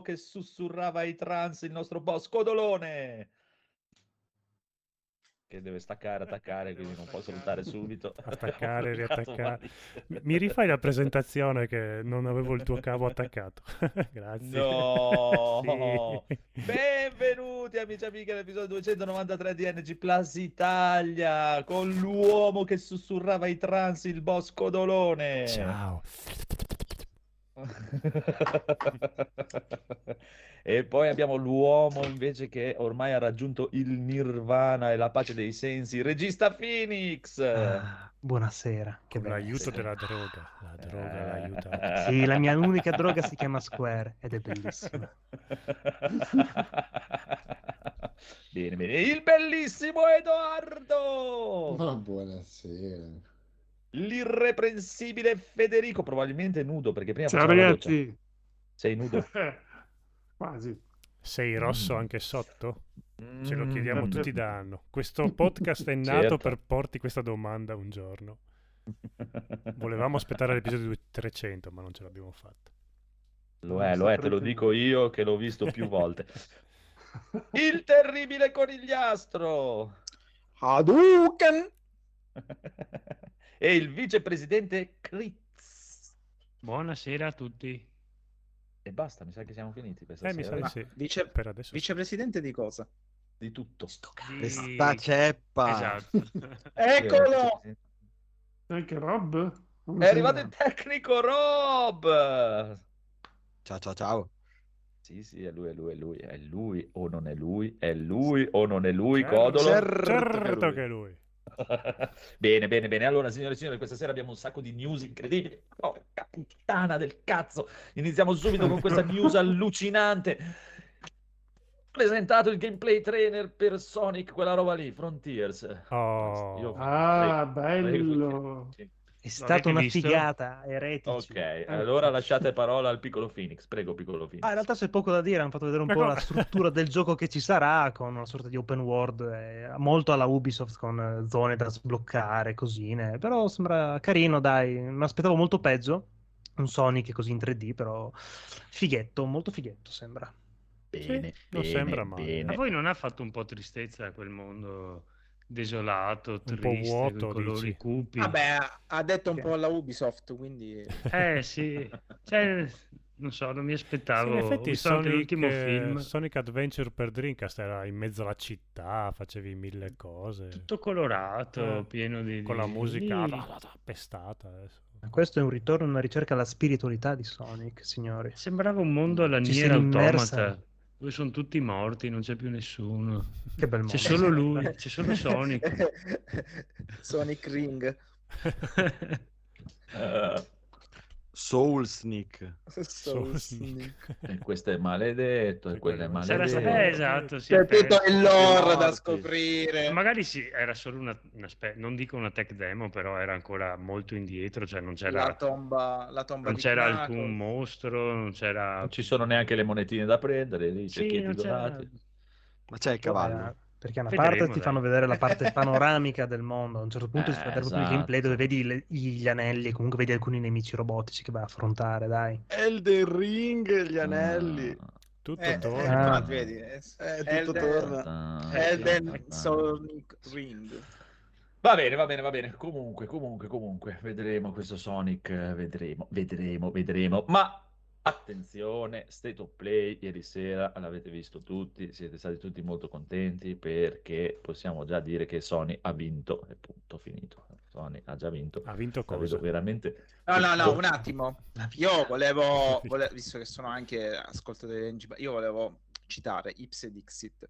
che sussurrava ai trans, il nostro boss Codolone che deve staccare, attaccare, quindi non può salutare subito. Attaccare, riattaccare. Mi rifai la presentazione che non avevo il tuo cavo attaccato. Grazie. No! sì. Benvenuti amici e amiche all'episodio 293 di NG Plus Italia con l'uomo che sussurrava i trans, il boss Codolone. Ciao. E poi abbiamo l'uomo invece che ormai ha raggiunto il nirvana e la pace dei sensi, regista Phoenix. Ah, buonasera. Che Con l'aiuto della droga. La droga eh... l'aiuta. Sì, la mia unica droga si chiama Square ed è bellissima. bene, bene. Il bellissimo Edoardo. Ma buonasera l'irreprensibile Federico, probabilmente nudo perché prima Ciao ragazzi. Sei nudo? Quasi. Sei rosso anche sotto? Ce lo chiediamo mm. tutti da anno. Questo podcast è nato certo. per porti questa domanda un giorno. Volevamo aspettare l'episodio 300, ma non ce l'abbiamo fatta. Lo è, lo è, te lo dico io che l'ho visto più volte. Il terribile conigliastro! Hadouken! e il vicepresidente Critz. Buonasera a tutti. E basta, mi sa che siamo finiti. Per eh, mi sa di sì. Vice... Per adesso vicepresidente di cosa? Di tutto. Di... Questa ceppa. Esatto. Eccolo! Anche Rob? È arrivato il tecnico Rob! Ciao ciao ciao. Sì, sì, è lui, è lui, è lui, è lui o non è lui, è lui o non è lui, certo, Codolo. Certo, certo che è lui. bene, bene, bene. Allora, signore e signori, questa sera abbiamo un sacco di news incredibili. Oh, puttana del cazzo! Iniziamo subito con questa news allucinante. Presentato il gameplay trainer per Sonic, quella roba lì, Frontiers. Oh. Io, ah, bello! Sì. È stata una visto? figata, eretici. Ok, eh. allora lasciate parola al piccolo Phoenix. Prego, piccolo Phoenix. Ah, in realtà c'è poco da dire, hanno fatto vedere un po' la struttura del gioco che ci sarà, con una sorta di open world, eh, molto alla Ubisoft, con eh, zone da sbloccare, cosine. Però sembra carino, dai. Mi aspettavo molto peggio. Un Sonic così in 3D, però fighetto, molto fighetto sembra. Bene, sì, non sembra male. A voi non ha fatto un po' tristezza quel mondo desolato, triste, un po' vuoto, colori dici. cupi. Vabbè, ha detto un po' alla Ubisoft, quindi... Eh sì, cioè, non so, non mi aspettavo. Sì, in effetti Sonic, l'ultimo film. Sonic Adventure per Dreamcast era in mezzo alla città, facevi mille cose. Tutto colorato, eh, pieno di... Con la musica sì. pestata adesso. Questo è un ritorno, una ricerca alla spiritualità di Sonic, signori. Sembrava un mondo alla Nier Automata. Dove sono tutti morti, non c'è più nessuno. Che bel mondo. C'è solo lui, c'è solo Sonic. Sonic Ring. uh, Soul Sneak. Soul Sneak. E questo è maledetto, e quello è maledetto. Sarà, eh, esatto, sì, C'è tutto il lore da scoprire. Magari sì, era solo una, una spe- non dico una tech demo, però era ancora molto indietro, cioè non c'era la tomba, la tomba non c'era Knuckles. alcun mostro, non c'era Non ci sono neanche le monetine da prendere, lì sì, cecchietti dorati. Ma c'è il cavallo. Perché a una Vedremo, parte ti fanno vedere la parte panoramica del mondo, a un certo punto eh, si fa esatto. proprio il gameplay dove vedi le, gli anelli e comunque vedi alcuni nemici robotici che vai a affrontare, dai. Elden Ring, gli anelli. Ah. Tutto eh, torna. Eh, ah. vedi, è, è tutto Elden, torna. Elden Sonic Ring. Va bene, va bene, va bene. Comunque, comunque, comunque, vedremo questo Sonic, vedremo, vedremo, vedremo. Ma Attenzione, State of Play ieri sera l'avete visto tutti, siete stati tutti molto contenti perché possiamo già dire che Sony ha vinto e punto finito. Sony ha già vinto. Ha vinto cosa? veramente No, no, no, un attimo. Io volevo, volevo visto che sono anche ascoltatore io volevo citare Ipse Dixit.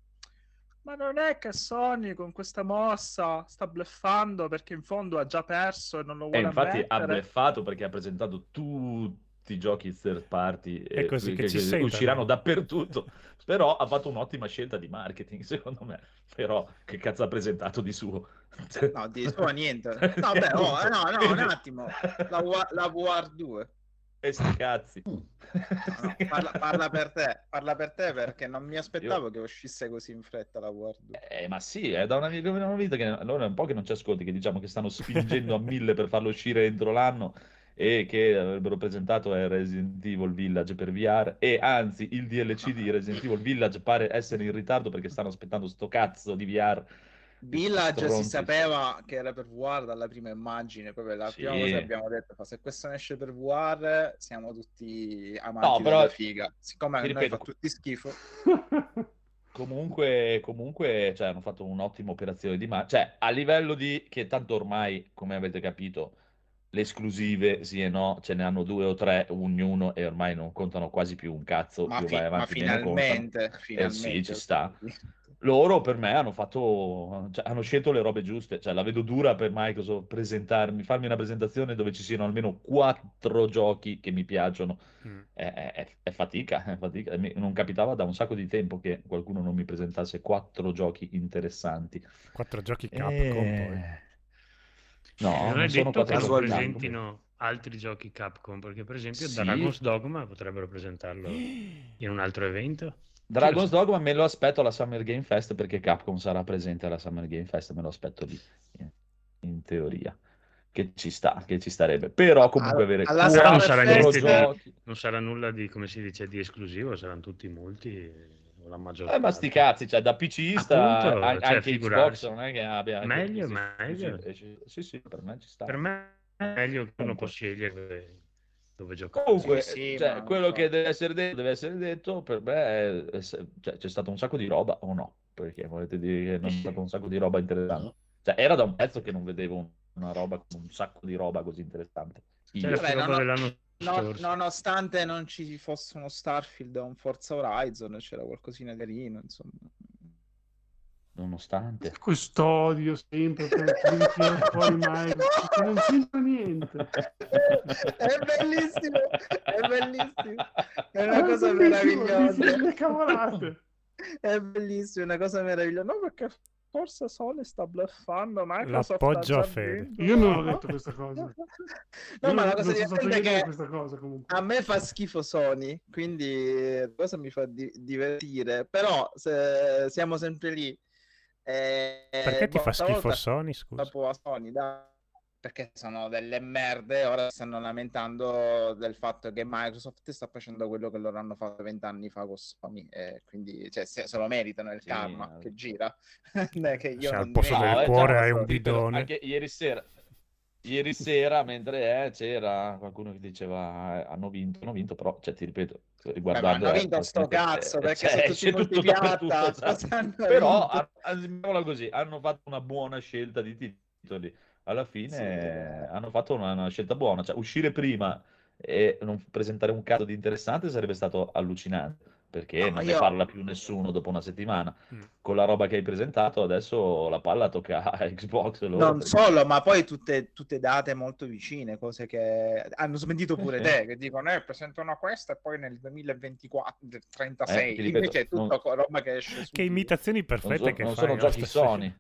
Ma non è che Sony con questa mossa sta bluffando perché in fondo ha già perso e non lo vuole E infatti ammettere? ha bluffato perché ha presentato tutti i giochi third party così che, che, che usciranno dappertutto. Però ha fatto un'ottima scelta di marketing secondo me. Però che cazzo ha presentato di suo? No di suo niente. No beh oh, no no un attimo. La, la VR 2 e sti cazzi. No, no, parla, parla, per te parla per te perché non mi aspettavo Io... che uscisse così in fretta la 2 eh ma sì è da una, una vita che allora è un po' che non ci ascolti che diciamo che stanno spingendo a mille per farlo uscire entro l'anno e che avrebbero presentato è Resident Evil Village per VR e anzi il DLC di Resident Evil Village pare essere in ritardo perché stanno aspettando sto cazzo di VR Village si sapeva che era per VR dalla prima immagine, proprio la Sì. prima cosa che abbiamo detto, fa, se questo ne esce per VR siamo tutti amanti No, però- della figa. Siccome a noi ripeto, fa tutti schifo, Comunque, comunque cioè, hanno fatto un'ottima operazione di marketing. Cioè, a livello di che tanto ormai, come avete capito, le esclusive, sì e no, ce ne hanno due o tre ognuno e ormai non contano quasi più un cazzo. ma, più fi- vai ma finalmente, finalmente. ci sta. Loro per me hanno fatto, cioè, hanno scelto le robe giuste. Cioè, la vedo dura per Microsoft presentarmi, farmi una presentazione dove ci siano almeno quattro giochi che mi piacciono. Mm. È, è- è fatica, è fatica. Mi- Non capitava da un sacco di tempo che qualcuno non mi presentasse quattro giochi interessanti. Quattro giochi Capcom Eh, poi. No, non non è sono detto che Capcom. presentino altri giochi Capcom, perché per esempio Sì. Dragon's Dogma potrebbero presentarlo in un altro evento. Dragon's Dogma me lo aspetto alla Summer Game Fest perché Capcom sarà presente alla Summer Game Fest, me lo aspetto lì, in- teoria. Che ci sta, che ci starebbe. Però comunque avere alla non sarà niente di-. Non sarà nulla di, come si dice, di esclusivo, saranno tutti multi o la maggior Eh, ma parte. sti cazzi, cioè da PCista Appunto, a- cioè, anche figurarsi. Xbox non è che abbia... Meglio, PlayStation meglio. esce- Sì, sì, per me ci sta. Per me è meglio che uno può scegliere dove, dove giocare. Comunque, Sì, sì, cioè, ma quello so. che deve essere detto, deve essere detto, per me è- cioè, c'è stato un sacco di roba o no? Perché volete dire che non è stato un sacco di roba interessante? Cioè, era da un pezzo che non vedevo un- una roba con un sacco di roba così interessante. Io. C'è la Vabbè, roba no, no, dell'anno No- scorso. nonostante non ci fosse uno Starfield o un Forza Horizon, c'era qualcosina di carino, insomma. Nonostante. Custodio sempre tirare fuori mai. Non c'entra niente. È bellissimo, è bellissimo. È una È cosa meravigliosa. È bellissimo, è una cosa meravigliosa. No, perché forse Sony sta bluffando, Microsoft L'appoggio a Fede. Io non ho detto questa cosa. No, Io ma la cosa divertente è che questa cosa comunque. a me fa schifo Sony, quindi la cosa mi fa di- divertire. Però se siamo sempre lì. eh, Perché ti fa volta a schifo Sony, scusa? dopo a Sony, dai, perché sono delle merde. Ora stanno lamentando del fatto che Microsoft sta facendo quello che loro hanno fatto vent'anni fa con Sony, e quindi cioè, se, se lo meritano il Sì, karma eh. che gira. Non è che io Se al non posto del eh, cuore già, hai un bidone. Anche ieri sera, ieri sera mentre eh, c'era qualcuno che diceva eh, hanno vinto, hanno vinto, però cioè, ti ripeto, riguardando... hanno eh, vinto sto cazzo eh, perché cioè, sono tutti tutto cosa esatto. hanno Però, mettiamola così, hanno fatto una buona scelta di titoli. Alla fine Sì. eh, hanno fatto una, una scelta buona, cioè uscire prima e non presentare un caso di interessante sarebbe stato allucinante, perché No, non io- ne parla più nessuno dopo una settimana. Mm. Con la roba che hai presentato, adesso la palla tocca a Xbox. loro, Non perché- solo, ma poi tutte, tutte date molto vicine, cose che hanno smentito pure Sì. te, che dicono eh, presentano questa e poi nel 2024, 36, Eh, ripeto, invece è tutto non- roba che esce Che imitazioni non, perfette so- che non fai. sono giochi. Sony.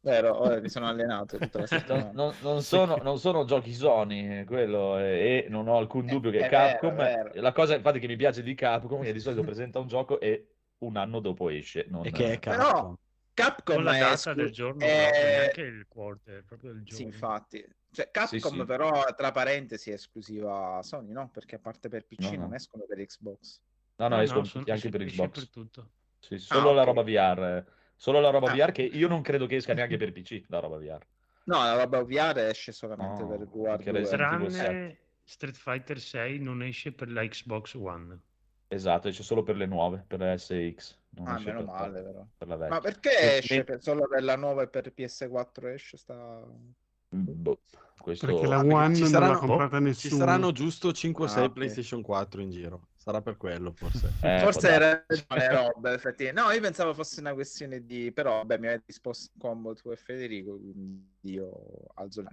Vero, ora mi sono allenato tutta la Non, settimana. non- non sono, non sono giochi Sony, quello, e, e non ho alcun Eh, dubbio che è vero, Capcom, è vero. la cosa infatti che mi piace di Capcom è che di solito presenta un gioco e un anno dopo esce. non- E che è Però- Capcom. Capcom Con la data esclu- del giorno, è- proprio, neanche il quarter, proprio il Sì, giorno. infatti. Cioè, Capcom sì. però, tra parentesi, è esclusiva Sony, no? Perché a parte per PC No, no. non escono per Xbox. No, no, No, escono no, anche per Xbox. per tutto. Sì, solo Ah, la ok. roba VR. Solo la roba Ah. VR che io non credo che esca neanche per PC, la roba VR. No, la roba VR esce solamente No, per perché VR2. Resident Evil Tranne Street Fighter 6 non esce per la Xbox One. Esatto, esce solo per le nuove, per la SX. Non Ah, esce meno per, male, però. per la Ma vecchia. perché E- esce e- per- solo per la nuova e per PS4 esce sta... Boh, questo... Perché la One ci non saranno- l'ha comprata Ci nessuno. saranno giusto 5-6 Ah. PlayStation 4 in giro. Sarà per quello, forse. eh, Forse può era robe, effettivamente. No, io pensavo fosse una questione di... Però, vabbè, mi avete risposto in combo tu e Federico, quindi io alzo la...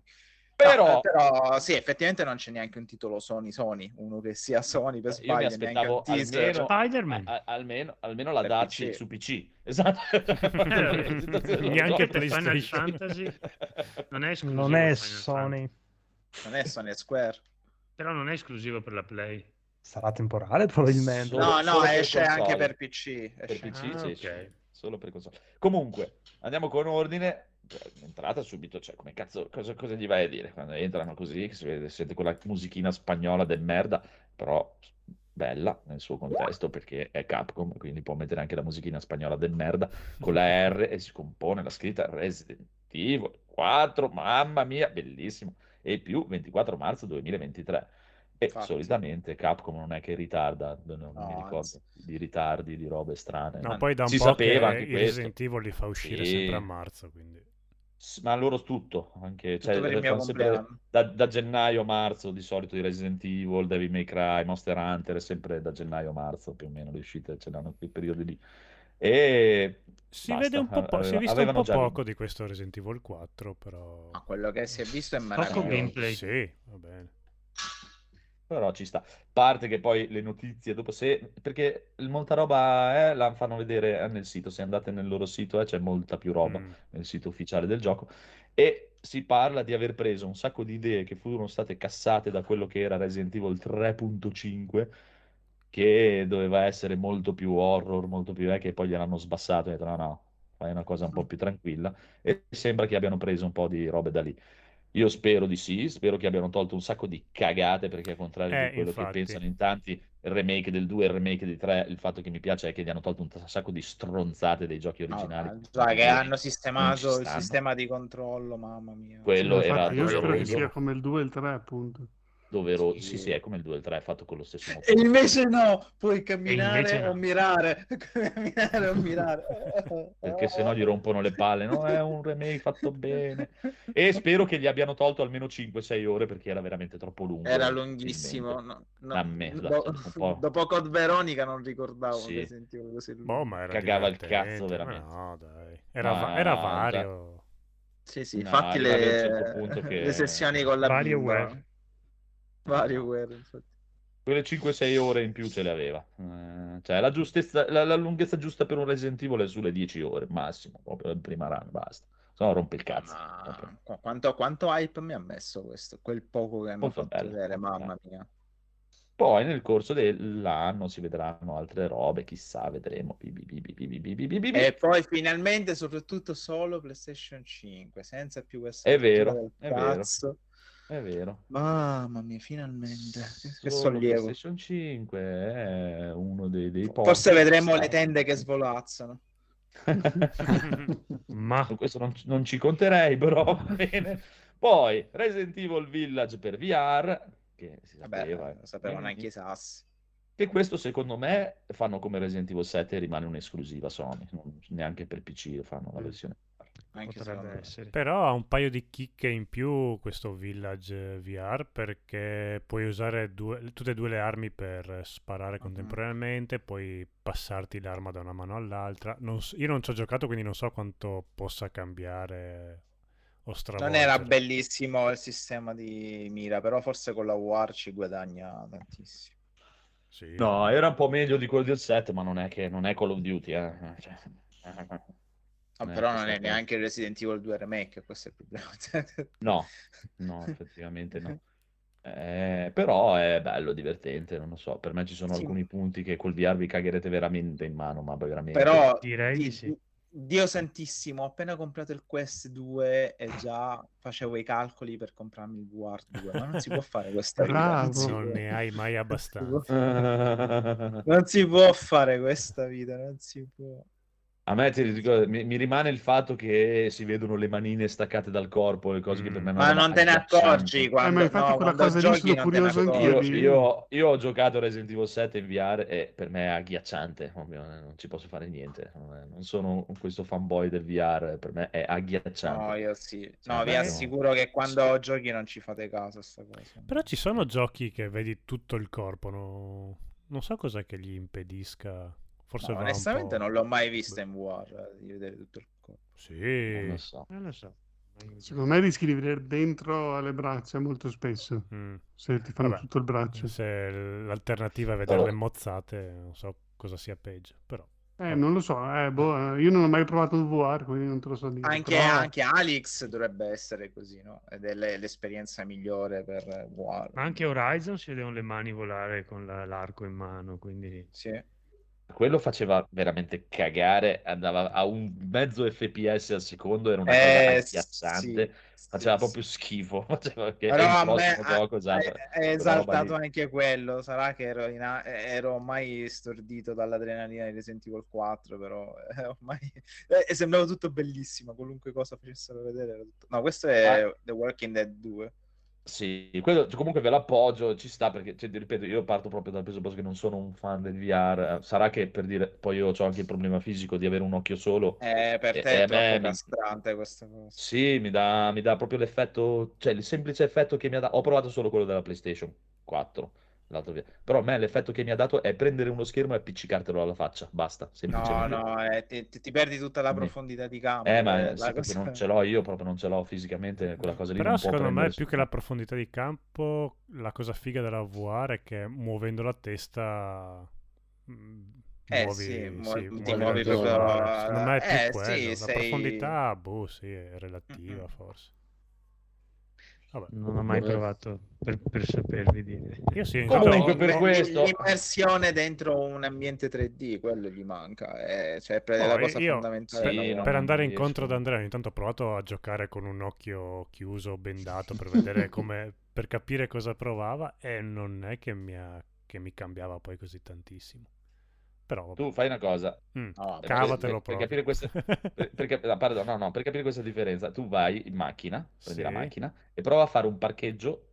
Però... No, eh, però sì, effettivamente non c'è neanche un titolo Sony Sony, uno che sia Sony per Io mi sbaglio, neanche aspettavo almeno- Spider-Man. A- almeno, almeno la Per darci PC. su PC. Esatto. Neanche PlayStation. Final Fantasy non è. Non è Sony. Non è Sony, è Square. Però non è esclusivo per la Play. Sarà temporale probabilmente. No, no, solo per esce anche per PC. Per esce PC anche- sì, Ah, esce. ok. solo per console. Comunque, andiamo con ordine. Cioè, entrata subito, cioè, come cazzo, cosa, cosa, gli vai a dire? Quando entrano così, si vede, sente quella musichina spagnola del merda, però bella nel suo contesto perché è Capcom, quindi può mettere anche la musichina spagnola del merda con la R e si compone la scritta Resident Evil 4, mamma mia, bellissimo. E più 24 marzo 2023. E Infatti. solitamente Capcom non è che ritarda, non, no, mi ricordo anzi. di ritardi, di robe strane. No, poi da un si po' sapeva che anche Resident Evil li fa uscire sì. sempre a marzo, quindi ma loro tutto, anche cioè, sempre, da, da, gennaio a marzo di solito di Resident Evil, Devil May Cry, Monster Hunter, sempre da gennaio a marzo più o meno le uscite, ce l'hanno quei periodi lì. E si basta. vede un po', po- si è visto un po' poco lì. di questo Resident Evil 4, però... Ma quello che si è visto è meraviglioso. gameplay. Sì, va bene però ci sta. Parte che poi le notizie, dopo se... Perché molta roba eh, la fanno vedere eh, nel sito, se andate nel loro sito eh, c'è molta più roba mm. nel sito ufficiale del gioco. E si parla di aver preso un sacco di idee che furono state cassate da quello che era Resident Evil 3.5 che doveva essere molto più horror, molto più vecchio, e poi gliel'hanno sbassato e detto no, no, fai una cosa un po' più tranquilla. E sembra che abbiano preso un po' di robe da lì. Io spero di sì, spero che abbiano tolto un sacco di cagate perché al contrario eh, di quello infatti. che pensano in tanti, il remake del 2 e il remake del 3, il fatto che mi piace è che gli hanno tolto un sacco di stronzate dei giochi originali. No, già che hanno sistemato il sistema di controllo, mamma mia. Quello sì, era io spero che sia come il 2 e il 3 appunto doveroso. Sì. sì, sì, è come il 2 e il 3 è fatto con lo stesso modo. E invece no, puoi camminare no. o mirare. camminare o mirare. Perché se no gli rompono le palle, no? È un remake fatto bene. E spero che gli abbiano tolto almeno 5-6 ore perché era veramente troppo lungo. Era lunghissimo. No, no, a me, do, dopo Code Veronica non ricordavo sì. che sentivo così boh, ma Cagava il cazzo veramente. No, dai. Era, ah, era vario. Sì, sì, infatti le... Che... le sessioni con la WarioWare. WarioWare, infatti. Quelle 5-6 ore in più ce le aveva. Eh, cioè, la, giustezza, la, la, lunghezza giusta per un Resident Evil è sulle 10 ore, massimo, proprio in prima run, basta. Se no rompe il cazzo. Ma... Quanto, quanto, hype mi ha messo questo? Quel poco che hanno fatto bello, vedere, mamma mia. Poi nel corso dell'anno si vedranno altre robe, chissà, vedremo. E poi finalmente, soprattutto solo PlayStation 5, senza più questo. È vero, è cazzo. vero. È vero. Mamma mia, finalmente. Che sollievo. PlayStation 5 è uno dei, dei pochi. Forse vedremo le tende che svolazzano. Ma questo non, non, ci conterei, però bene. Poi Resident Evil Village per VR, che si sapeva, Vabbè, sapevano anche i sassi. E questo secondo me fanno come Resident Evil 7 e rimane un'esclusiva Sony, non, neanche per PC fanno la versione Potrebbe essere. Però ha un paio di chicche in più questo Village VR perché puoi usare due, tutte e due le armi per sparare uh-huh. contemporaneamente, puoi passarti l'arma da una mano all'altra. Non, io non ci ho giocato quindi non so quanto possa cambiare o Non era bellissimo il sistema di mira, però forse con la War ci guadagna tantissimo. Sì. No, era un po' meglio di quello del set, ma non è che non è Call of Duty, eh. Cioè... No, eh, però non è neanche Resident Evil 2 Remake, questo è il problema. no, no, effettivamente no. Eh, però è bello, divertente, non lo so. Per me ci sono sì. alcuni punti che col VR vi cagherete veramente in mano, ma veramente. Però direi di sì. Dio santissimo, ho appena comprato il Quest 2 e già facevo i calcoli per comprarmi il VR 2, ma non si può fare questa vita. Non, non ne hai mai abbastanza. non si può fare questa vita, non si può. A me ricordo, mi, mi, rimane il fatto che si vedono le manine staccate dal corpo, le cose che per me non Ma non te ne accorgi quando, eh, ma infatti no, quella cosa lì sono curioso anch'io. Io, io, ho giocato Resident Evil 7 in VR e per me è agghiacciante, ovvio, eh, non ci posso fare niente. Non sono questo fanboy del VR, per me è agghiacciante. No, io sì. No, vi assicuro che quando sì. giochi non ci fate caso a sta cosa. Però ci sono giochi che vedi tutto il corpo, no? non so cosa che gli impedisca Forse no, onestamente non l'ho mai vista in War eh, di vedere tutto il corpo. Sì, non lo so. Non lo so. Secondo me rischi di vedere dentro alle braccia molto spesso. Mm. Se ti fanno Vabbè, tutto il braccio. Se l'alternativa è vederle oh. mozzate, non so cosa sia peggio. Però. Eh, non lo so, eh, boh, io non ho mai provato il VR, quindi non te lo so dire. Anche, però... anche Alex dovrebbe essere così, no? Ed è l'esperienza migliore per VR. Anche Horizon si vedono le mani volare con la, l'arco in mano, quindi... Sì. Quello faceva veramente cagare, andava a un mezzo fps al secondo, era una cosa Eh, agghiacciante, sì, faceva sì, proprio schifo, faceva che è Però a me gioco, esatto, è, esaltato anche quello. Sarà che ero, in ero ormai stordito dall'adrenalina di Resident Evil 4, però eh, ormai eh, sembrava tutto bellissimo. Qualunque cosa facessero vedere. tutto- No, questo è Ah. The Walking Dead 2. Sì, quello comunque ve l'appoggio, ci sta perché, cioè, ripeto, io parto proprio dal presupposto che non sono un fan del VR, eh, sarà che per dire, poi io ho anche il problema fisico di avere un occhio solo, Eh, per E- te e è me troppo mi- castrante questa cosa. Sì, mi dà, mi dà proprio l'effetto, cioè il semplice effetto che mi ha dato. Ho provato solo quello della PlayStation 4, l'altro via. Però a me l'effetto che mi ha dato è prendere uno schermo e appiccicartelo alla faccia, basta, No, no, eh, ti, ti- perdi tutta la profondità di campo. Eh, ma eh, sì, cosa- non ce l'ho io, proprio non ce l'ho fisicamente, quella cosa lì Però non può secondo me più che la profondità di campo, la cosa figa della VR è che muovendo la testa mm, Eh, muovi, sì, muo- sì, ti muovi muovi la proprio-. Secondo me è più eh, quello. sì, la sei- profondità, boh, sì, è relativa Mm-mm. forse. Vabbè. Non ho mai Vabbè. provato per, per sapervi dire. Io sì, Comunque per questo- l'immersione dentro un ambiente 3D, quello gli manca, eh, cioè per la Oh, cosa io- fondamentale. No, VR. per andare riesco. incontro ad Andrea, ogni tanto ho provato a giocare con un occhio chiuso, bendato, per vedere come, per capire cosa provava e non è che mi, ha- che mi cambiava poi così tantissimo. Però vabbè. Tu fai una cosa, Mm, No, per- cavatelo per, per capire questa, per, per cap- no, pardon, no, no, per capire questa differenza, tu vai in macchina, prendi la Sì. macchina e prova a fare un parcheggio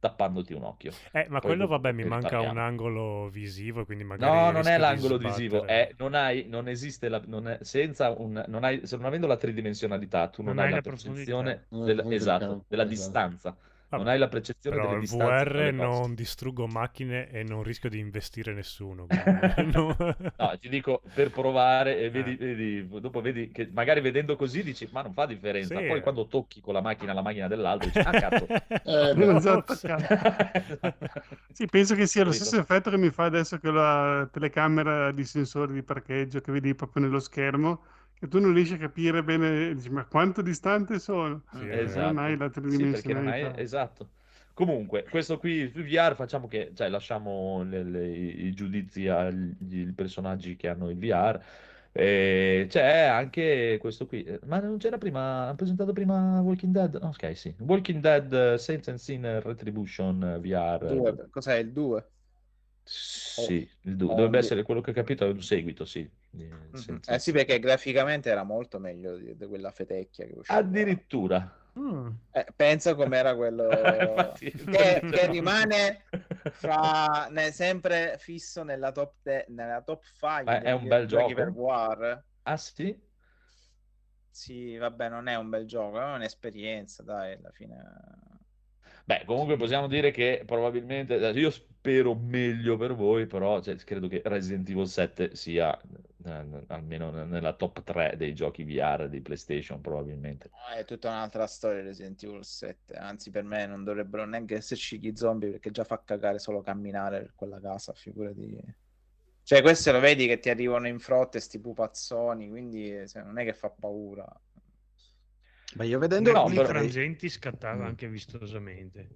tappandoti un occhio. Eh, ma Poi quello vabbè, mi manca un ripartiamo. angolo visivo, quindi magari No, non è di l'angolo visivo, è, non hai, non esiste la, non è- senza un, non hai, se non avendo la tridimensionalità, tu non, Non hai hai la la percezione hai esatto, della esatto. distanza, non Vabbè, hai la percezione Però delle distanze VR non distruggo macchine e non rischio di investire nessuno. no. No, ti dico per provare e vedi, Eh. vedi- dopo vedi che magari vedendo così dici, ma non fa differenza. Sì, Poi quando tocchi con la macchina la macchina dell'altro dici, ah cazzo. Eh, Ops. esatto. Sì, penso che sia lo stesso effetto che mi fa adesso con la telecamera di sensore di parcheggio che vedi proprio nello schermo, che tu non riesci a capire bene, dici, ma quanto distante sono? Sì, Eh, Esatto. Non hai la Sì, perché non hai... tridimensionalità. Esatto. Comunque, questo qui su VR facciamo che, cioè, lasciamo le- le- i giudizi agli personaggi che hanno il VR. E c'è anche questo qui, ma non c'era prima, hanno presentato prima Walking Dead? Ok, sì. Walking Dead eh, Saints and Sinner Retribution eh, VR. Due, cos'è il 2? Sì, il du- Oh, dovrebbe oh, essere quello che ho capito, è un seguito, sì. Di Saints Eh sì, perché graficamente era molto meglio di, di quella fetecchia che usciva. Addirittura. Mm. Eh, pensa com'era quello Infatti- che, che rimane fra, ne- sempre fisso nella top, nella top 5 Ma è un bel gioco? per War. Ah sì? Sì, vabbè, non è un bel gioco, è un'esperienza, dai, alla fine. Beh, comunque possiamo dire che probabilmente, io spero meglio per voi, però cioè, credo che Resident Evil 7 sia eh, almeno nella top 3 dei giochi VR di PlayStation, probabilmente. È tutta un'altra storia Resident Evil 7. Anzi, per me non dovrebbero neanche esserci gli zombie perché già fa cagare solo camminare per quella casa, figurati. Cioè, queste lo vedi che ti arrivano in frotte, sti pupazzoni, quindi cioè, non è che fa paura. Ma io vedendo No, però- frangenti scattava Mm. anche vistosamente.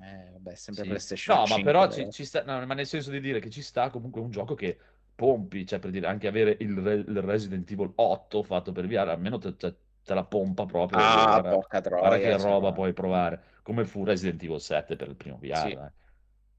Eh, vabbè, sempre Sì. PlayStation No, ma 5, però eh. ci, ci sta, no, ma nel senso di dire che ci sta comunque un gioco che pompi, cioè per dire anche avere il, Re- il Resident Evil 8 fatto per VR, almeno te, te- te la pompa proprio. Ah, guarda, porca guarda troia. che cioè, roba puoi provare, come fu Resident Evil 7 per il primo VR. Sì. dai.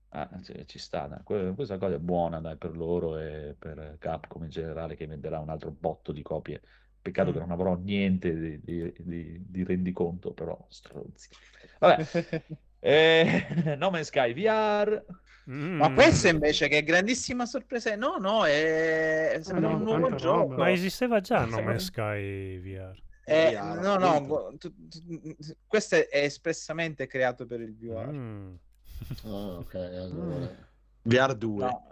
Ah, ci, ci sta, dai. Que- Questa cosa è buona dai, per loro e per Capcom in generale che venderà un altro botto di copie. Peccato che Mm. non avrò niente di, di, di- di rendiconto, però stronzi. Vabbè, eh, No Man's Sky VR. Ma Mm. questo invece che grandissima sorpresa. No, no, è sembra no, un nuovo gioco. roba. Ma esisteva già No Man's Sky VR. Eh, VR, no, no, gu- tu- tu- questo è espressamente creato per il VR. Mm. Ah, ok, allora. VR 2. No,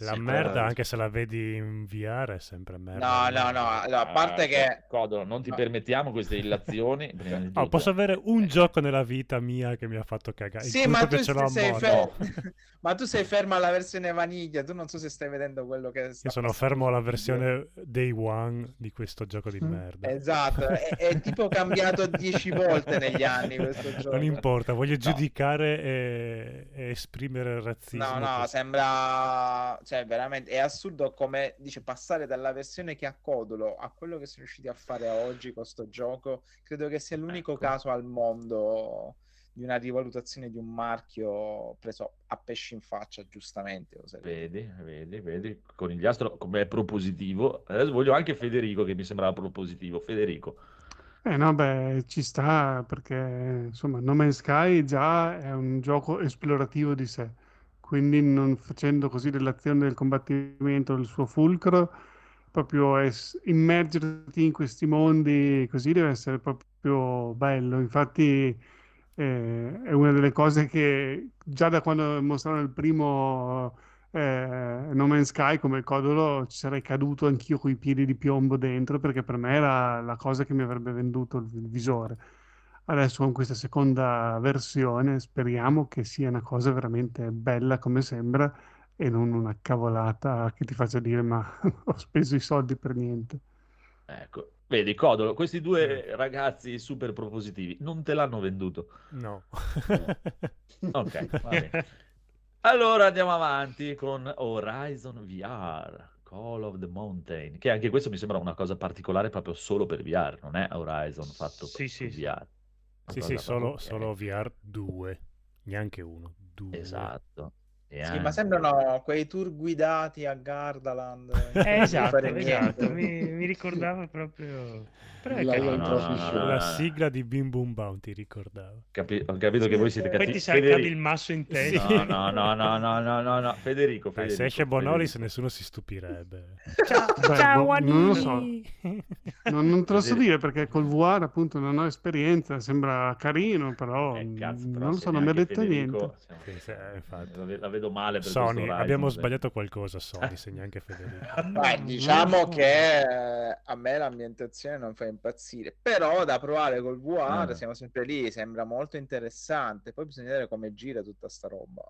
La Sì, merda, però- anche se la vedi in VR, è sempre merda. no, no, no, allora, a parte Ah, che... Codolo, non ti No. permettiamo queste illazioni. Oh, posso avere un gioco nella vita mia che mi ha fatto cagare. Sì, ma tu, ce l'ho a sei modo. fer- ma tu sei fermo alla versione vaniglia, tu non so se stai vedendo quello che sta Io sono fermo alla versione day one di questo gioco di Mm. merda. Esatto, è, è tipo cambiato dieci volte negli anni questo gioco. Non importa, voglio No. giudicare e, e esprimere il razzismo. No, no, così. sembra... cioè veramente è assurdo come dice passare dalla versione che ha Codolo a quello che sono riusciti a fare oggi con sto gioco. Credo che sia l'unico Ecco. caso al mondo di una rivalutazione di un marchio preso a pesci in faccia, giustamente. Vedi, vedi, vedi, Conigliastro come è propositivo. Adesso voglio anche Federico che mi sembrava propositivo. Federico. Eh no, beh, ci sta perché insomma No Man's Sky già è un gioco esplorativo di sé, quindi non facendo così dell'azione del combattimento il suo fulcro, proprio es- immergerti in questi mondi così deve essere proprio bello. Infatti eh, è una delle cose che già da quando mostrarono il primo eh, No Man's Sky come codolo ci sarei caduto anch'io coi piedi di piombo dentro perché per me era la cosa che mi avrebbe venduto il, il visore. Adesso con questa seconda versione speriamo che sia una cosa veramente bella come sembra e non una cavolata che ti faccia dire ma ho speso i soldi per niente. Ecco, vedi, Codolo, questi due ragazzi super propositivi non te l'hanno venduto. No. Ok, va bene. Allora andiamo avanti con Horizon VR, Call of the Mountain, che anche questo mi sembra una cosa particolare proprio solo per VR, non è Horizon fatto Sì, su sì, sì. VR. Una sì, sì, solo, solo VR 2, neanche uno, 2. Esatto. E Sì, anche- ma sembrano quei tour guidati a Gardaland. Eh, esatto, esatto. Mi, mi ricordava proprio... La-. No, no, no, no, no, La sigla di Bim Boom Bounty ricordava. Capi- ho capito che voi siete Poi cattivi. ti saltavi Federico- il masso in Sì. testa. No, no, no, no, no, no, no, no. Federico, Dai, Federico, se esce Bonolis Federico. nessuno si stupirebbe. Beh, Ciao boh, non lo so. Non, non te lo so dire perché col VR appunto non ho esperienza, sembra carino, però Eh, cazzo, però non lo so, non mi ha detto Federico, niente. siamo- Sì, sì, eh, infatti. Vedo male per Sony, Horizon, abbiamo eh. sbagliato qualcosa Sony, se neanche Federico. Non diciamo che eh, a me l'ambientazione non fa impazzire, però da provare col VR Ah. siamo sempre lì, sembra molto interessante. Poi bisogna vedere come gira tutta sta roba.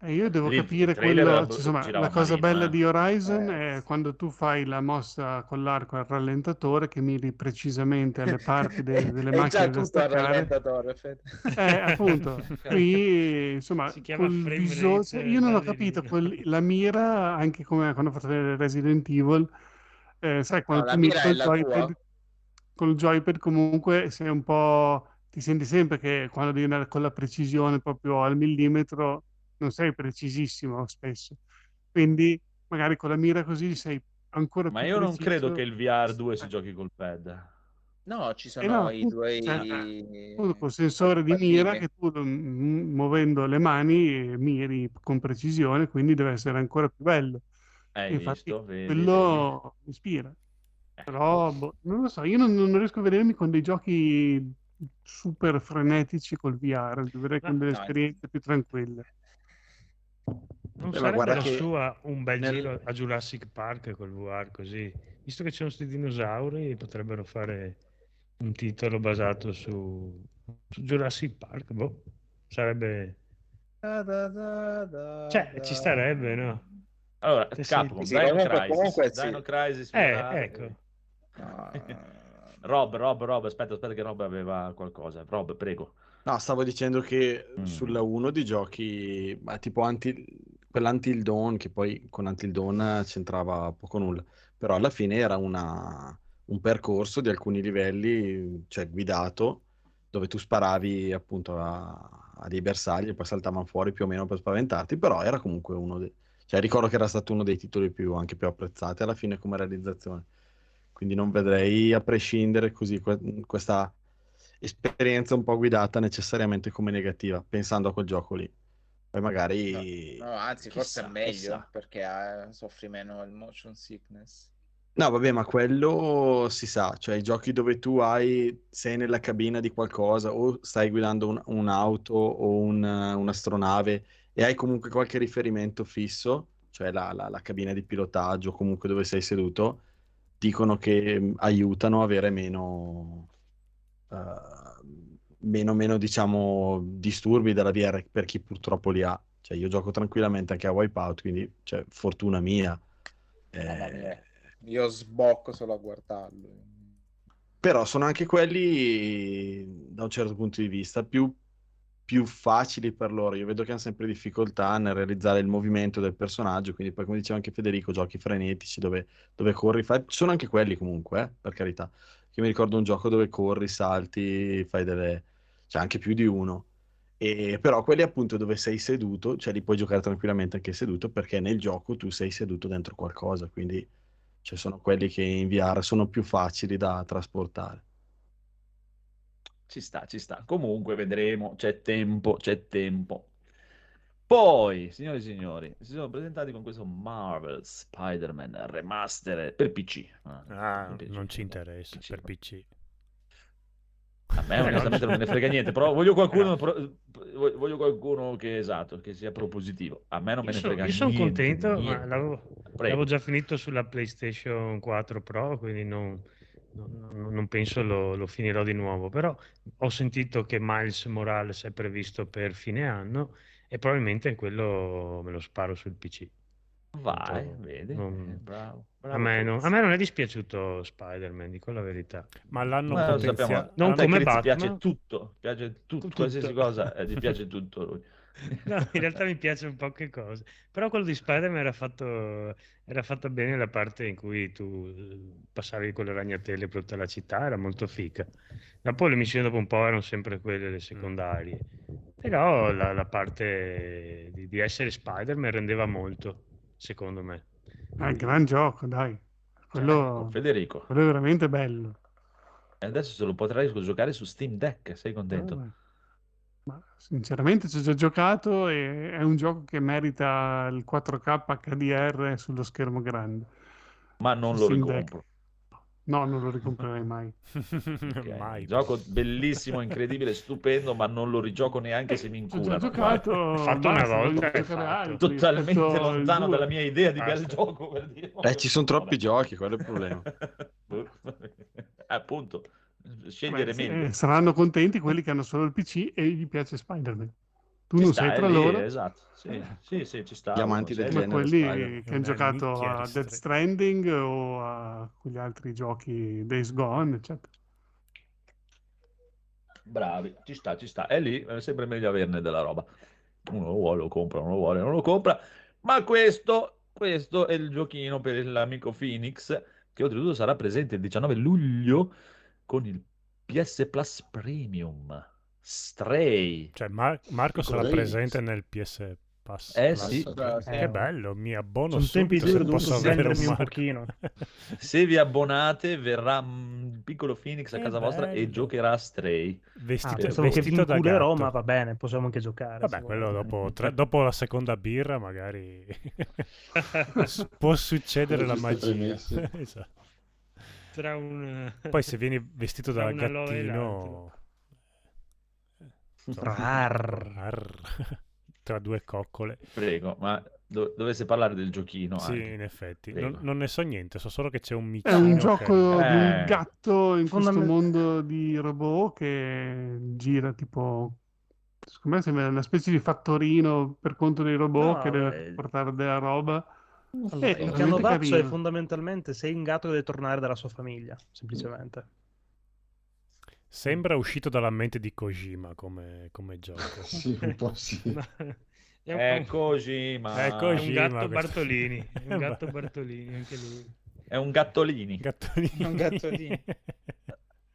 E io devo Lì il capire quello, era- insomma, la cosa malino, bella eh. di Horizon Eh. è quando tu fai la mossa con l'arco al rallentatore che miri precisamente alle parti de- delle È macchine da tutto al staccare. rallentatore. Eh, appunto, qui insomma, Si chiama viso- rate cioè, io non ho capito quel- la mira, anche come quando ho fatto Resident Evil, eh, sai, quando No, tu mira la joypad, tua. col joypad comunque sei un po', ti senti sempre che quando devi andare con la precisione proprio al millimetro, non sei precisissimo spesso. Quindi magari con la mira così sei ancora Ma più io non credo che il VR 2 si giochi col pad. No, ci Eh sono no, i due cioè, col sensore di mira che tu mm, muovendo le mani eh, miri con precisione, quindi deve essere ancora più bello. Hai Infatti, visto? Vedi, quello mi ispira. vedi. Però boh, non lo so, io non, non riesco a vedermi con dei giochi super frenetici col VR, dovrei con No, delle no, esperienze più tranquille. Non Beh, sarebbe la che sua un bel nel- giro a Jurassic Park col VR così? Visto che c'è questi dinosauri, potrebbero fare un titolo basato su, su Jurassic Park, boh, sarebbe... Cioè, ci starebbe, no? Allora, sì. Capcom, Sì, Dino comunque- Crisis, comunque sì. Dino Crisis Eh, ecco. No, Rob, Rob, Rob, aspetta, aspetta che Rob aveva qualcosa. Rob, prego. No, stavo dicendo che Mm. sulla 1 di giochi, ma tipo anti, quell'Until Dawn, che poi con Until Dawn c'entrava poco nulla, però alla fine era una- un percorso di alcuni livelli, cioè guidato, dove tu sparavi appunto a, a dei bersagli e poi saltavano fuori più o meno per spaventarti, però era comunque uno dei... Cioè ricordo che era stato uno dei titoli più, anche più apprezzati alla fine come realizzazione. Quindi non vedrei a prescindere così que- questa esperienza un po' guidata necessariamente come negativa, pensando a quel gioco lì. Poi magari... no, anzi, forse chissà, è meglio chissà. perché eh, soffri meno il motion sickness. No, vabbè, ma quello si sa, cioè i giochi dove tu hai, sei nella cabina di qualcosa o stai guidando un- un'auto o un- un'astronave e hai comunque qualche riferimento fisso, cioè la, la- la cabina di pilotaggio, comunque dove sei seduto, dicono che mh, aiutano a avere meno, eh, meno, meno, diciamo, disturbi dalla VR per chi purtroppo li ha. Cioè io gioco tranquillamente anche a Wipeout, quindi, cioè, fortuna mia. Eh, mia, io sbocco solo a guardarlo. però sono anche quelli, da un certo punto di vista, più più facili per loro. Io vedo che hanno sempre difficoltà nel realizzare il movimento del personaggio, quindi poi come diceva anche Federico, giochi frenetici dove, dove corri, fai... sono anche quelli comunque, eh, per carità. Io mi ricordo un gioco dove corri, salti, fai delle... c'è anche più di uno. E, però quelli appunto dove sei seduto, cioè li puoi giocare tranquillamente anche seduto perché nel gioco tu sei seduto dentro qualcosa, quindi cioè, sono quelli che in VR sono più facili da trasportare. Ci sta, ci sta. Comunque vedremo, c'è tempo, c'è tempo. Poi, signori e signori, si sono presentati con questo Marvel Spider-Man Remastered per PC. Ah, ah non ci interessa, PC, per PC. A me onestamente non me ne frega niente, però voglio qualcuno, voglio qualcuno che esatto, che sia propositivo. A me non me ne frega io niente. Io sono contento, niente. ma l'avevo, l'avevo, già finito sulla PlayStation 4 Pro, quindi non, non, non penso lo, lo, finirò di nuovo. Però ho sentito che Miles Morales è previsto per fine anno e probabilmente quello me lo sparo sul PC. Vai, vedi, non... bravo, bravo a, me non, a, me non, è dispiaciuto Spider-Man, dico la verità. Ma l'hanno Ma potenziato. Non come Batman. piace tutto, piace tutto, tutto. qualsiasi cosa, eh, ti piace tutto lui. No, in realtà mi piacciono poche cose, però quello di Spider-Man era fatto, era fatto bene la parte in cui tu eh, passavi con le ragnatele per tutta la città, era molto fica. Dopo le missioni dopo un po' erano sempre quelle le secondarie, però la, la parte di, di essere Spider-Man rendeva molto secondo me. È un gran gioco, dai. Quello, Federico. quello è veramente bello. E adesso se lo potrai giocare su Steam Deck, sei contento? Eh, ma sinceramente ci ho già giocato e è un gioco che merita il 4K HDR sullo schermo grande. Ma non lo ricompro. Deck. No, non lo ricomprerei mai. okay. mai. Gioco bellissimo, incredibile, stupendo, ma non lo rigioco neanche se mi incura. Ho giocato fatto una volta. Altri, Totalmente lontano dalla mia idea di bel gioco. Per dire. Eh, ci sono troppi giochi, quello è il problema. Appunto, scegliere Beh, meglio. Eh, saranno contenti quelli che hanno solo il PC e gli piace Spider-Man. Tu ci non sei tra lì, loro. Esatto, sì, sì, sì, ci sta. Gli amanti del genere. quelli che hanno giocato a Dead Stranding o a quegli altri giochi Days Gone, eccetera. Bravi, ci sta, ci sta. È lì, è sempre meglio averne della roba. Uno lo vuole, lo compra, uno lo vuole, non lo compra. Ma questo, questo è il giochino per l'amico Phoenix, che oltretutto sarà presente il 19 luglio con il PS Plus Premium. Stray. Cioè, Mar- Marco sarà presente nel PS Pass. Eh sì. Eh, che bello, mi abbono Sono tempi duri, posso avere un, un pochino. Se vi abbonate verrà un piccolo Phoenix a casa vostra e giocherà Stray. Vestito, ah, vestito da gatto. ma va bene, possiamo anche giocare. Vabbè, quello dopo, tre, dopo, la seconda birra magari può succedere la magia. esatto. Un... Poi se vieni vestito da gattino. Tra due coccole. Prego, ma do- dovesse parlare del giochino. Sì, anche. in effetti. Non, non, ne so niente, so solo che c'è un micino. È un gioco che... di un eh. gatto in questo mondo di robot che gira tipo... Secondo me sembra una specie di fattorino per conto dei robot no, che deve portare della roba. Allora, il canovaccio è fondamentalmente sei un gatto che deve tornare dalla sua famiglia, semplicemente. Sembra uscito dalla mente di Kojima come, come gioco. sì, un po' sì. È, un... è Kojima. È Kojima. È un gatto Bartolini. È un gatto Bartolini, anche lui. È un gattolini. Gattolini. È un gattolini.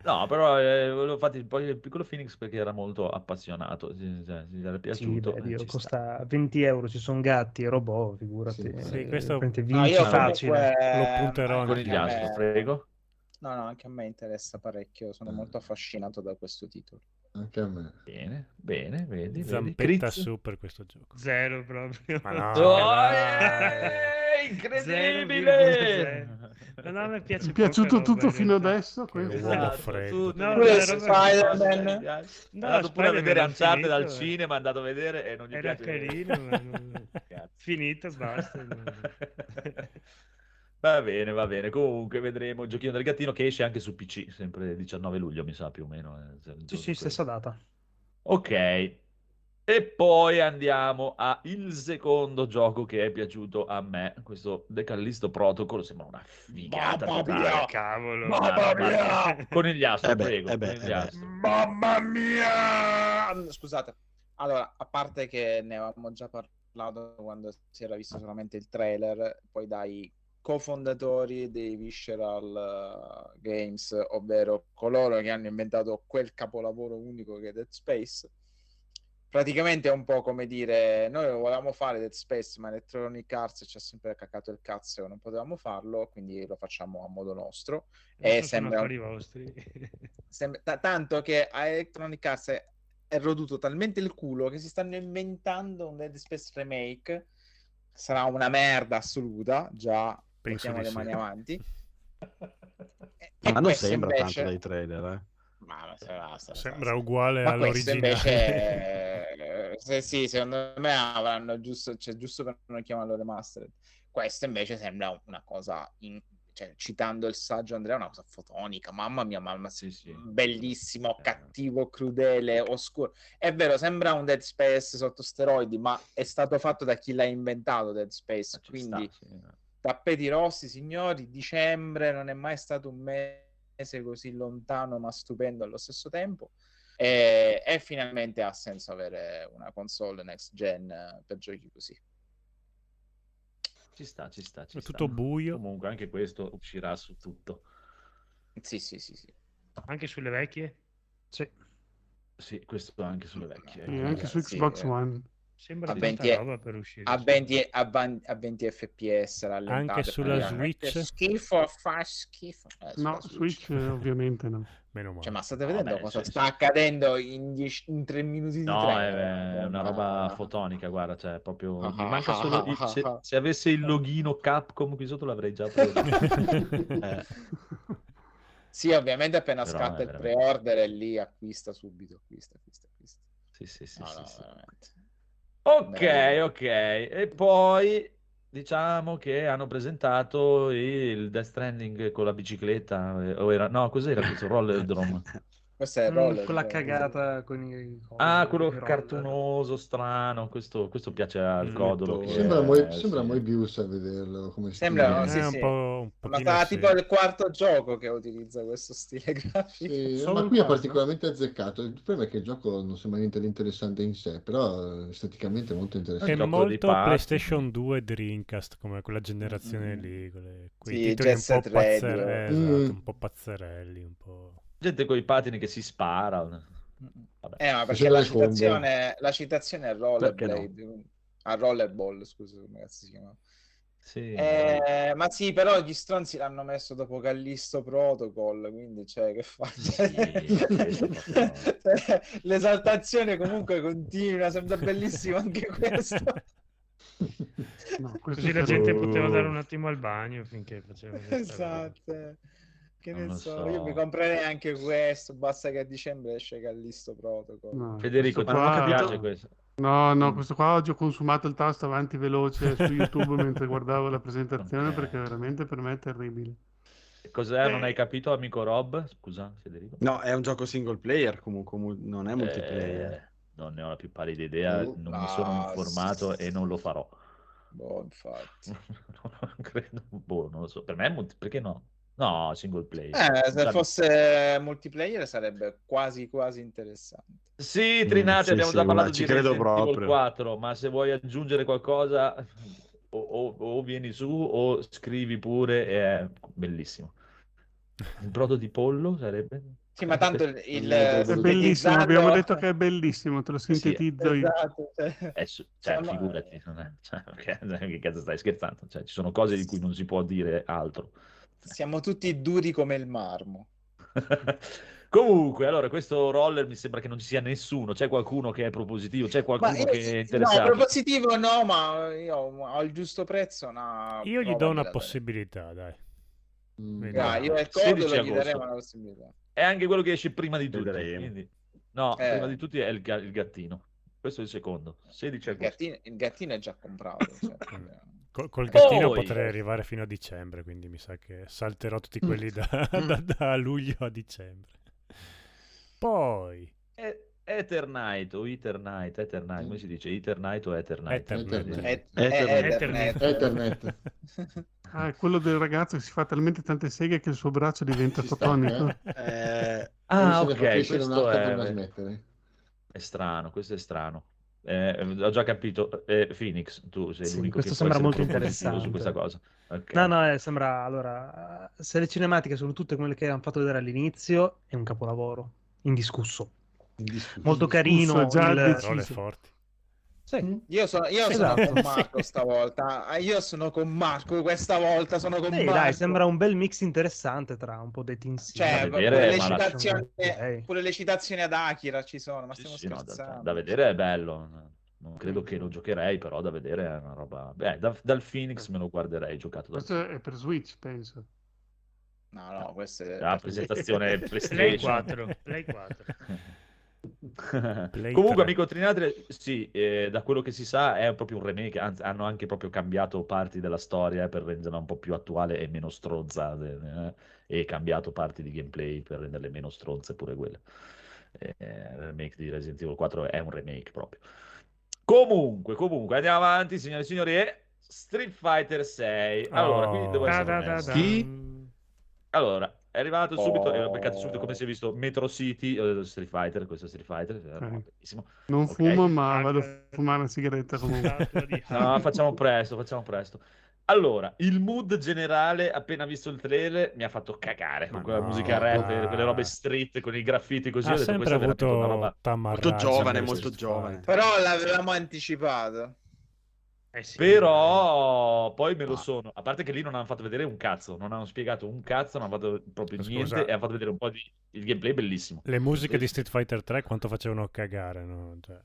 No, però eh, volevo fare poi il piccolo Phoenix perché era molto appassionato, si, si era piaciuto. Sì, beh, Dio, costa sta. 20 euro, ci sono gatti e robot, figurati. Sì, sì questo vince no, io facile. Lo punterò con il prego. No, no, anche a me interessa parecchio, sono mm. molto affascinato da questo titolo. Anche a me. Bene, bene, vedi. Zampetta vedi. su per questo gioco. Zero proprio. Ma no, oh, eh, incredibile! Ma no, mi piace È piaciuto tutto fino adesso? Questo? Esatto, tu, no, Spider-Man. È andato pure a vedere Uncharted dal cinema, è andato a vedere e non gli Era piace. carino, ma non... finito, basta. Va bene, va bene. Comunque vedremo il giochino del gattino che esce anche su PC, sempre il 19 luglio, mi sa più o meno. Eh, sì, sì, stessa data. Ok. E poi andiamo al secondo gioco che è piaciuto a me, questo The Callisto Protocol, sembra una figata. Mamma mia, cavolo. Mamma mia. Con il astro, eh beh, prego. Eh beh, eh Mamma mia! Scusate. Allora, a parte che ne avevamo già parlato quando si era visto solamente il trailer, poi dai cofondatori dei Visceral uh, Games, ovvero coloro che hanno inventato quel capolavoro unico che è Dead Space. Praticamente è un po' come dire, noi volevamo fare Dead Space, ma Electronic Arts ci ha sempre caccato il cazzo e non potevamo farlo, quindi lo facciamo a modo nostro. E sembra... sembra... T- tanto che a Electronic Arts è... è roduto talmente il culo che si stanno inventando un Dead Space remake. Sarà una merda assoluta, già Penso mettiamo le mani avanti. e, ma non sembra invece... tanto dai trailer, eh. Ma sarà, sarà, sembra uguale ma all'originale. Invece, eh, sì, secondo me avranno giusto, cioè, giusto per non chiamarlo remastered. Questo invece sembra una cosa, in, cioè, citando il saggio Andrea, una cosa fotonica. Mamma mia, mamma, sì, sì. bellissimo, eh. cattivo, crudele, oscuro. È vero, sembra un Dead Space sotto steroidi, ma è stato fatto da chi l'ha inventato Dead Space. Quindi, sta, sì tappeti rossi, signori, dicembre non è mai stato un mese così lontano ma stupendo allo stesso tempo e, e finalmente ha senso avere una console next gen per giochi così. Ci sta, ci sta. Ci è sta. tutto buio. Comunque anche questo uscirà su tutto. Sì, sì, sì, sì. Anche sulle vecchie? Sì. Sì, questo anche sulle vecchie. E anche su Xbox sì, eh. Sembra a 20, roba per uscire. A 20, a, ban- a 20 fps Anche sulla Switch? Schifo, fa schifo. Eh, no, Switch, Switch ovviamente no. Meno male. Cioè, ma state vedendo Vabbè, cosa cioè, sta accadendo in, 10, in 3 minuti di no, tempo? No, è, è, una roba fotonica, guarda, cioè proprio... Ah, manca solo... il, se, se, avesse il logino Capcom qui sotto l'avrei già preso. eh. Sì, ovviamente appena Però scatta il pre-order e lì acquista subito, acquista, acquista, acquista. Sì, sì, sì, no, sì, no, sì. Ok, Beh. ok. E poi diciamo che hanno presentato il Death Stranding con la bicicletta. Eh, o era... No, cos'era questo Roller Questa è mm, roller, quella cagata con i Ah, quello cartunoso, strano. Questo, questo piace al codolo. Sembra, mo- eh, sembra sì. Moebius a vederlo. Come sembra, no, sì, sì. Un po', un ma tipo il quarto gioco che utilizza questo stile grafico. Sì, ma qui è particolarmente azzeccato. Il problema è che il gioco non sembra niente di interessante in sé, però esteticamente è molto interessante. È molto PlayStation 2 Dreamcast, come quella generazione mm. lì. Quelle, quei sì, titoli un po, pazzerelli, mm. esatto, un po' pazzerelli, un po' gente con i patini che si spara. Vabbè. Eh, ma perché la citazione, la citazione è Rollerblade, no? a Rollerball, scusa come si chiama. Sì, eh, ma sì, però gli stronzi l'hanno messo dopo Callisto Protocol, quindi cioè che fa? Sì, L'esaltazione comunque continua, sembra bellissimo anche questo. No, questo Così la gente poteva dare un attimo al bagno finché faceva esatto. Che ne so, so, io mi comprerei anche questo, basta che a dicembre esce Callisto Protocol. No, Federico, ti qua... piace questo? No, no, questo qua oggi ho consumato il tasto avanti veloce su YouTube mentre guardavo la presentazione okay. perché veramente per me è terribile. Cos'è? Eh. Non hai capito, amico Rob? Scusa, Federico. No, è un gioco single player comunque, non è multiplayer. Eh, non ne ho la più pallida idea, uh, non mi sono informato sì. e non lo farò. Boh, infatti. non credo, boh, non lo so. Per me è multi... perché no? No, single player. Eh, se fosse multiplayer sarebbe quasi quasi interessante. Sì, Trinati, mm, sì, abbiamo sì, già parlato di Resident Evil 4, ma se vuoi aggiungere qualcosa o, o, o, vieni su o scrivi pure, è bellissimo. Il brodo di pollo sarebbe? Sì, ma tanto il, il è bellissimo, abbiamo detto che è bellissimo, te lo sintetizzo sì, esatto, cioè... È su... cioè, figurati, non è... cioè, che cazzo stai scherzando? Cioè, ci sono cose di cui non si può dire altro. Siamo tutti duri come il marmo. Comunque, allora, questo roller mi sembra che non ci sia nessuno. C'è qualcuno che è propositivo? C'è qualcuno io, che è interessato? No, propositivo no, ma io ho il giusto prezzo. No, io gli do una possibilità, dai. Mm. Ah, io al codolo gli darei una possibilità. È anche quello che esce prima di tutti. Quindi... No, eh. prima di tutti è il, il, gattino. Questo è il secondo. 16 il gattino, il gattino è già comprato. Cioè, Col, col gattino Poi... potrei arrivare fino a dicembre, quindi mi sa che salterò tutti quelli da, da, da luglio a dicembre. Poi... E... Eternite o Eternite, Eternite, come si dice? Eternite o Eternite? Eternite. Eternite. Eternite. Ah, è quello del ragazzo che si fa talmente tante seghe che il suo braccio diventa fotonico. Eh... Ah, ok, questo è... è strano, questo è strano. Eh, ho già capito. Eh, Phoenix, tu sei Sì, l'unico questo che sembra molto positivo su questa interessante. cosa. Ok. No, no, eh, sembra allora, se le cinematiche sono tutte quelle che hanno fatto vedere all'inizio, è un capolavoro, indiscusso. Indiscusso. Molto carino. è già il- forti. Sì. Io sono, io sono Esatto. con Marco stavolta. Ah, Io sono con Marco questa volta. Sono con Sì, Marco. dai, sembra un bel mix interessante tra un po' dei sim. Cioè, Da pure, vedere, le la- citazioni, pure le citazioni ad Akira ci sono. Ma stiamo sì, no, da, scherzando. da vedere è bello. Non credo che lo giocherei, però da vedere è una roba. Beh, da- dal Phoenix me lo guarderei giocato da Questo è per Switch, penso. No, no, questo è... la presentazione Play PlayStation. 4. Play 4. Comunque, 3. amico Trinadre, sì, eh, da quello che si sa è proprio un remake, anzi hanno anche proprio cambiato parti della storia eh, per renderla un po' più attuale e meno stronza, eh, e cambiato parti di gameplay per renderle meno stronze pure quelle. Eh, il remake di Resident Evil 4 è un remake proprio. Comunque, comunque, andiamo avanti, signore e signori, e Street Fighter 6. Allora, Oh. qui devo Da, essere da, da, da. Chi? Allora, è arrivato subito, e ho beccato Oh. subito come si è visto Metro City, eh, Street Fighter, questo è Street Fighter, eh, Ok. bellissimo. Non Ok. fumo, ma vado a fumare una sigaretta comunque. Di No, facciamo presto, facciamo presto. Allora, il mood generale, appena visto il trailer, mi ha fatto cagare con Ma quella no, musica rap, ma- quelle robe street con i graffiti così. Ha ho detto, sempre avuto una roba... Molto giovane, molto giovane. Però l'avevamo anticipato. Eh sì, Però poi me lo Ah. sono. A parte che lì non hanno fatto vedere un cazzo, non hanno spiegato un cazzo, non hanno fatto proprio Scusa. niente e hanno fatto vedere un po' di... Il gameplay bellissimo. Le musiche di Street Fighter 3 quanto facevano cagare, no? Cioè,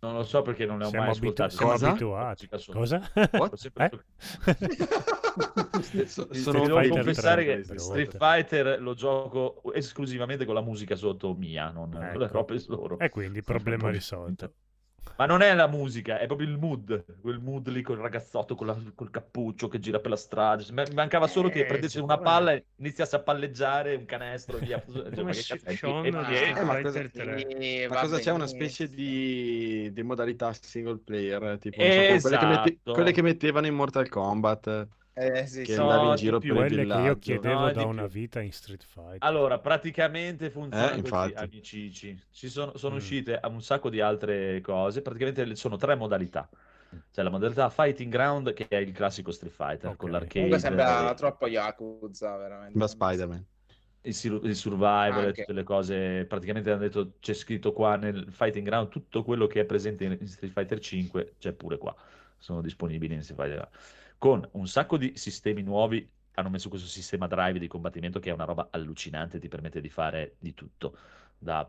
Non lo so perché non le ho siamo, mai abitu- ascoltate. siamo Cosa? abituati. Cosa? Eh? So- Ti sono devo Fighter confessare 3, che Street. Fighter lo gioco esclusivamente con la musica sotto mia, non Ecco. robe loro. E quindi problema risolto. Ma non è la musica, è proprio il mood, quel mood lì col ragazzotto con la- col cappuccio che gira per la strada. Mancava solo che Eh, prendesse sì, una palla e iniziasse a palleggiare un canestro e via. Cioè, Come ma che Eh, ma cosa- Fighter 3. Sì, Ma va cosa c'è? Una specie di, di modalità single player, tipo non so, quelle, che mette- Esatto. quelle che mettevano in Mortal Kombat, Eh, sì, che andavi in giro più. per il Quelle che io villaggio. chiedevo No, da una più. vita in Street Fighter. Allora, praticamente funziona Eh, così, infatti. amicici. Ci sono, sono Mm. uscite a un sacco di altre cose. Praticamente sono tre modalità. C'è la modalità Fighting Ground, che è il classico Street Fighter, Ok. con l'arcade. Comunque sembra eh, troppo Yakuza, veramente. Da Spider-Man. il, il survival e tutte le cose. Praticamente hanno detto c'è scritto qua nel Fighting Ground tutto quello che è presente in, in Street Fighter 5, c'è pure qua. Sono disponibili in Street Fighter. Con un sacco di sistemi nuovi. Hanno messo questo sistema drive di combattimento che è una roba allucinante, ti permette di fare di tutto. Da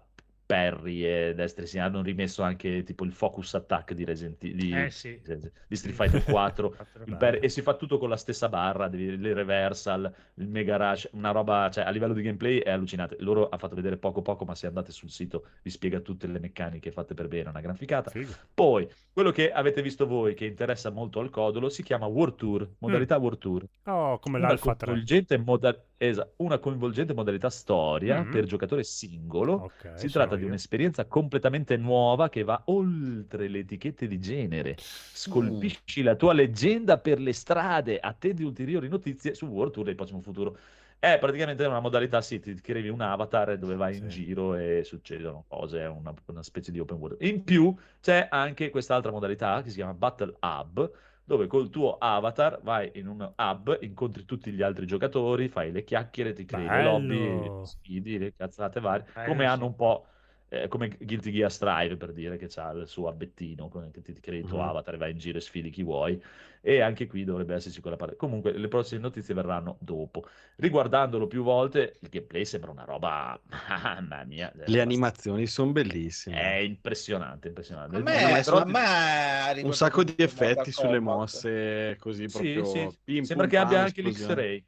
parry e e sinistra. Hanno rimesso anche tipo il focus attack di, Resident di, Eh sì. di Street Fighter 4. Quattro Il barre. per- e si fa tutto con la stessa barra, devi- le reversal, il mega rush, una roba, cioè a livello di gameplay è allucinante. Loro ha fatto vedere poco poco, ma se andate sul sito vi spiega tutte le meccaniche fatte per bene, una gran ficata. Figo. Poi, quello che avete visto voi, che interessa molto al codolo, si chiama War Tour, modalità War Tour. Oh, come l'Alpha 3. coinvolgente, moda- esa- una coinvolgente modalità storia Mhm. per giocatore singolo. Ok, Si tratta di io. un'esperienza completamente nuova che va oltre le etichette di genere. Scolpisci la tua leggenda per le strade. Attendi ulteriori notizie su World Tour del prossimo futuro. È praticamente una modalità, sì, ti crei un avatar dove vai in Sì. giro e succedono cose, è una, una specie di open world. In più c'è anche quest'altra modalità che si chiama Battle Hub, dove col tuo avatar vai in un hub, incontri tutti gli altri giocatori, fai le chiacchiere, ti crei le lobby, Bello. sfidi, le cazzate varie, Bello, come hanno un po' eh, come Guilty Gear Strive per dire che c'ha il suo abbettino con- che ti ti crei il tuo Mhm. avatar e vai in giro e sfidi chi vuoi. E anche qui dovrebbe esserci quella parte. Comunque le prossime notizie verranno dopo. Riguardandolo più volte il gameplay sembra una roba mamma mia è Le animazioni sono bellissime. è impressionante impressionante. A me, me ha un sacco di effetti sulle mosse così Sì, proprio sì, pim, sembra pum, che abbia anche l'X-Ray.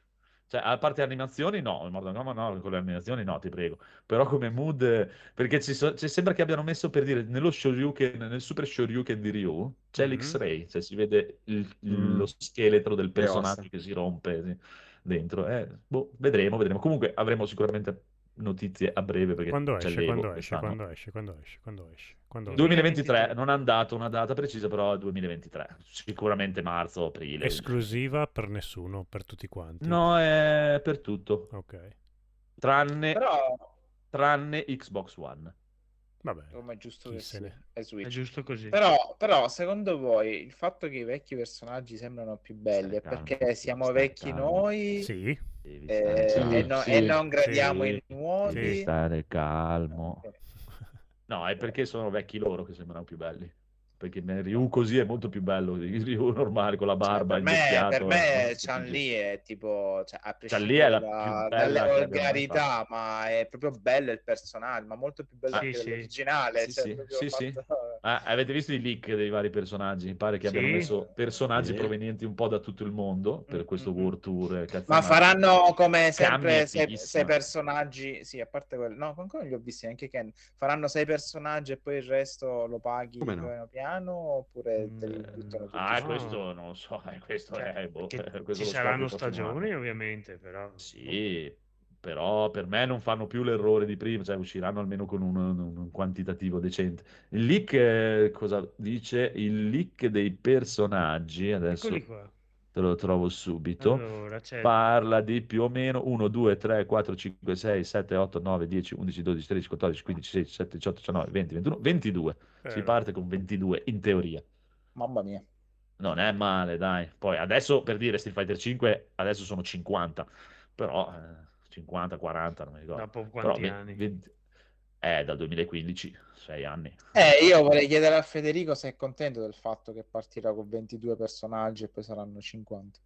Cioè, a parte animazioni, no, in Mortal Kombat no, con le animazioni no, ti prego. Però come mood, perché ci so- cioè, sembra che abbiano messo per dire, nello Shoryuken, nel Super Shoryuken di Ryu, c'è Mhm. l'X-Ray, cioè si vede il- il- Mm. lo scheletro del personaggio che si rompe sì, dentro. Eh, boh, vedremo, vedremo. Comunque avremo sicuramente notizie a breve perché Quando esce, quando esce, quando esce, quando esce, quando esce, quando esce. 2023, non hanno dato una data precisa, però è 2023. Sicuramente marzo, aprile. Esclusiva per nessuno, per tutti quanti. No, è per tutto. Ok. Tranne, Però tranne Xbox One. Vabbè, come è giusto che sia. È. È giusto così. Però, però, secondo voi il fatto che i vecchi personaggi sembrano più belli è perché siamo stai vecchi calmo. noi Sì, Devi eh, stare Sì, e, calmo. no- sì, e non gradiamo sì, i nuovi? Devi stare calmo. No, è perché sono vecchi loro che sembrano più belli. Perché Ryu così è molto più bello di Ryu normale con la Cioè, barba per me, per eh, me si Chun-Li è tipo cioè, a Chun-Li è la prescindere più da- bella dalle che volgarità ma è proprio bello il personaggio ma molto più bello Sì, anche sì. dell'originale Sì, cioè, sì, sì, sì. Ah, avete visto i leak dei vari personaggi? Mi pare che abbiano Sì. messo personaggi Sì. provenienti un po' da tutto il mondo per Mm, questo mm, World Tour. eh, ma faranno come sempre sei, sei personaggi sì a parte quello no ancora non li ho visti anche Ken faranno sei personaggi e poi il resto lo paghi Come no? piano piano oppure Mm, buttano tutti Ah, su? questo non lo so, eh, questo Cioè, è... boh, questo ci saranno stagioni, ovviamente, però. Sì, però per me non fanno più l'errore di prima, cioè usciranno almeno con un, un- un quantitativo decente. Il leak, eh, cosa dice? Il leak dei personaggi, adesso te lo trovo subito, Allora, parla di più o meno 1, 2, 3, 4, 5, 6, 7, 8, 9, 10, 11, 12, 13, 14, 15, 16, 17, 18, 19, 20, 21, 22. Si Eh, parte con 22 in teoria. mamma mia Non è male, dai. Poi adesso per dire Street Fighter 5, adesso sono 50, però eh, 50, 40, non mi ricordo. dopo Però quanti ve- anni? venti- eh, dal 2015, 6 anni. Eh, io vorrei chiedere a Federico se è contento del fatto che partirà con 22 personaggi e poi saranno 50.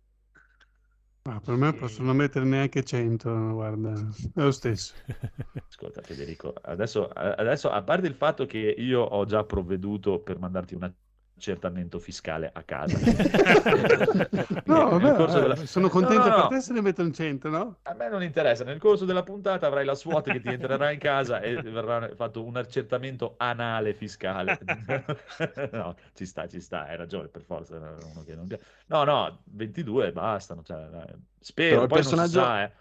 Ma per me Sì. possono mettere neanche 100, guarda, è lo stesso. Ascolta Federico, adesso, adesso a parte il fatto che io ho già provveduto per mandarti un accertamento fiscale a casa. No, vabbè, eh, della- sono contento No, no, per no. te se ne mettono 100, no? A me non interessa, nel corso della puntata avrai la SWAT che ti entrerà in casa e verrà fatto un accertamento anale fiscale. no, ci sta, ci sta, hai ragione, per forza. che non. No, no, 22 bastano. Cioè, dai, spero, Però il poi non si personaggio- sa, eh.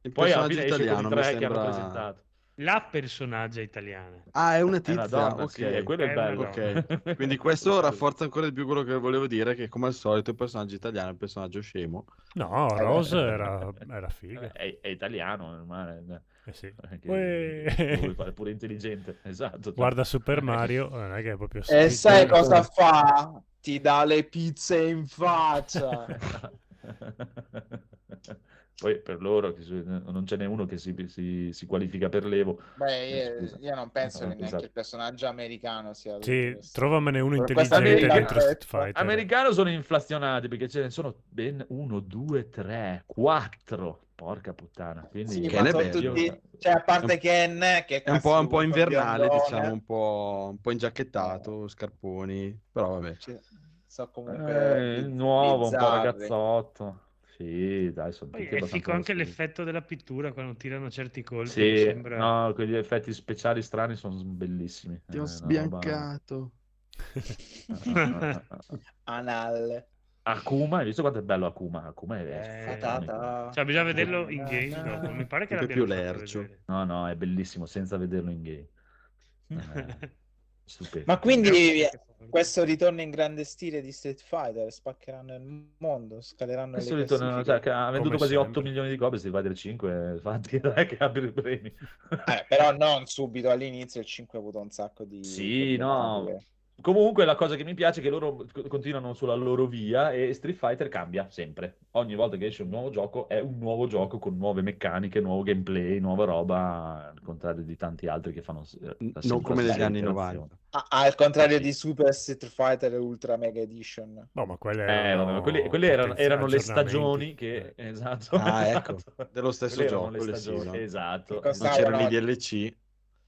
Il Poi alla personaggio fine esce con i tre che hanno sembra... presentato. La personaggia italiana. Ah, è una È tizia, una donna, ok. sì, quello è È bello. Ok, quindi questo rafforza ancora di più quello che volevo dire, che come al solito il personaggio italiano è un personaggio scemo. No, Rose era, era figa. È, è italiano, normale. Eh sì. Lo vuoi fare pure intelligente, esatto. Guarda Super Mario, non è che è proprio E sai cosa fa? Ti dà le pizze in faccia. Poi per loro che non ce n'è uno che si, si- si qualifica per l'Evo. Beh, Eh, io, io non penso No, che neanche il personaggio americano sia... Sì, trovamene uno Per intelligente dentro Street festa. Fighter. Americano sono inflazionati perché ce ne sono ben 1, 2, 3, 4. Porca puttana. Quindi Sì, è sono bello. tutti... Cioè, a parte Ken, che È un po', un po' invernale, biondone, diciamo, un po', un po' ingiacchettato, scarponi, però vabbè. cioè, so comunque... Eh, nuovo, un po' bizzarri. ragazzotto. Sì, dai, sono Poi tutti è fico anche così. l'effetto della pittura quando tirano certi colpi. Sì, sembra... no, quegli effetti speciali strani sono bellissimi. Ti Eh, ho roba- sbiancato. Ah. Anal. Akuma, hai visto quanto è bello Akuma? Akuma è Eh. Cioè, bisogna vederlo in game dopo. Mi pare che l'abbiano più lercio. No, no, è bellissimo senza vederlo in game. Eh, stupendo. Ma quindi questo ritorno in grande stile di Street Fighter spaccheranno il mondo, scaleranno Questo le ritorno, cioè, che ha venduto Come quasi sempre. 8 milioni di copie, Street Fighter 5, infatti non è che abbia i premi. Eh, però non subito all'inizio il 5 ha avuto un sacco di Sì, no. problematiche. Comunque la cosa che mi piace è che loro co- continuano sulla loro via e Street Fighter cambia sempre. Ogni volta che esce un nuovo gioco è un nuovo gioco con nuove meccaniche, nuovo gameplay, nuova roba, al contrario di tanti altri che fanno... eh, Non come negli anni iterazione. 90. Ah, al contrario di Super Street Fighter Ultra Mega Edition. No, ma quelle Eh, erano vabbè, quelli, quelli erano, erano le stagioni che... Esatto. Ah, ecco, esatto. dello stesso gioco, le stagioni, season. Esatto. Che Non c'erano i. DLC.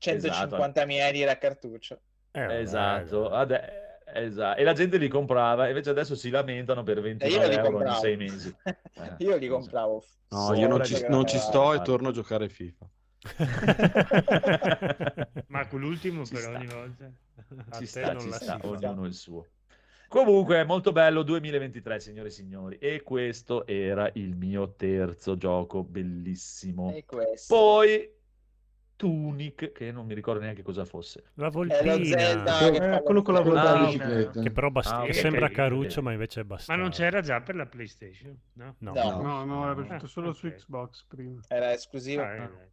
150.000 lire a cartuccio. Eh, Esatto, dai. ade- esatto. E la gente li comprava, invece adesso si lamentano per E io 29 li euro compravo. 6 mesi. Eh, io li compravo. No, io non ci, non ci sto e torno a giocare FIFA. Ma con l'ultimo Ci però sta. ogni volta. A Ci sta, ci sta, ognuno il suo. Comunque molto bello 2023, signore e signori. E questo era il mio terzo gioco, bellissimo. E questo. Poi Tunic, che non mi ricordo neanche cosa fosse. La lo volpina. Zelda Eh, quello con la Quello Ah. Che però bast- Ah, che ok. sembra caruccio, ma invece è bastardo. Ma non c'era già per la PlayStation? No. No. No. No, no, era Ah, uscito solo su. Xbox prima. Era esclusivo. Ah, eh,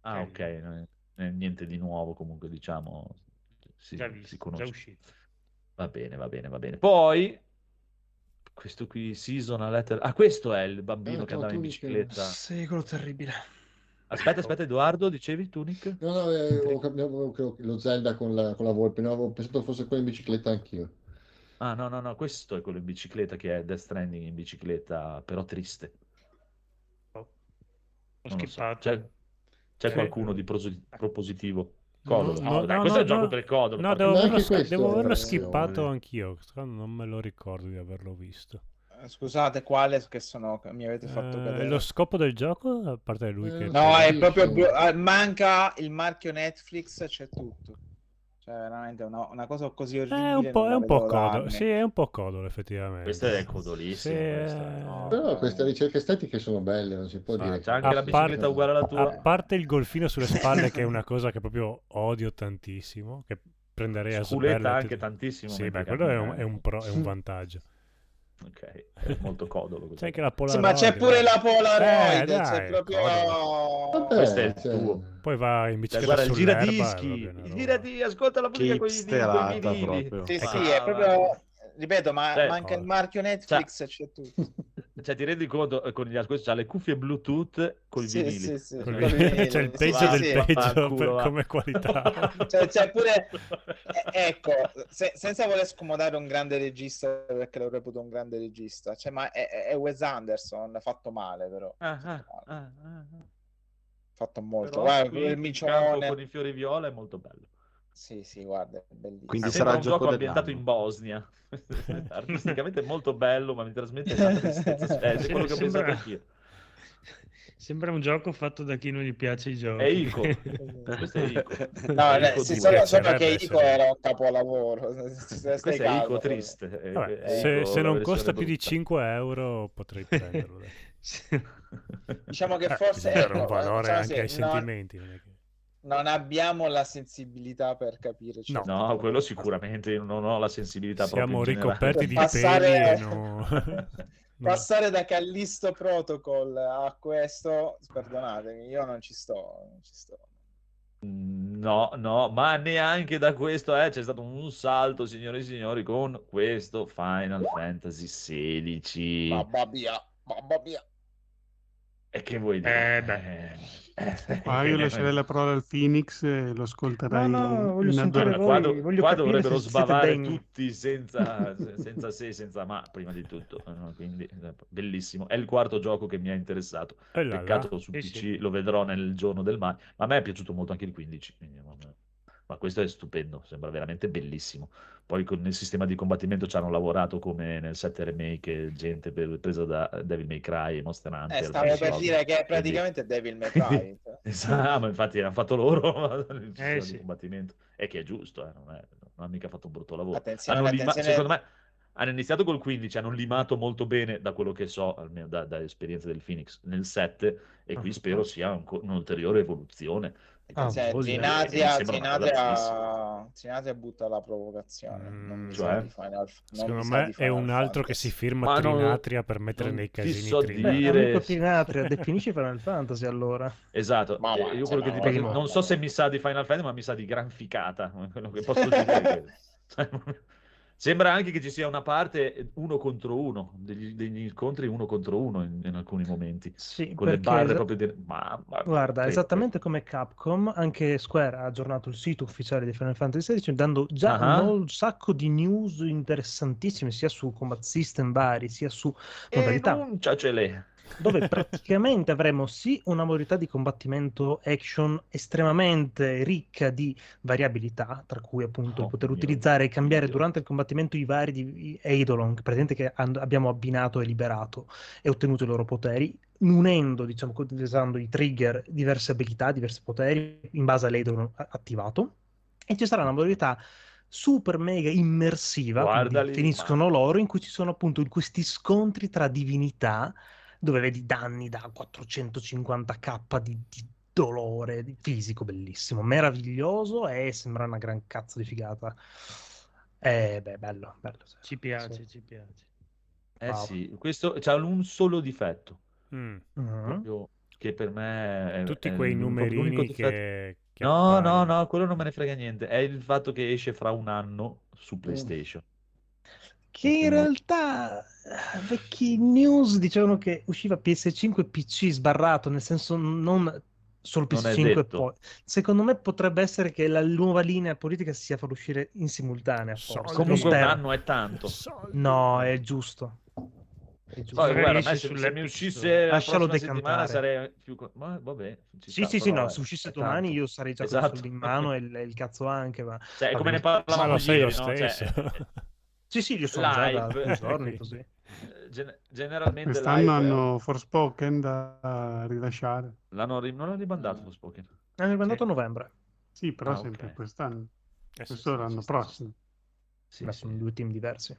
Ah, Ok. ok, non è- non è niente di nuovo comunque, diciamo. si, Già si visto, già conosce. uscito. Va bene, va bene, va bene. Poi, questo qui, Seasonal Letter... Ah, questo è il bambino Eh, che andava in bicicletta. Sì, quello terribile. Aspetta, aspetta, Edoardo, dicevi Tunic? No, no, eh, avevo cap- avevo- credo che lo Zelda con la, con la volpe, no, avevo pensato fosse quello in bicicletta anch'io. Ah, no, no, no, questo è quello in bicicletta che è Death Stranding in bicicletta, però triste. Ho Non lo so. C'è, c'è Sì. qualcuno di prosi- propositivo? Codolo. No, no, dai, no, questo è no, il gioco no. per Codolo. No, devo averlo, devo averlo è- skippato anch'io. Non me lo ricordo di averlo visto. Eh, Scusate, quale che sono mi avete fatto Eh, vedere? lo scopo del gioco, a parte lui che... Eh, No, è proprio ah, manca il marchio Netflix, c'è tutto. Cioè, veramente una, una cosa così orribile. È un po', è un po' anni. Sì, è un po' codolo, effettivamente. Questo è codolissimo. Sì, questo è- eh. No, Però queste ricerche estetiche sono belle, non si può Ah, dire. c'è anche A la bicicletta parte- uguale alla A tua. parte il golfino sulle spalle, che è una cosa che proprio odio tantissimo, che prenderei a Sculetta sberle anche tutti- tantissimo. Sì, beh, quello è un, è un pro- è un vantaggio. Ok, è molto codolo. questo. C'è anche la Sì, Polaroid. ma c'è pure la Polaroid, Eh, c'è dai, proprio... Vabbè, Questo è il cioè, tuo. Poi va in Cioè, bicicletta guarda, sull'erba. è il roba. giradischi, ascolta la musica con i vinili, hipsterata coi vinili. proprio. Sì, sì, è va, proprio... Ripeto, ma Cioè, manca il no. marchio Netflix, c'è tutto. Cioè, ti rendi conto eh, con gli ascolti, c'ha le cuffie Bluetooth con i Sì, vinili. sì, sì, Col con Cioè, i vi- vinili, C'è il peggio sì, del sì. peggio Vaffanculo, per- va. come qualità. Cioè, c'è pure... eh, ecco, se- senza voler scomodare un grande regista, perché lo reputo un grande regista, cioè, ma è, è Wes Anderson, fatto male però. Ah, ah, ah, ah, ah. Fatto molto. Però Guarda, il campo micione. con i fiori viola è molto bello. Sì, sì, guarda, è bellissimo. Quindi sarà un gioco gioco ambientato in Bosnia. Artisticamente è molto bello, ma mi trasmette tanta tristezza. Cioè, è quello che ho Sembra- pensato anch'io. Sembra un gioco fatto da chi non gli piace i giochi. È Ico. Questo è Ico. No, È eh, Ico sì, solo, che Ico era un capolavoro. Questo è Ico triste. è- Vabbè, è se, Ico se non costa più di brutta. 5 euro potrei prenderlo. Diciamo che Eh, forse dare un ecco, valore diciamo anche ai sì, non- sentimenti. Non abbiamo la sensibilità per capire. No. No, quello sicuramente non ho la sensibilità Siamo ricoperti di Passare- peli no... Passare da Callisto Protocol a questo, perdonatemi, io non ci sto. Non ci sto. No, no, ma neanche da questo eh, c'è stato un salto, signore e signori, con questo Final Fantasy XVI. Mamma mia, mamma mia. E che vuoi dire? Eh, beh. Eh, Qua io lascerei la parola al Phoenix e lo ascolterei No, no, voglio in sentire voi. qua, do- voglio qua capire dovrebbero se sbavare tutti senza, senza se, senza ma, prima di tutto. no? Quindi, eh, bellissimo. È il quarto gioco che mi ha interessato. Là là. Peccato su Sì, PC, sì. lo vedrò nel giorno del mai. Ma a me è piaciuto molto anche il 15. quindi, ma, questo è stupendo, sembra veramente bellissimo. Poi con il sistema di combattimento ci hanno lavorato come nel 7 remake, gente per- presa da Devil May Cry e Monster Hunter. Eh, stavo per dire che è Quindi- praticamente Devil May Cry. Esatto, ma infatti hanno fatto loro il sistema di sì. combattimento. E che è giusto, eh, non, è- non ha mica fatto un brutto lavoro. Attenzione, Hanno lima- attenzione. Secondo me hanno iniziato col 15, hanno limato molto bene da quello che so, almeno da, da esperienza del Phoenix, nel 7 e qui Ah. spero sia un un'ulteriore evoluzione. Ah, Cioè. Trinatria, cosa Trinatria, Trinatria butta la provocazione. Mm, non mi cioè? sa di Final, non Secondo mi sa me è un altro che si firma Ma non- Trinatria per mettere non nei casini so. Beh, dire- amico Trinatria, definisci Final Fantasy allora. Esatto, Ma eh, va, io cioè, quello che ma ti ma non so se mi sa di Final Fantasy, ma mi sa di granficata, quello che posso dire. Sembra anche che ci sia una parte uno contro uno, degli, degli incontri uno contro uno in, in alcuni momenti, Sì, con le barre esa- proprio di... Ma, ma- Guarda, credo, esattamente come Capcom, anche Square ha aggiornato il sito ufficiale di Final Fantasy XVI dando già Ah. un sacco di news interessantissime sia su combat system vari sia su modalità, Enunciacele. Dove praticamente avremo sì una modalità di combattimento action estremamente ricca di variabilità, tra cui appunto Oh poter mio utilizzare e cambiare Dio. durante il combattimento i vari di Eidolon, presente che and- abbiamo abbinato e liberato e ottenuto i loro poteri, unendo, diciamo, utilizzando i trigger, diverse abilità, diversi poteri in base all'Eidolon attivato. E ci sarà una modalità super mega immersiva, definiscono loro, in cui ci sono appunto questi scontri tra divinità, dove vedi danni da 450k di, di dolore di fisico, bellissimo, meraviglioso e sembra una gran cazzo di figata. Eh, beh, bello, bello. sì. Ci piace, Sì. ci piace. Eh Wow. sì, questo c'ha un solo difetto, Mm. Mhm. proprio che per me è, Tutti è quei numerini difetto. che, No, no, no, quello non me ne frega niente. È il fatto che esce fra un anno su Mm. Che in realtà eh, vecchi news dicevano che usciva PS5 e PC sbarrato, nel senso non solo Non è PS5 e poi. Secondo me potrebbe essere che la nuova linea politica sia far uscire in simultanea, forse. Comunque un anno è tanto. No, è giusto. È giusto. Poi, Magari guarda, se, se mi uscisse la Lascialo settimana decantare. sarei più... Ma vabbè, Sì, sta, sì, sì, no, è- se uscisse domani tanto. io sarei già con Esatto. in mano e il, il cazzo anche, ma... Cioè, come ne. Ma parlavamo lo sei ieri, no? Cioè. Sì, sì, io sono già da Live. due giorni così. eh, gen- generalmente Quest'anno live hanno Forspoken da rilasciare. l'hanno ri- non l'hanno rimandato Forspoken. Hanno rimandato Sì. a novembre. Sì, però Ah, sempre ok. quest'anno. Eh, Questo sì, l'anno sì, prossimo. Sì, Beh, sì. sono due team diversi.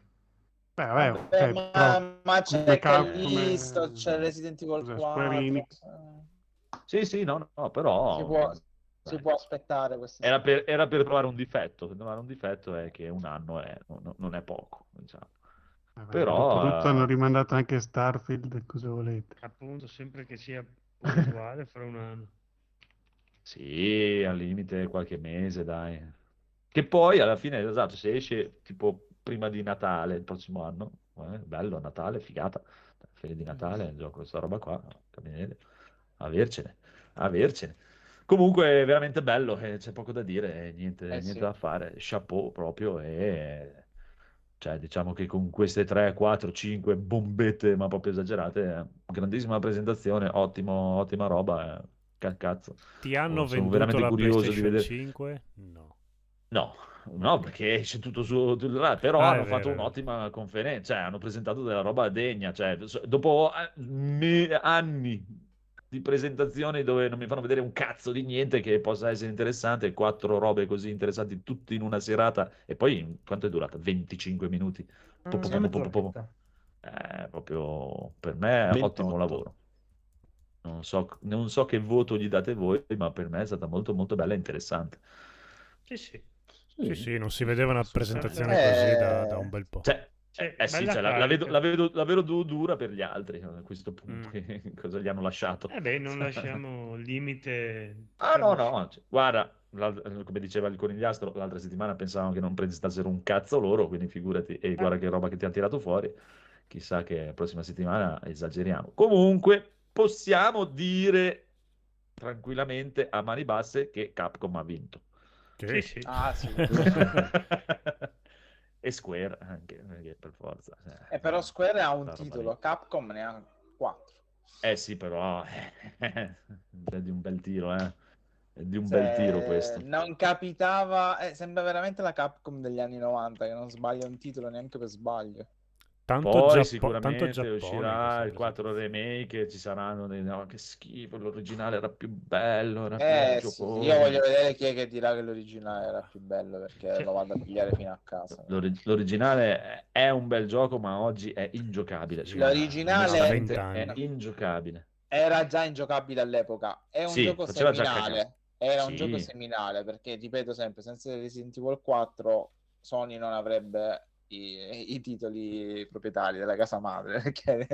Beh, vabbè, Vabbè, cioè, ma, però ma c'è come cap- Callisto, come- c'è Resident Evil cos'è, 4. Square Enix. eh, Sì, sì, no, no, però Si può, si può aspettare questa era per, era per trovare un difetto. Per trovare un difetto è che un anno è- non, non è poco, diciamo. vabbè, però, dopotutto eh, hanno rimandato anche Starfield, cosa volete? Appunto, sempre che sia puntuale fra un anno. Sì, al limite qualche mese, dai. Che poi alla fine, esatto, se esce tipo prima di Natale il prossimo anno, eh, bello, Natale, figata, fine di Natale, gioco questa roba qua, avercene, avercene. Comunque è veramente bello, eh, c'è poco da dire, eh, niente, Eh, niente sì. da fare, chapeau proprio e cioè diciamo che con queste 3, 4, 5 bombette, ma proprio esagerate, eh, grandissima presentazione, ottimo, ottima roba, eh, ca- cazzo. Ti hanno sono venduto veramente la curioso di vedere. 5? No. No, no, perché c'è tutto su, però Ah, hanno vero, fatto un'ottima conferenza, cioè hanno presentato della roba degna, cioè dopo eh, anni di presentazioni dove non mi fanno vedere un cazzo di niente che possa essere interessante, quattro robe così interessanti tutte in una serata e poi quanto è durata? 25 minuti. Po- po- Mm, po-. Eh, proprio per me è 28. ottimo lavoro. Non so, non so che voto gli date voi, ma per me è stata molto molto bella e interessante. Sì, sì. Sì, sì, non si vedeva una presentazione Eh, così da, da un bel po'. Cioè, Cioè, eh sì, cioè, la, la vedo, la vedo- la vedo du- dura per gli altri a questo punto. Mm. cosa gli hanno lasciato? Eh beh, non lasciamo limite. Ah, no, no, cioè, guarda, come diceva il conigliastro, l'altra settimana pensavano che non presentassero un cazzo loro, quindi figurati, e guarda che roba che ti ha tirato fuori. Chissà che la prossima settimana esageriamo. Comunque, possiamo dire tranquillamente a mani basse che Capcom ha vinto. Sì, sì. Ah, sì. e Square anche, perché per forza. eh, Eh, però Square ha un titolo. Capcom ne ha quattro. Eh sì, però è di un bel tiro, eh. È di un Cioè, bel tiro questo. Non capitava, eh, sembra veramente la Capcom degli anni 90 che non sbaglia un titolo neanche per sbaglio. Tanto, Poi Giappo- tanto sicuramente Giappone. uscirà il cosa. 4 remake, ci saranno dei no, che schifo, l'originale era più bello, era Eh più sì, io voglio vedere chi è che dirà che l'originale era più bello perché lo vado a pigliare fino a casa. L'ori- L'originale è un bel gioco, ma oggi è ingiocabile. me. L'originale- è ingiocabile. Era già ingiocabile all'epoca, è un Sì, gioco seminale. Era un Sì. gioco seminale perché, ripeto sempre, senza Resident Evil 4 Sony non avrebbe i, i titoli proprietari della casa madre perché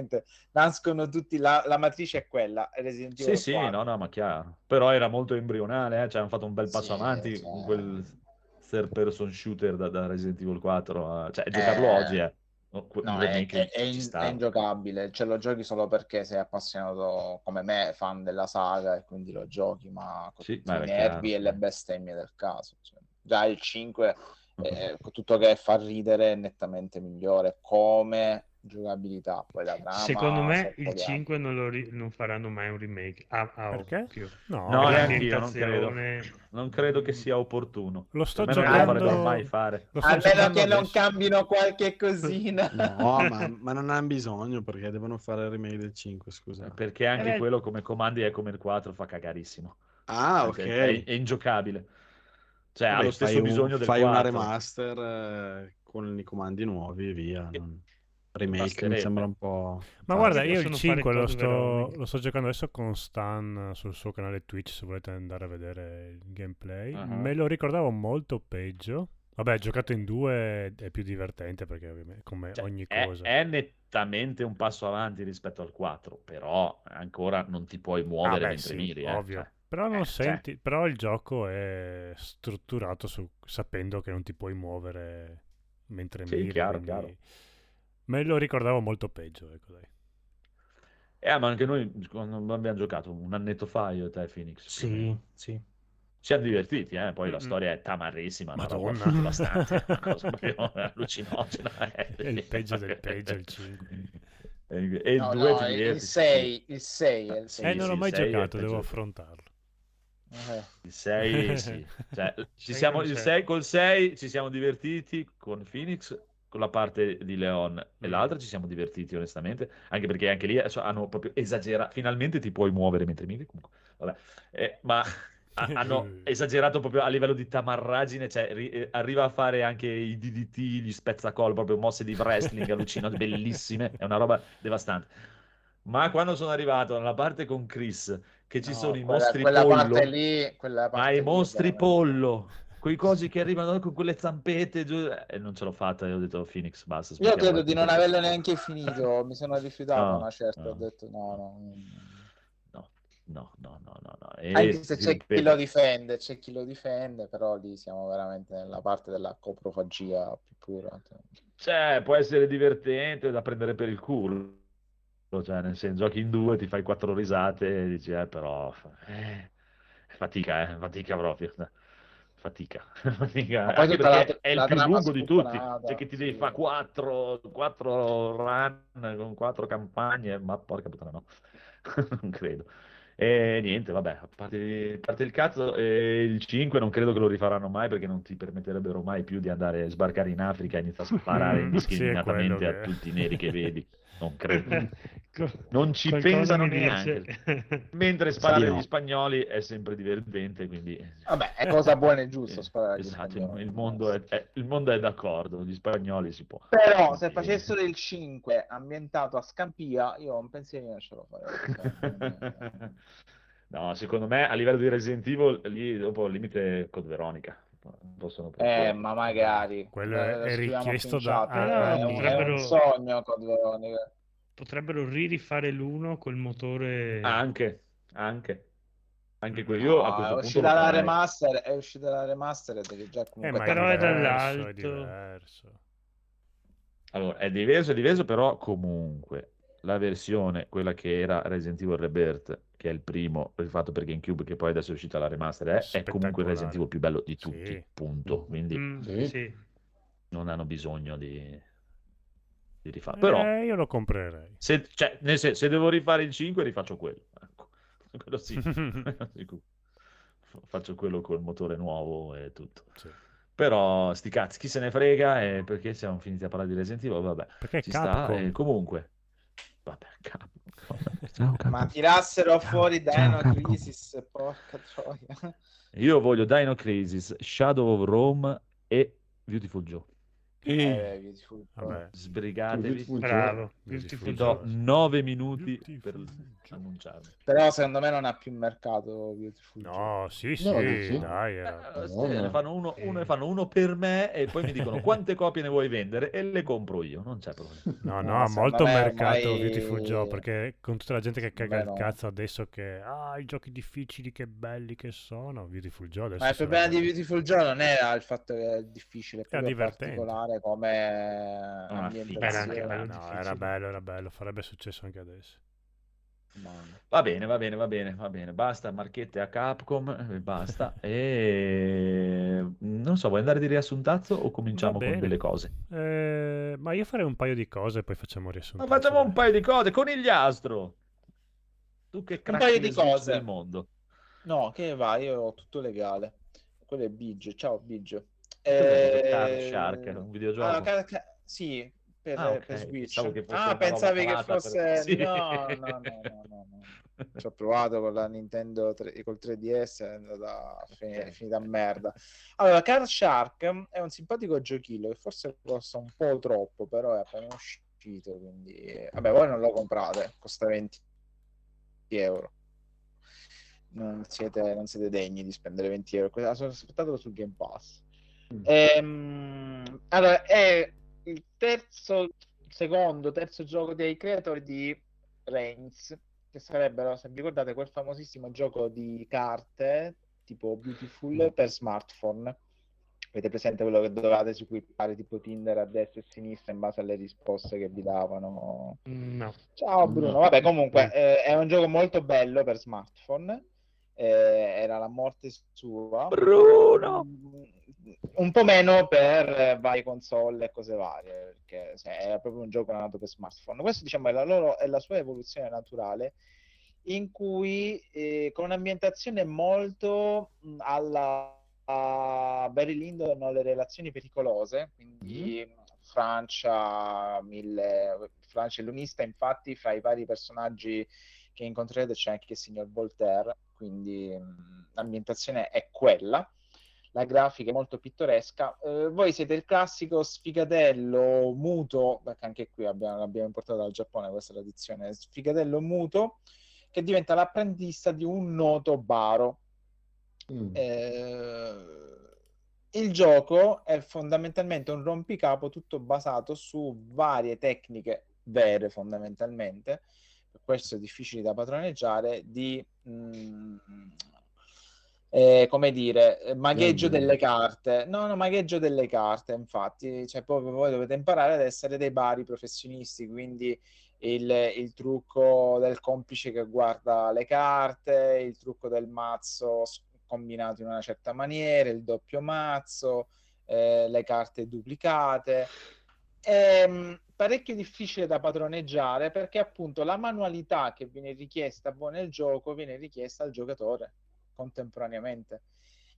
nascono tutti, la, la matrice è quella, Resident Sì, Evil sì, 4. no, no, ma chiaro. Però era molto embrionale, eh, Cioè, hanno fatto un bel passo Sì, avanti cioè- con quel third person shooter da, da Resident Evil 4. eh, Cioè, giocarlo Eh, oggi è... oh, No, è, è- è in- è ingiocabile, ce lo giochi solo perché sei appassionato come me, fan della saga, e quindi lo giochi, ma con Sì, i nervi chiaro. e le bestemmie del caso. cioè. Già il 5, eh, tutto che fa ridere, è nettamente migliore come giocabilità. Poi la trama, Secondo me il pochi 5 non, lo ri- non faranno mai un remake. A, a Perché? occhio. No, No, neanch'io, non credo. l'ambientazione- Non credo che sia opportuno. Lo sto me non lo giocando. mai fare. Lo sto A meno giocando che non adesso. cambino qualche cosina. No, ma, ma non hanno bisogno perché devono fare il remake del 5, scusa. Perché anche Eh, quello come comandi è come il 4 fa cagarissimo. Ah, ok. È, è ingiocabile. Cioè, ha Vabbè, lo stesso fai un- bisogno del Fai 4. una remaster eh, con i comandi nuovi e via. non- Remake mi sembra un po'... Ma Ah, guarda, io il possono fare 5 lo sto, lo sto giocando adesso con Stan sul suo canale Twitch, se volete andare a vedere il gameplay. Ah. Me lo ricordavo molto peggio. Vabbè, giocato in due è più divertente perché ovviamente come Cioè, ogni è, cosa. è nettamente un passo avanti rispetto al 4, però ancora non ti puoi muovere Ah, beh, mentre sì, miri. eh. ovvio. Cioè, Però non Eh, cioè. senti, però il gioco è strutturato su, sapendo che non ti puoi muovere mentre Sì, miri, chiaro, quindi chiaro. Me lo ricordavo molto peggio, ecco dai. Eh, ma anche noi quando abbiamo giocato un annetto fa io e te Phoenix. Sì, sì. Ci siamo divertiti, eh? poi la storia è tamarrissima, Madonna. devastante, una cosa proprio allucinogena. eh. È il peggio del peggio, il 5. E il- e il No, 2 no, il. 6, il 6 è il Sì, eh, 6. non l'ho sì, mai è giocato, devo affrontarlo. Eh. Il 6, sì. Cioè, ci siamo, il c'è. 6, col 6 ci siamo divertiti con Phoenix, con la parte di Leon e Mm. l'altra ci siamo divertiti onestamente, anche perché anche lì adesso hanno proprio esagerato, finalmente ti puoi muovere mentre miri, comunque, vabbè. Eh, ma ha- hanno esagerato proprio a livello di tamarragine, cioè ri- eh, arriva a fare anche i DDT, gli spezzacol, proprio mosse di wrestling allucinanti, bellissime, è una roba devastante. Ma quando sono arrivato nella parte con Chris, che ci No, sono i quella, mostri quella pollo, lì, quella ma i lì, mostri veramente. pollo, quei cosi che arrivano con quelle zampette, giù, e non ce l'ho fatta, io ho detto Phoenix, basta. Io credo di non tutto." averlo neanche finito, mi sono rifiutato No, una certa, no. ho detto no, no. No, no, no, no, no. E Anche se c'è chi ripeto, lo difende, c'è chi lo difende, però lì siamo veramente nella parte della coprofagia più pura. Cioè, può essere divertente da prendere per il culo. Cioè, nel senso, giochi in due, ti fai quattro risate e dici, eh, però... Eh, fatica, eh, fatica proprio. Fatica, fatica. Poi Anche perché è il più lungo di tutti. Cioè, che ti devi sì. fare quattro, quattro run con quattro campagne, ma porca puttana no. Non credo. E niente, vabbè, a parte, a parte il cazzo, eh, il 5 non credo che lo rifaranno mai perché non ti permetterebbero mai più di andare a sbarcare in Africa e iniziare a sparare Sì, indiscriminatamente quello a tutti i neri che vedi. Non credo. Non ci qualcosa pensano neanche. Mentre sparare Sì, no. agli spagnoli è sempre divertente, quindi... Vabbè, è cosa buona e giusta Eh, sparare agli esatto, il, spagnoli. il mondo è, è- il mondo è d'accordo, gli spagnoli si può. Però se facessero il 5 ambientato a Scampia, io un pensierino ce lo farei. No, secondo me a livello di Resident Evil lì dopo al limite Code Veronica. Possono Eh, proporre. ma magari. Quello Eh, è- è richiesto da- ah, è, un, è potrebbero- un sogno Code Veronica. Potrebbero ririfare l'uno col motore... Anche, anche. Anche quello. Io a No, questo è uscita la remaster, è uscita la remastered che già Eh, comunque ma Però è è diverso, dall'alto. è diverso. Allora, è diverso, è diverso, però comunque la versione, quella che era Resident Evil Rebirth, che è il primo rifatto per GameCube, che poi adesso è uscita la remaster, è, è comunque il Resident. Evil più bello di tutti, Sì. punto. Quindi Mm, Sì. non hanno bisogno di, di rifare. Però, Eh, io lo comprerei. se, cioè, nel senso, se devo rifare il 5, rifaccio quello. Ecco. Quello sì. Faccio quello col motore nuovo e tutto. Sì. Però, sti cazzi, chi se ne frega? E perché siamo finiti a parlare di Resident Evil? Vabbè, Perché ci sta. Capcom? E comunque, vabbè, Capcom. Ciao, Capcom. Ma tirassero Ciao, fuori ciao, Dino Capcom. Crisis, porca troia. Io voglio Dino Crisis, Shadow of Rome e Beautiful Joe. Eh, Beautiful Joe. Vabbè. Sbrigatevi. Bravo. Beautiful do Joe. 9 minuti Beautiful per annunciarmi. Però secondo me non ha più mercato Beautiful. No, sì, sì, No, dai. Eh, ne fanno uno, uno ne fanno uno per me e poi mi dicono quante copie ne vuoi vendere e le compro io, non c'è problema. No, No, no, ha molto me mercato ormai- Beautiful Joe perché con tutta la gente che caga Beh, il no. cazzo adesso che ah, i giochi difficili che belli che sono, Beautiful Joe adesso Ma il problema di. Beautiful Joe non era il fatto che è difficile, è divertente. particolare come Ah, ambientazione. Era anche bello No, era bello, era bello, farebbe successo anche adesso. Va bene, va bene, va bene, va bene. Basta marchette a Capcom e basta. E non so, vuoi andare di riassuntazzo o cominciamo con delle cose? Eh, ma io farei un paio di cose e poi facciamo Ma riassunto. facciamo un paio di cose. Conigliastro! Tu che cracchi paio di cose. del mondo. No, che va, io ho tutto legale. Quello è Biggio, ciao Biggio. Eh, Card Shark? È un videogioco? ah, ca- ca- sì, per, Ah, ok. per Switch. Ah, pensavi che fosse... per- Sì. No, no, no, no, no, no. Ci ho provato con la Nintendo 3 col 3DS, è andata finita a merda. Allora, Card Shark è un simpatico giochillo che forse costa un po' troppo, però è appena uscito, quindi... Vabbè, voi non lo comprate, costa 20 euro. Non siete, non siete degni di spendere 20 euro. Aspettatelo sul Game Pass. Mm. Ehm, allora, è il terzo, secondo, terzo gioco dei creatori di Reigns, che sarebbero, se vi ricordate, quel famosissimo gioco di carte tipo Beautiful per smartphone. Avete presente quello che dovevate seguire tipo Tinder a destra e a sinistra in base alle risposte che vi davano? No. Ciao Bruno, vabbè comunque eh, è un gioco molto bello per smartphone, eh, era la morte sua. Bruno! Un po' meno per eh, varie console e cose varie, perché cioè, era proprio un gioco nato per smartphone. Questo diciamo è la, loro, è la sua evoluzione naturale in cui eh, con un'ambientazione molto alla a Barry Lyndon le relazioni pericolose, quindi mm-hmm. Francia, mille, Francia è l'unista, infatti fra i vari personaggi che incontrerete c'è anche il signor Voltaire, quindi mh, l'ambientazione è quella. La grafica è molto pittoresca. Eh, voi siete il classico sfigatello muto, perché anche qui abbiamo, l'abbiamo importato dal Giappone questa tradizione, sfigatello muto che diventa l'apprendista di un noto baro. Mm. Eh, il gioco è fondamentalmente un rompicapo tutto basato su varie tecniche vere fondamentalmente, per questo è difficile da padroneggiare, di mh, mm, eh, come dire, magheggio delle carte. No, no, magheggio delle carte, infatti, cioè proprio voi dovete imparare ad essere dei bari professionisti, quindi il, il, trucco del complice che guarda le carte, il trucco del mazzo combinato in una certa maniera, il doppio mazzo, eh, le carte duplicate. È ehm, parecchio difficile da padroneggiare perché appunto la manualità che viene richiesta a voi nel gioco viene richiesta al giocatore contemporaneamente.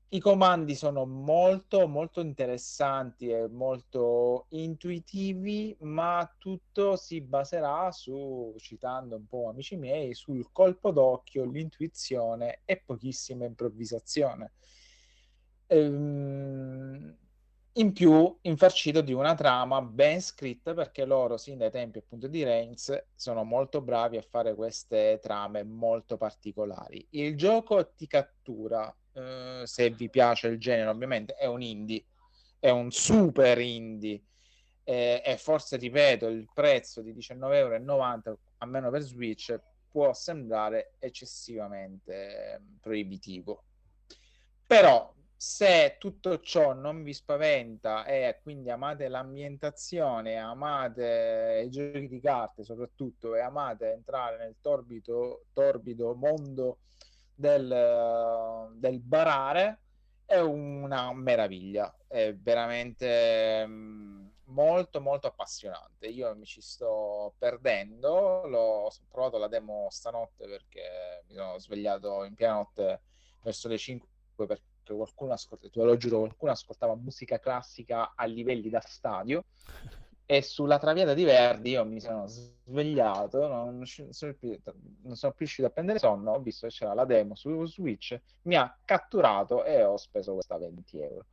I comandi sono molto, molto interessanti e molto intuitivi, ma tutto si baserà su, citando un po' amici miei, sul colpo d'occhio, l'intuizione e pochissima improvvisazione. Ehm, in più, infarcito di una trama ben scritta, perché loro, sin dai tempi appunto di Reigns, sono molto bravi a fare queste trame molto particolari. Il gioco ti cattura eh, se vi piace il genere, ovviamente è un indie, è un super indie. Eh, e forse, ripeto, il prezzo di 19,90 euro, almeno per Switch, può sembrare eccessivamente eh, proibitivo. Però se tutto ciò non vi spaventa e quindi amate l'ambientazione, amate i giochi di carte soprattutto e amate entrare nel torbido, torbido mondo del, del barare è una meraviglia, è veramente mm, molto molto appassionante. Io mi ci sto perdendo, l'ho provato la demo stanotte perché mi sono svegliato in piena notte verso le 5 perché qualcuno ascoltava, te lo giuro, qualcuno ascoltava musica classica a livelli da stadio e sulla traviata di Verdi io mi sono svegliato, non, sono più, non sono più riuscito a prendere sonno, ho visto che c'era la demo su Switch, mi ha catturato e ho speso questa 20 euro.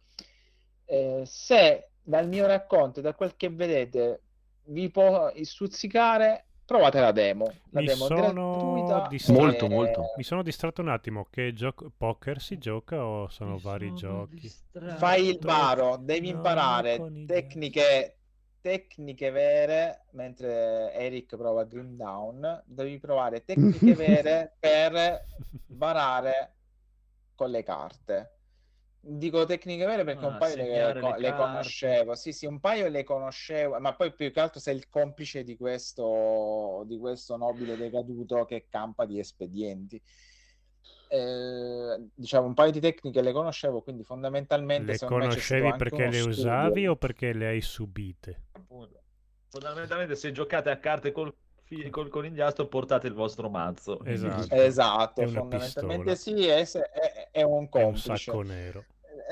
Eh, se dal mio racconto, da quel che vedete, vi può stuzzicare, provate la demo. La mi demo sono distratto... molto, molto. Mi sono distratto un attimo. Che gioco poker si gioca o sono mi vari sono giochi? Distratto. Fai il baro, devi imparare tecniche tecniche vere, mentre Eric prova Grim Down, devi provare tecniche vere per barare con le carte. Dico tecniche vere perché ah, un paio le, le, le conoscevo, sì, sì, un paio le conoscevo, ma poi più che altro sei il complice di questo, di questo nobile decaduto che campa di espedienti. Eh, diciamo un paio di tecniche le conoscevo, quindi fondamentalmente le conoscevi perché le usavi studio. o perché le hai subite? Fondamentalmente se giocate a carte col, col conigliastro portate il vostro mazzo. Esatto, esatto fondamentalmente pistola. sì, è, è, è un complice. È un sacco nero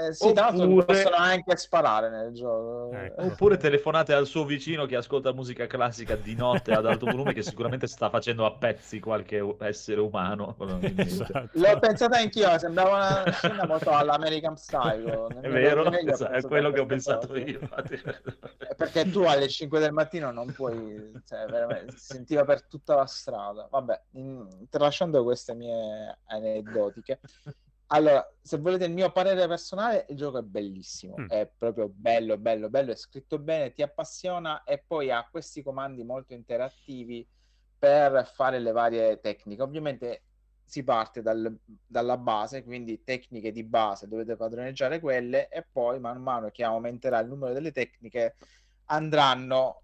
eh, sì, Oppure... possono anche sparare nel gioco. Ecco. Oppure telefonate al suo vicino che ascolta musica classica di notte ad alto volume, che sicuramente sta facendo a pezzi qualche essere umano. Esatto. L'ho pensata anch'io, sembrava una scena molto all'American Style. È vero, esatto, è quello che ho pensato io. Eh, perché tu alle 5 del mattino non puoi, cioè, veramente, si sentiva per tutta la strada. Vabbè, in, tralasciando queste mie aneddotiche, allora, se volete il mio parere personale, il gioco è bellissimo, mm. è proprio bello, bello, bello, è scritto bene, ti appassiona e poi ha questi comandi molto interattivi per fare le varie tecniche. Ovviamente si parte dal, dalla base, quindi tecniche di base, dovete padroneggiare quelle e poi man mano che aumenterà il numero delle tecniche andranno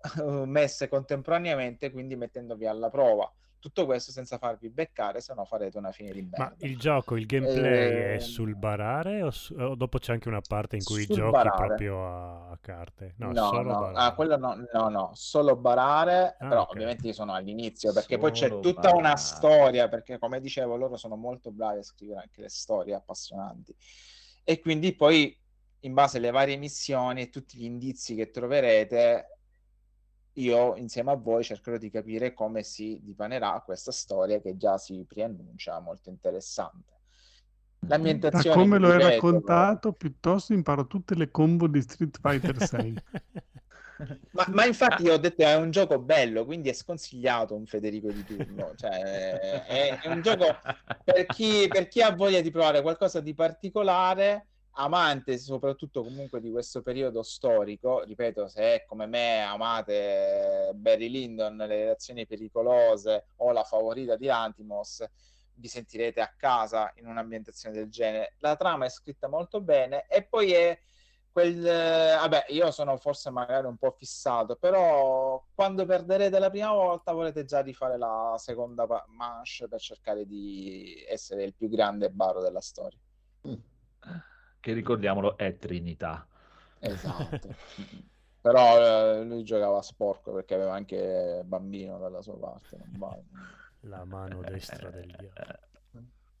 messe contemporaneamente, quindi mettendovi alla prova. Tutto questo senza farvi beccare, se no farete una fine di merda. Ma il gioco, il gameplay Eh, è sul barare o, su- o dopo c'è anche una parte in cui giochi barare. proprio a, a carte? No, No, solo no, barare. ah, quello no, no, no, solo barare, Ah, però ok. ovviamente io sono all'inizio perché poi c'è Solo tutta una barare. storia, perché come dicevo loro sono molto bravi a scrivere anche le storie appassionanti e quindi poi in base alle varie missioni e tutti gli indizi che troverete io insieme a voi cercherò di capire come si dipanerà questa storia che già si preannuncia molto interessante. Da L'ambientazione, come vi lo hai raccontato, piuttosto imparo tutte le combo di Street Fighter 6. Ma, ma infatti io ho detto è un gioco bello, quindi è sconsigliato un Federico di turno. Cioè, è, è un gioco per chi, per chi ha voglia di provare qualcosa di particolare, amante soprattutto comunque di questo periodo storico. Ripeto, se come me amate Barry Lyndon, le relazioni pericolose o la favorita di Antimos, vi sentirete a casa in un'ambientazione del genere. La trama è scritta molto bene e poi è quel, eh, vabbè, io sono forse magari un po' fissato, però quando perderete la prima volta volete già rifare la seconda manche per cercare di essere il più grande baro della storia. Che ricordiamolo è Trinità. Esatto. però eh, lui giocava sporco perché aveva anche bambino dalla sua parte. La mano destra del diavolo.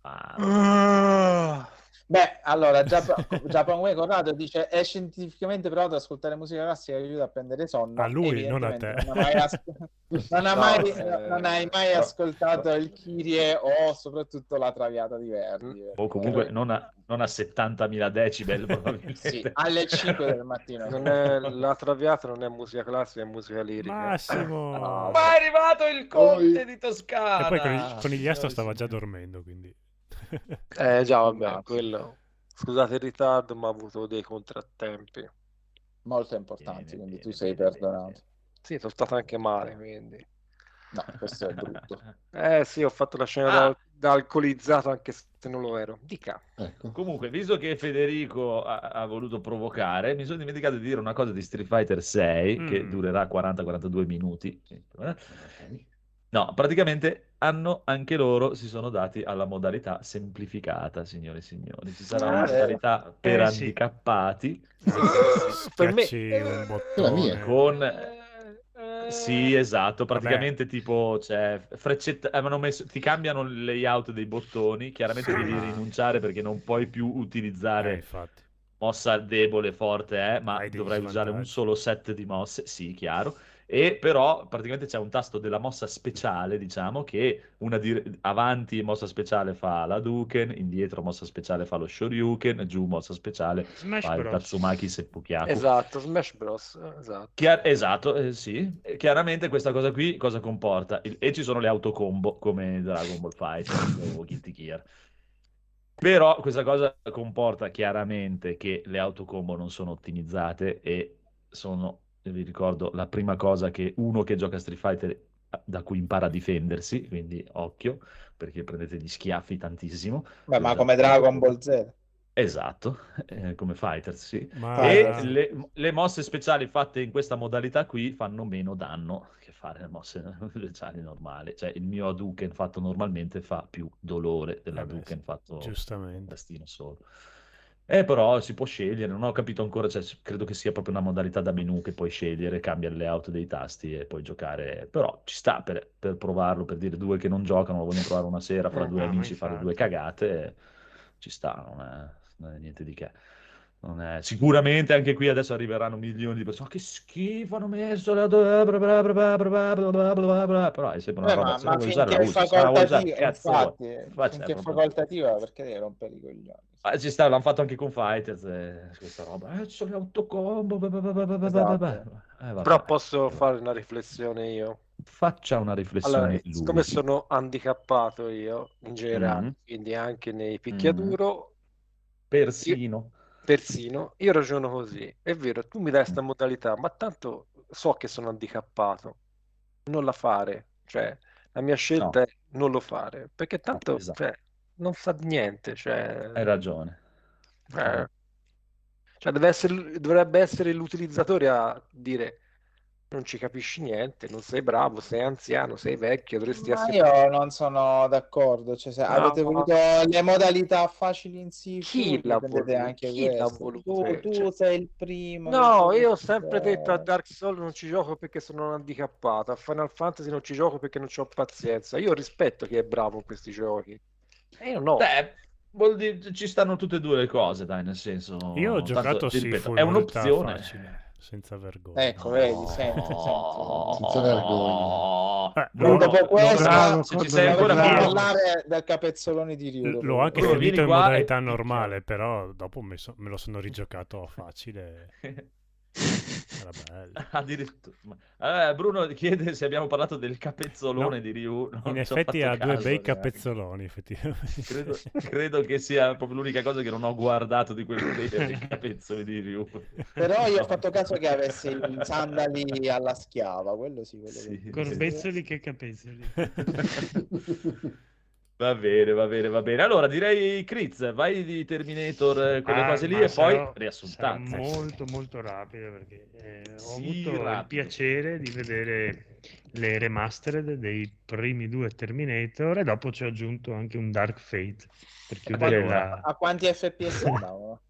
Ah, Beh, allora, Way Corrado dice è scientificamente provato ad ascoltare musica classica che aiuta a prendere sonno. A lui, non a te. Non, hai mai as- non ha No, mai- eh, non hai mai no. ascoltato il Kyrie o soprattutto la Traviata di Verdi. o comunque non a, non a 70.000 decibel. Sì, alle 5 del mattino. Non è, la Traviata non è musica classica, è musica lirica. Massimo! Ma è arrivato il conte Poi- di Toscana! E poi con il, conigliastro Signori, stava già dormendo, quindi... Eh già, vabbè, quello. Scusate il ritardo, ma ho avuto dei contrattempi. Molto importanti, Bene, quindi bene, tu sei bene, perdonato. bene. Sì, sono stato anche male, quindi. No, questo è brutto. Eh sì, ho fatto la scena Ah. da, da alcolizzato anche se non lo ero. Dica. Ecco. Comunque, visto che Federico ha, ha voluto provocare, mi sono dimenticato di dire una cosa di Street Fighter 6 che Mm. durerà 40-42 minuti. No, praticamente hanno anche loro si sono dati alla modalità semplificata, signore e signori. Ci sarà una Ah, modalità per Eh, sì. handicappati Per me- un bottone. con Sì, esatto, praticamente tipo c'è freccetta, avevano messo, ti cambiano il layout dei bottoni, chiaramente devi Ah. rinunciare perché non puoi più Eh, utilizzare infatti. mossa debole, forte, eh, ma Hai dovrai usare un solo set di mosse, sì, chiaro. E però praticamente c'è un tasto della mossa speciale, diciamo, che una di- avanti mossa speciale fa la Duken, indietro mossa speciale fa lo Shoryuken, giù mossa speciale Smash fa il Bros. Tatsumaki Seppukiaku. Esatto, Smash Bros. Esatto. Chia- esatto, eh, sì. Chiaramente questa cosa qui cosa comporta? Il- e ci sono le autocombo come Dragon Ball Fighter o Guilty Gear. Però questa cosa comporta chiaramente che le autocombo non sono ottimizzate e sono, vi ricordo, la prima cosa che uno che gioca a Street Fighter da cui impara a difendersi, quindi occhio, perché prendete gli schiaffi tantissimo. Beh, ma Esatto. come Dragon Ball Z. Esatto, eh, come Fighter, sì. Ma E le, le mosse speciali fatte in questa modalità qui fanno meno danno che fare le mosse speciali normali. Cioè il mio Hadouken fatto normalmente fa più dolore Vabbè, dell'Hadouken sì, fatto giustamente. tastino solo. Eh, però si può scegliere, non ho capito ancora, cioè, credo che sia proprio una modalità da menu che puoi scegliere, cambia il layout dei tasti e puoi giocare, però ci sta per, per provarlo, per dire due che non giocano, lo vogliono provare una sera, fra eh, due no, amici, fare due cagate, ci sta, non è, non è niente di che. È... Sicuramente anche qui adesso arriveranno milioni di persone. Oh, che schifo hanno messo la bla bla bla bla però è sempre una eh, roba. Eh, ma, ma finché è facoltativa, infatti, infatti, finché è facoltativa, perché devi rompere i coglioni? Eh, ci sta, l'hanno fatto anche con Fighters eh, questa roba. Eh, sono autocombo. Esatto. Eh, Però posso fare una riflessione io? Faccia una riflessione. Allora, siccome sono handicappato io in generale, mm-hmm. quindi anche nei mm. picchiaduro, mm. persino. Io, persino, io ragiono così. È vero, tu mi dai questa modalità, ma tanto so che sono handicappato. Non la fare. Cioè, la mia scelta no. è non lo fare, perché tanto... Esatto. cioè, non sa di niente. Cioè, Hai ragione. eh, cioè, deve essere, dovrebbe essere l'utilizzatore a dire non ci capisci niente, non sei bravo, sei anziano, sei vecchio, dovresti Ma essere... io non sono d'accordo, cioè, se No. avete voluto le modalità facili in Chi sicuro, l'ha voluto? anche Chi l'ha voluto? Tu, tu Cioè- sei il primo. No, io ho sempre detto a. Dark Souls non ci gioco perché sono handicappato, a Final Fantasy non ci gioco perché non ho pazienza. Io rispetto chi è bravo in questi giochi. E io no. Beh, vuol dire, ci stanno tutte e due le cose, dai, nel senso... Io ho tanto, giocato ti sì, ripeto, è un'opzione. facile, senza vergogna. Ecco, vedi, senti, senti. Senza vergogna. Eh, Bruno, l'ho- dopo questo, bravo, se ci sei ancora bravo, parlare del capezzolone di dopo L'ho anche finito in modalità e- normale, però dopo me, so- me lo sono rigiocato a facile. Era bello. Addirittura. Eh, Bruno chiede se abbiamo parlato del capezzolone No. di Ryu. Non In effetti ha due bei neanche. capezzoloni, effettivamente. Credo, credo che sia proprio l'unica cosa che non ho guardato di quel dei capezzoli di Ryu. Però io ho fatto caso che avesse i sandali alla schiava, quello sì, quello Sì. che- Corbezzoli che capezzoli. Va bene, va bene, va bene. Allora direi Chris, vai di Terminator, eh, quelle Ah, cose lì e poi sarò- riassuntazzi. sarò molto molto rapido perché eh, ho Sì, avuto il rapido. piacere di vedere le remastered dei primi due Terminator e dopo ci ho aggiunto anche un Dark Fate per chiudere allora? la... A quanti FPS andavano?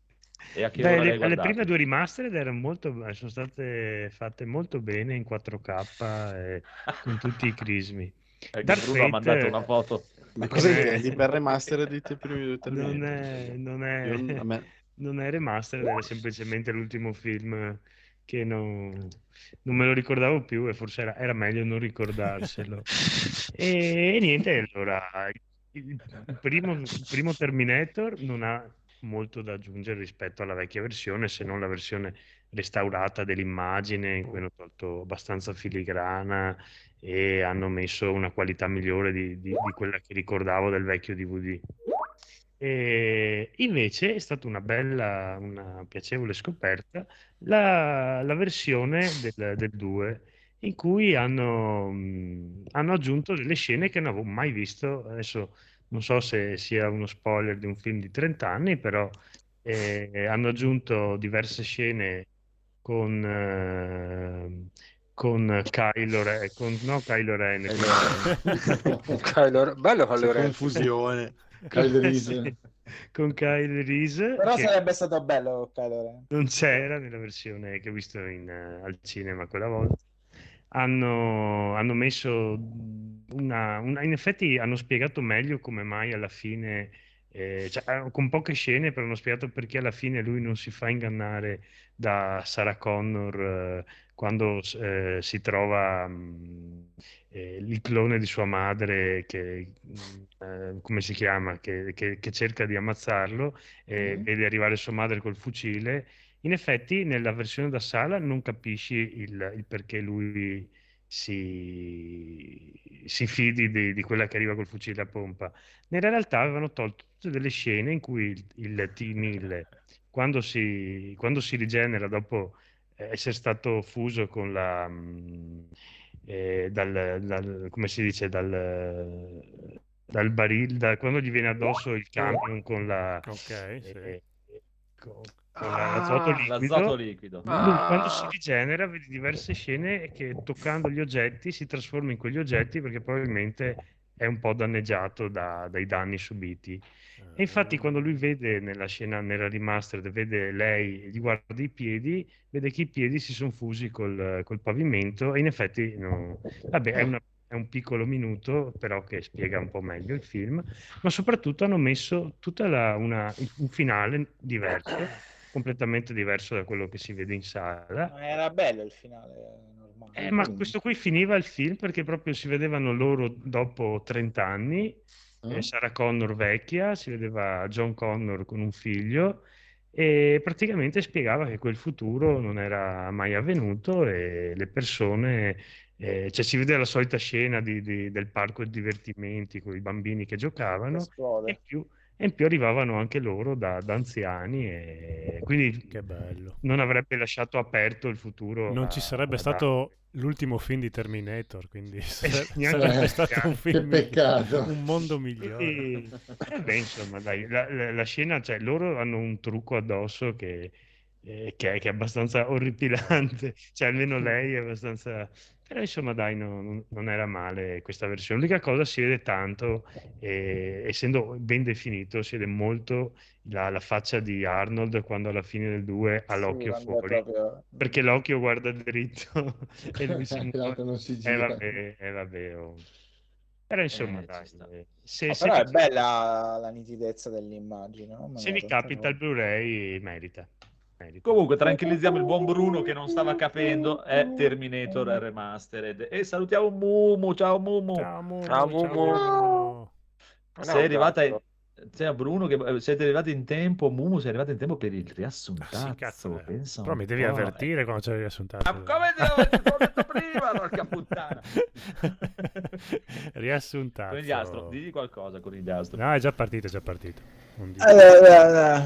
E a che Beh, le, le prime due remastered erano molto, sono state fatte molto bene in 4K e con tutti i crismi. Perché Dark Bruno ha Fate- mandato una foto. Ma cosa Eh. intendi per remaster di te primi due Non Terminator? è, non è, Io- me- non è remastered, era semplicemente l'ultimo film che non, non me lo ricordavo più e forse era, era meglio non ricordarselo. e, e niente, allora, il, il primo, il primo Terminator non ha molto da aggiungere rispetto alla vecchia versione, se non la versione restaurata dell'immagine in cui hanno tolto abbastanza filigrana e hanno messo una qualità migliore di, di- di quella che ricordavo del vecchio DVD. E invece è stata una bella, una piacevole scoperta la, la versione del, del 2 in cui hanno, mh, hanno aggiunto delle scene che non avevo mai visto. Adesso non so se sia uno spoiler di un film di 30 anni, però eh, hanno aggiunto diverse scene con, eh, con Kylo Ren, con, no Kylo Ren, con- Kylo- bello Kylo Ren. confusione. Kyle Reese. Sì, con Kyle Reese Però che sarebbe stato bello Kylo Ren. non c'era nella versione che ho visto in, eh, al cinema quella volta. Hanno, hanno messo una, una- in effetti hanno spiegato meglio come mai alla fine, eh, cioè, eh, con poche scene, però hanno spiegato perché alla fine lui non si fa ingannare da Sarah Connor eh, quando eh, si trova mh, eh, il clone di sua madre che, mh, eh, come si chiama, che, che- che cerca di ammazzarlo e Mhm. vede arrivare sua madre col fucile. In effetti, nella versione da sala non capisci il, il perché lui si, si fidi di, di quella che arriva col fucile a pompa. Nella realtà avevano tolto tutte delle scene in cui il, il T-1000, quando si, quando si rigenera dopo eh, essere stato fuso con la... mh, eh, dal, dal- come si dice, dal, dal barile, da- quando gli viene addosso il camion con la... Ok, sì. eh, con, con l'azoto Ah, liquido, L'azoto liquido. Ah. quando si rigenera vedi diverse scene che toccando gli oggetti si trasforma in quegli oggetti perché probabilmente è un po' danneggiato da- dai danni subiti. E infatti Ah. quando lui vede nella scena, nella remastered, vede lei, gli guarda i piedi, vede che i piedi si sono fusi col, col pavimento e in effetti no- vabbè, è, una- è un piccolo minuto però che spiega un po' meglio il film, ma soprattutto hanno messo tutta la, una, un finale diverso, completamente diverso da quello che si vede in sala. Era bello il finale normale. Eh, ma questo qui finiva il film perché proprio si vedevano loro dopo 30 anni, Eh? eh, Sarah Connor vecchia, si vedeva John Connor con un figlio e praticamente spiegava che quel futuro non era mai avvenuto e le persone, eh, cioè si vedeva la solita scena di- di- del parco di divertimenti con i bambini che giocavano e più, e in più arrivavano anche loro da, da anziani e quindi Che bello. non avrebbe lasciato aperto il futuro. Non a- ci sarebbe stato l'ultimo film di Terminator, quindi sare- neanche sarebbe Eh, stato un che film, peccato. un mondo migliore. E, eh beh, insomma, dai, la, la- la scena, cioè, loro hanno un trucco addosso che, eh, che è, che è abbastanza orripilante, cioè almeno lei è abbastanza... Però insomma dai, no- non, non era male questa versione. L'unica cosa si vede tanto, eh, essendo ben definito, si vede molto la, la faccia di Arnold quando alla fine del 2 ha Sì, l'occhio fuori, proprio- perché l'occhio guarda dritto e lui si muove. Non si Eh gira. vabbè, eh, vabbè, oh. Però insomma, Eh, dai, eh, se, Ma se però è bella la nitidezza dell'immagine. no? Se mi capita il. Blu-ray, merita. Comunque, tranquillizziamo il buon Bruno che non stava capendo. È Terminator Remastered. E salutiamo Mumu. Ciao Mumu. Ciao Mumu, Ciao, ciao Mumu. È Sei arrivata in... Cioè, Bruno, che eh, siete arrivati in tempo. Mumu, sei arrivato in tempo per il Ah, riassuntazzo. sì, cazzo. eh. pensa Però mi devi po'. avvertire quando c'è il Ma riassuntato. come te l'ho detto prima, porca puttana. riassuntato. Conigliastro, digli qualcosa, Conigliastro. No, è già partito, è già partito.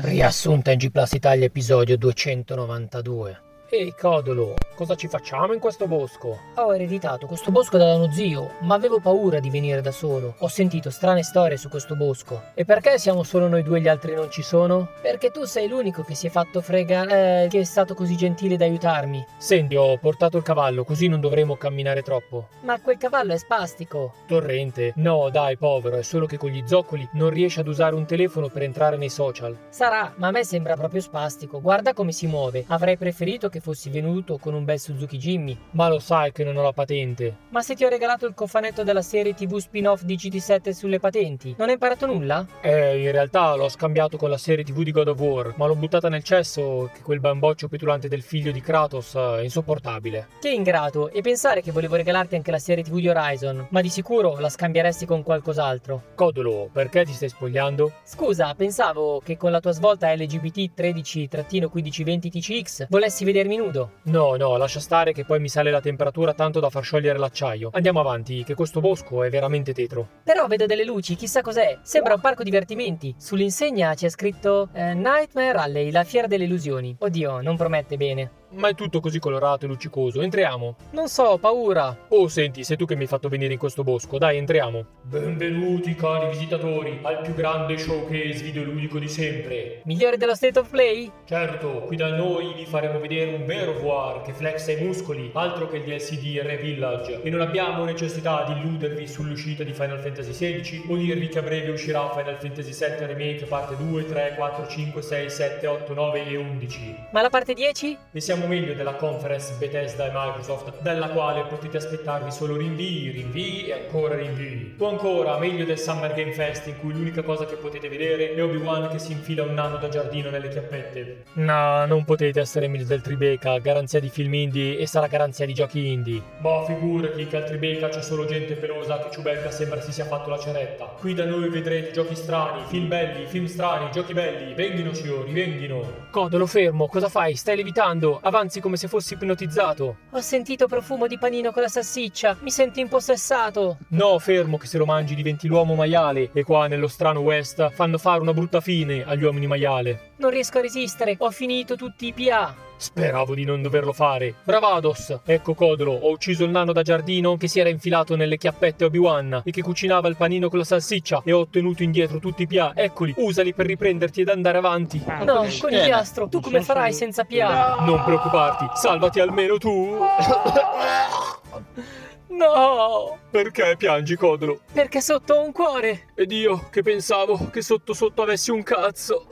Riassunta in G Plus Italia episodio 292. Ehi Codolo, cosa ci facciamo in questo bosco? Ho ereditato questo bosco da uno zio, ma avevo paura di venire da solo. Ho sentito strane storie su questo bosco. E perché siamo solo noi due e gli altri non ci sono? Perché tu sei l'unico che si è fatto fregare, eh, che è stato così gentile da aiutarmi. Senti, ho portato il cavallo, così non dovremo camminare troppo. Ma quel cavallo è spastico. Torrente? No, dai, povero, è solo che con gli zoccoli non riesce ad usare un telefono per entrare nei social. Sarà, ma a me sembra proprio spastico. Guarda come si muove. Avrei preferito che fossi venuto con un bel Suzuki Jimmy. Ma lo sai che non ho la patente. Ma se ti ho regalato il cofanetto della serie TV spin-off di GT7 sulle patenti, non hai imparato nulla? Eh, in realtà l'ho scambiato con la serie TV di God of War, ma l'ho buttata nel cesso che quel bamboccio petulante del figlio di Kratos è insopportabile. Che ingrato, e pensare che volevo regalarti anche la serie TV di Horizon, ma di sicuro la scambieresti con qualcos'altro. Codolo, perché ti stai spogliando? Scusa, pensavo che con la tua svolta LGBT 13-1520 TCX volessi vedermi nudo. No, no, lascia stare che poi mi sale la temperatura tanto da far sciogliere l'acciaio. Andiamo avanti, che questo bosco è veramente tetro. Però vedo delle luci, chissà cos'è. Sembra un parco divertimenti. Sull'insegna c'è scritto eh, Nightmare Alley, la fiera delle illusioni. Oddio, non promette bene. Ma è tutto così colorato e luccicoso, entriamo. Non so, ho paura. Oh, senti, sei tu che mi hai fatto venire in questo bosco, dai, entriamo. Benvenuti, cari visitatori, al più grande showcase videoludico di sempre. Migliore dello State of Play? Certo, qui da noi vi faremo vedere un vero VR che flexa i muscoli, altro che il DLC di R Village. E non abbiamo necessità di illudervi sull'uscita di Final Fantasy XVI o dirvi che a breve uscirà Final Fantasy VII Remake parte 2, 3, 4, 5, 6, 7, 8, 9 e 11. Ma la parte 10? Ne siamo meglio della conference Bethesda e Microsoft, dalla quale potete aspettarvi solo rinvii, rinvii e ancora rinvii. O ancora meglio del Summer Game Fest in cui l'unica cosa che potete vedere è Obi-Wan che si infila un nano da giardino nelle chiappette. No, non potete essere meglio del Tribeca, garanzia di film indie e sarà garanzia di giochi indie. Ma figurati che al Tribeca c'è solo gente pelosa che Ciubecca sembra si sia fatto la ceretta. Qui da noi vedrete giochi strani, film belli, film strani, giochi belli, vendino signori, vendino. Codolo fermo, cosa fai? Stai levitando? Avanzi come se fossi ipnotizzato. Ho sentito profumo di panino con la salsiccia, mi sento impossessato. No, fermo che se lo mangi diventi l'uomo maiale e qua nello strano West fanno fare una brutta fine agli uomini maiale. Non riesco a resistere, ho finito tutti i PA. Speravo di non doverlo fare. Bravados! Ecco Codolo, ho ucciso il nano da giardino che si era infilato nelle chiappette Obi-Wan e che cucinava il panino con la salsiccia e ho ottenuto indietro tutti i PA. Eccoli, usali per riprenderti ed andare avanti. Ah, no, conigliastro, tu come farai senza PA? Non preoccuparti, salvati almeno tu. No! Perché piangi, Codolo? Perché sotto ho un cuore. Ed io che pensavo che sotto sotto avessi un cazzo.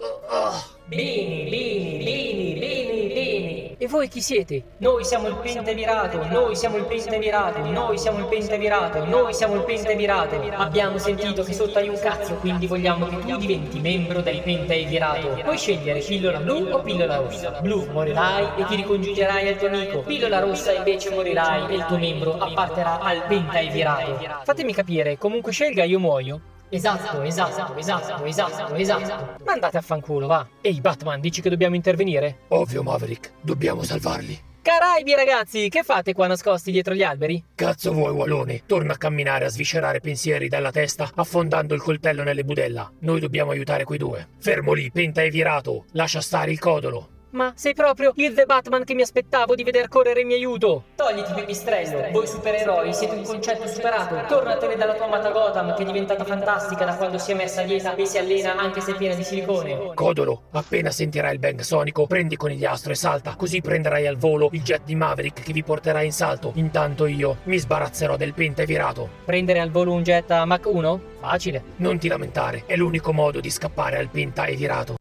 Bini, bini, bini, bini, bini. E voi chi siete? Noi siamo il Pentevirato, noi siamo il Pentevirato, noi siamo il Pentevirato, noi siamo il Pentevirato. Abbiamo sentito che sotto hai un cazzo, quindi vogliamo che tu diventi membro del Pentevirato. Puoi scegliere pillola blu o pillola rossa. Blu morirai e ti ricongiungerai al tuo amico. Pillola rossa invece morirai e il tuo membro apparterà al Pentevirato. Fatemi capire, comunque scelga io muoio. Esatto, esatto, esatto, esatto, esatto. Ma andate a fanculo, va. Ehi Batman, dici che dobbiamo intervenire? Ovvio, Maverick, dobbiamo salvarli. Caraibi ragazzi, che fate qua nascosti dietro gli alberi? Cazzo vuoi, Walone? Torna a camminare a sviscerare pensieri dalla testa, affondando il coltello nelle budella. Noi dobbiamo aiutare quei due. Fermo lì, penta e virato. Lascia stare il codolo. Ma sei proprio il The Batman che mi aspettavo di veder correre in mio aiuto! Togliti pipistrello, voi supereroi siete un concetto superato. Tornatene dalla tua amata Gotham che è diventata fantastica da quando si è messa a dieta e si allena anche se è piena di silicone. Codolo, appena sentirai il bang sonico, prendi conigliastro e salta, così prenderai al volo il jet di Maverick che vi porterà in salto. Intanto io mi sbarazzerò del penta e virato. Prendere al volo un jet a Mach 1? Facile. Non ti lamentare, è l'unico modo di scappare al penta e virato.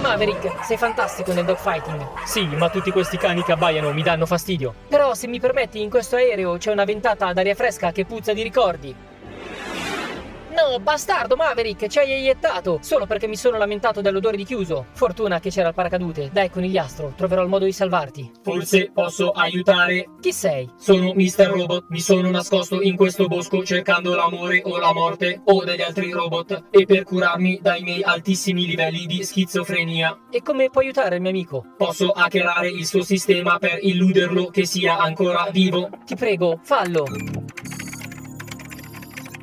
Maverick, sei fantastico nel dogfighting. Sì, ma tutti questi cani che abbaiano mi danno fastidio. Però, se mi permetti, in questo aereo c'è una ventata ad aria fresca che puzza di ricordi. No, bastardo Maverick, ci hai eiettato solo perché mi sono lamentato dell'odore di chiuso. Fortuna che c'era il paracadute. Dai, conigliastro, troverò il modo di salvarti. Forse posso aiutare. Chi sei? Sono Mr. Robot, mi sono nascosto in questo bosco cercando l'amore o la morte o degli altri robot e per curarmi dai miei altissimi livelli di schizofrenia. E come puoi aiutare il mio amico? Posso hackerare il suo sistema per illuderlo che sia ancora vivo. Ti prego, fallo.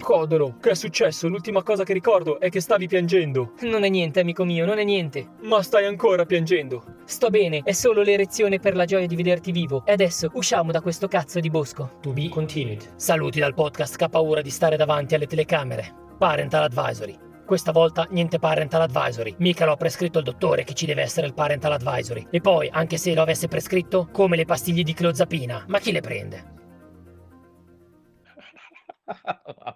Codolo, che è successo? L'ultima cosa che ricordo è che stavi piangendo. Non è niente, amico mio, non è niente. Ma stai ancora piangendo. Sto bene, è solo l'erezione per la gioia di vederti vivo. E adesso usciamo da questo cazzo di bosco. To be continued. Saluti dal podcast che ha paura di stare davanti alle telecamere. Parental Advisory. Questa volta niente parental advisory. Mica lo ha prescritto il dottore che ci deve essere il parental advisory. E poi, anche se lo avesse prescritto, come le pastiglie di clozapina. Ma chi le prende?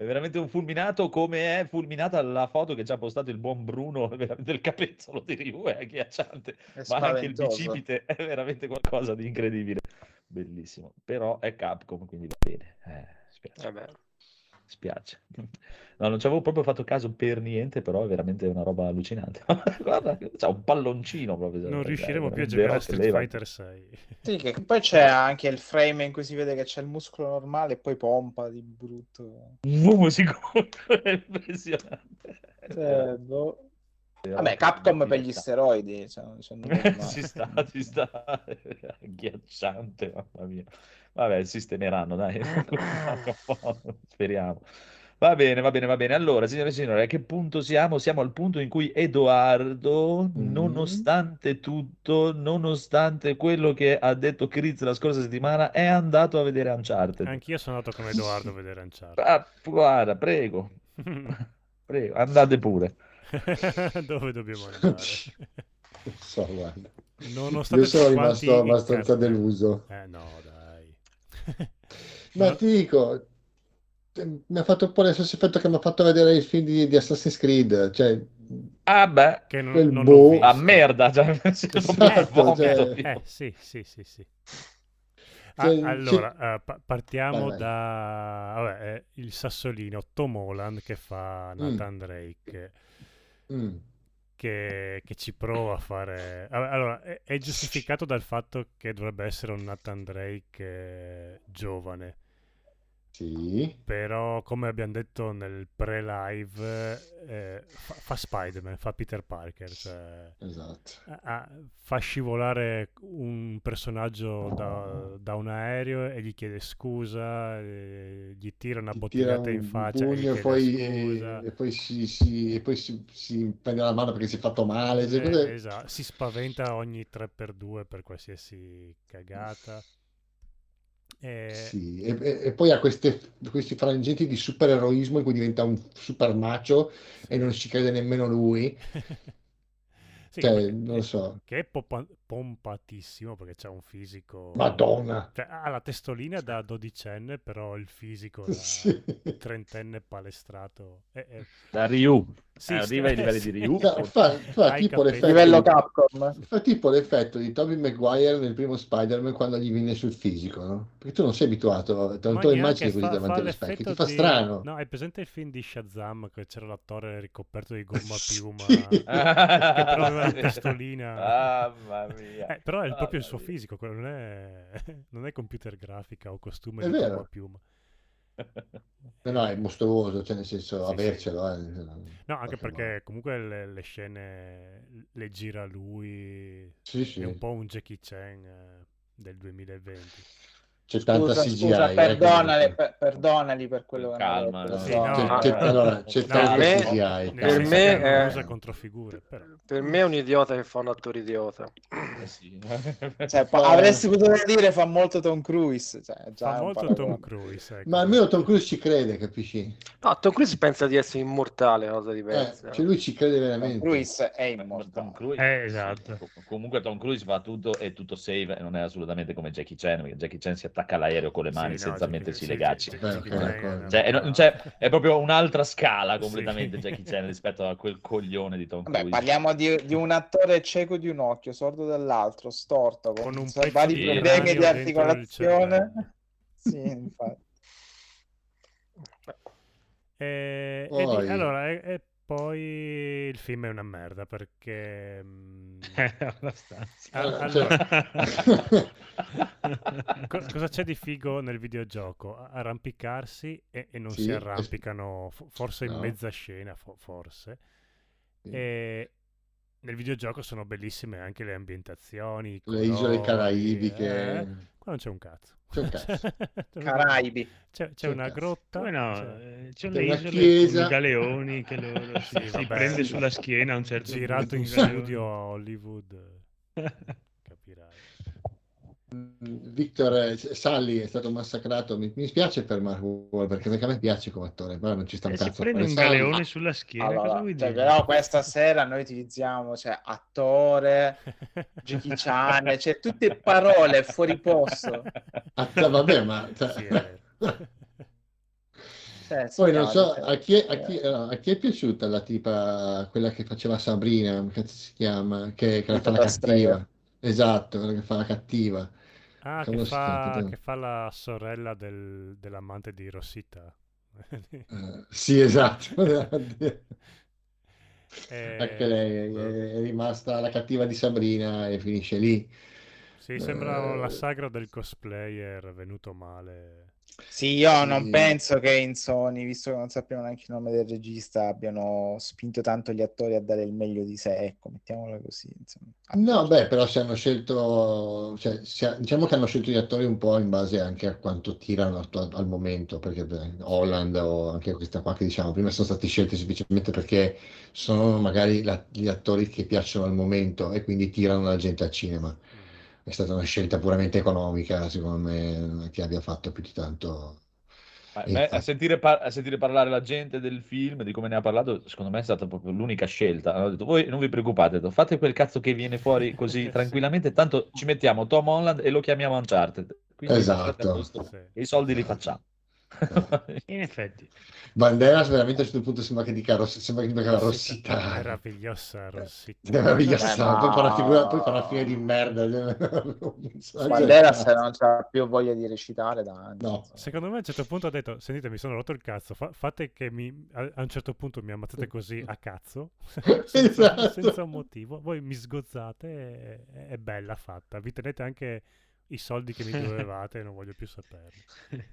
È veramente un fulminato come è fulminata la foto che ci ha postato il buon Bruno del capezzolo di Ryu, è agghiacciante, È ma anche il bicipite è veramente qualcosa di incredibile. Bellissimo, però è Capcom, quindi va bene. Eh, spiace. Vabbè. Spiace. No, non ci avevo proprio fatto caso per niente, però è veramente una roba allucinante. Guarda, c'ha un palloncino proprio. Non cioè, riusciremo più a giocare a Street. Fighter 6. Sì, che poi c'è anche il frame in cui si vede che c'è il muscolo normale e poi pompa di brutto. Musico, è impressionante. Eh, boh. Vabbè, Capcom per gli steroidi. Cioè, non c'è nulla di male. ci sta, ci sta. Agghiacciante, mamma mia. Vabbè, sistemeranno, dai. Speriamo. Va bene, va bene, va bene. Allora, signore e signori, a che punto siamo? Siamo al punto in cui Edoardo, Mm. nonostante tutto, nonostante quello che ha detto Chris la scorsa settimana, è andato a vedere Uncharted. Anch'io sono andato con Edoardo a vedere Uncharted. Ah, guarda, prego, prego, andate pure. Dove dobbiamo andare? Non so, guarda. Nonostante Io sono rimasto abbastanza deluso. Eh no, dai. Ma No. ti dico, mi ha fatto un po' lo stesso effetto che mi ha fatto vedere il film di, di Assassin's Creed. Cioè, Ah beh, Che non, Quel non boh. l'ho visto. a merda, cioè, Esatto, cioè-. Eh, sì, sì, sì, sì. Ah, Cioè, allora, eh, pa- partiamo Vai, vai. da vabbè, eh, il sassolino Tom Holland che fa Nathan Drake, mm, che, che ci prova a fare... Allora, è, è giustificato dal fatto che dovrebbe essere un Nathan Drake eh, giovane, sì, però come abbiamo detto nel pre-live, eh, fa, fa Spider-Man, fa Peter Parker, cioè... esatto. Ah, fa scivolare un personaggio da, da un aereo e gli chiede scusa, e gli tira una Ti bottigliata tira in faccia e gli pugno e poi, scusa. e poi, si, si- e poi si, si prende la mano perché si è fatto male. cioè, Eh, esatto, si spaventa ogni 3x2 per qualsiasi cagata. E- Sì, e, e- poi ha queste- questi frangenti di supereroismo in cui diventa un super macho e non ci crede nemmeno lui. Sì, Cioè, perché- non lo so. Che è popa- pompatissimo perché ha un fisico... Madonna. Cioè, ha la testolina da dodicenne, però il fisico da Sì. trentenne palestrato. È- è- Da Ryu, Sì, Eh, arriva sì. ai livelli di Ryu. No, fa, fa tipo Livello di, Capcom. fa tipo l'effetto di Tobey Maguire nel primo Spider-Man quando gli viene sul fisico, no? Perché tu non sei abituato, non te lo immagini così davanti allo specchio, ti fa di- strano. No, hai presente il film di Shazam che c'era l'attore ricoperto di gomma piuma Sì. che però Ah, testolina. Mamma mia. Eh, però è proprio il suo mia. fisico, quello non è, non è computer grafica o costume di gomma a piuma. No, no, è mostruoso, cioè nel senso Sì, sì. avercelo. eh, No, anche perché comunque le, le scene le gira lui. Sì, È sì. un po' un Jackie Chan eh, del 2020. C'è tanta Scusa, CGI. scusa, eh, perdonali, quindi- per- perdonali per quello che Calma. Sì, no, C'è, no, c'è- no. allora, c'è No, tanta me- CGI. Per me è-. Per me è un idiota che fa un attore idiota. Eh sì. Cioè, pa- avresti potuto dire fa molto Tom Cruise. Cioè, già Fa è molto. Tom Cruise. ecco. Ma almeno Tom Cruise ci crede, capisci? No, Tom Cruise pensa di essere immortale, cosa Eh, diversa. cioè lui ci crede Tom veramente. Cruise è Tom immortale. Cruise, Eh, sì. esatto. Com- Comunque Tom Cruise fa tutto e tutto save e non è assolutamente come Jackie Chan, perché Jackie Chan si attacca all'aereo con le mani Sì, no, senza Jackie- mettersi sì, le gacce. È proprio un'altra scala Sì. completamente Jackie Chan rispetto a quel coglione di Tom Vabbè, Cruise. parliamo di, di un attore cieco di un occhio, sordo dall'altro, storto, con, Con un pezzo vari di problemi di articolazione. Sì, infatti. E, e di- Poi- allora, e, e poi il film è una merda perché... mm, Eh, abbastanza. Eh, cioè- allora, co- cosa c'è di figo nel videogioco? Arrampicarsi e, e non Sì, si es- arrampicano, fo- forse in no. mezza scena, fo- forse. Sì. E nel videogioco sono bellissime anche le ambientazioni, i Le isole colori, caraibiche. eh. Qua non c'è un cazzo. C'è un cazzo. Caraibi. C'è, c'è C'è un una cazzo. grotta. Come no? c'è- eh, C'è una isole chiesa. con i galeoni che loro si, Sì, si prende sulla schiena un certo girato in studio a Hollywood. Victor eh, Salli è stato massacrato. Mi, mi spiace per Mark Wahlberg perché, perché a me piace come attore, però non ci sta un Eh, cazzo. prende un galeone sulla schiena, cosa Allora, vuoi cioè, dire? però questa sera noi utilizziamo cioè, attore, Jackie Chan, cioè tutte parole fuori posto. Ah, vabbè, ma cioè- Sì. Cioè, Poi non so cioè, a chi, è, a, chi, no, a chi è piaciuta la tipa, quella che faceva Sabrina, cazzo si chiama? Che, che la fa la da strega. cattiva. Esatto, quella che fa la cattiva. Ah, che fa, che fa la sorella del- dell'amante di Rossita. Eh, sì, esatto. Eh, Anche lei è, è rimasta la cattiva di Sabrina e finisce lì. Sì, sembra Eh, la sagra del cosplayer venuto male. Sì, io non Sì. penso che in Sony, visto che non sappiamo neanche il nome del regista, abbiano spinto tanto gli attori a dare il meglio di sé, ecco, mettiamola così. Insomma. No, beh, però se hanno scelto, cioè, se- diciamo che hanno scelto gli attori un po' in base anche a quanto tirano attu- al momento, perché beh, Holland o anche questa qua che diciamo prima sono stati scelti semplicemente perché sono magari la- gli attori che piacciono al momento e quindi tirano la gente al cinema. È stata una scelta puramente economica, secondo me, che abbia fatto più di tanto. Ma E me- a, sentire par- a sentire parlare la gente del film, di come ne ha parlato, secondo me è stata proprio l'unica scelta. Hanno detto, voi non vi preoccupate, detto, fate quel cazzo che viene fuori così Sì. tranquillamente, tanto ci mettiamo Tom Holland e lo chiamiamo Uncharted. Quindi Esatto. posto, Sì. i soldi li facciamo. In effetti. Banderas veramente a un certo punto sembra che dica, Ross- sembra che dica la rossità. Meravigliosa Rossita. È meravigliosa, ma- poi fa una figura, poi fa una fine di merda. Banderas non c'ha più voglia di recitare da anni. No. Secondo me a un certo punto ha detto, sentite mi sono rotto il cazzo, fa- fate che mi, a, a un certo punto mi ammazzate così a cazzo, senza, Esatto. senza un motivo, voi mi sgozzate e è, è bella fatta, vi tenete anche i soldi che mi dovevate non voglio più saperli.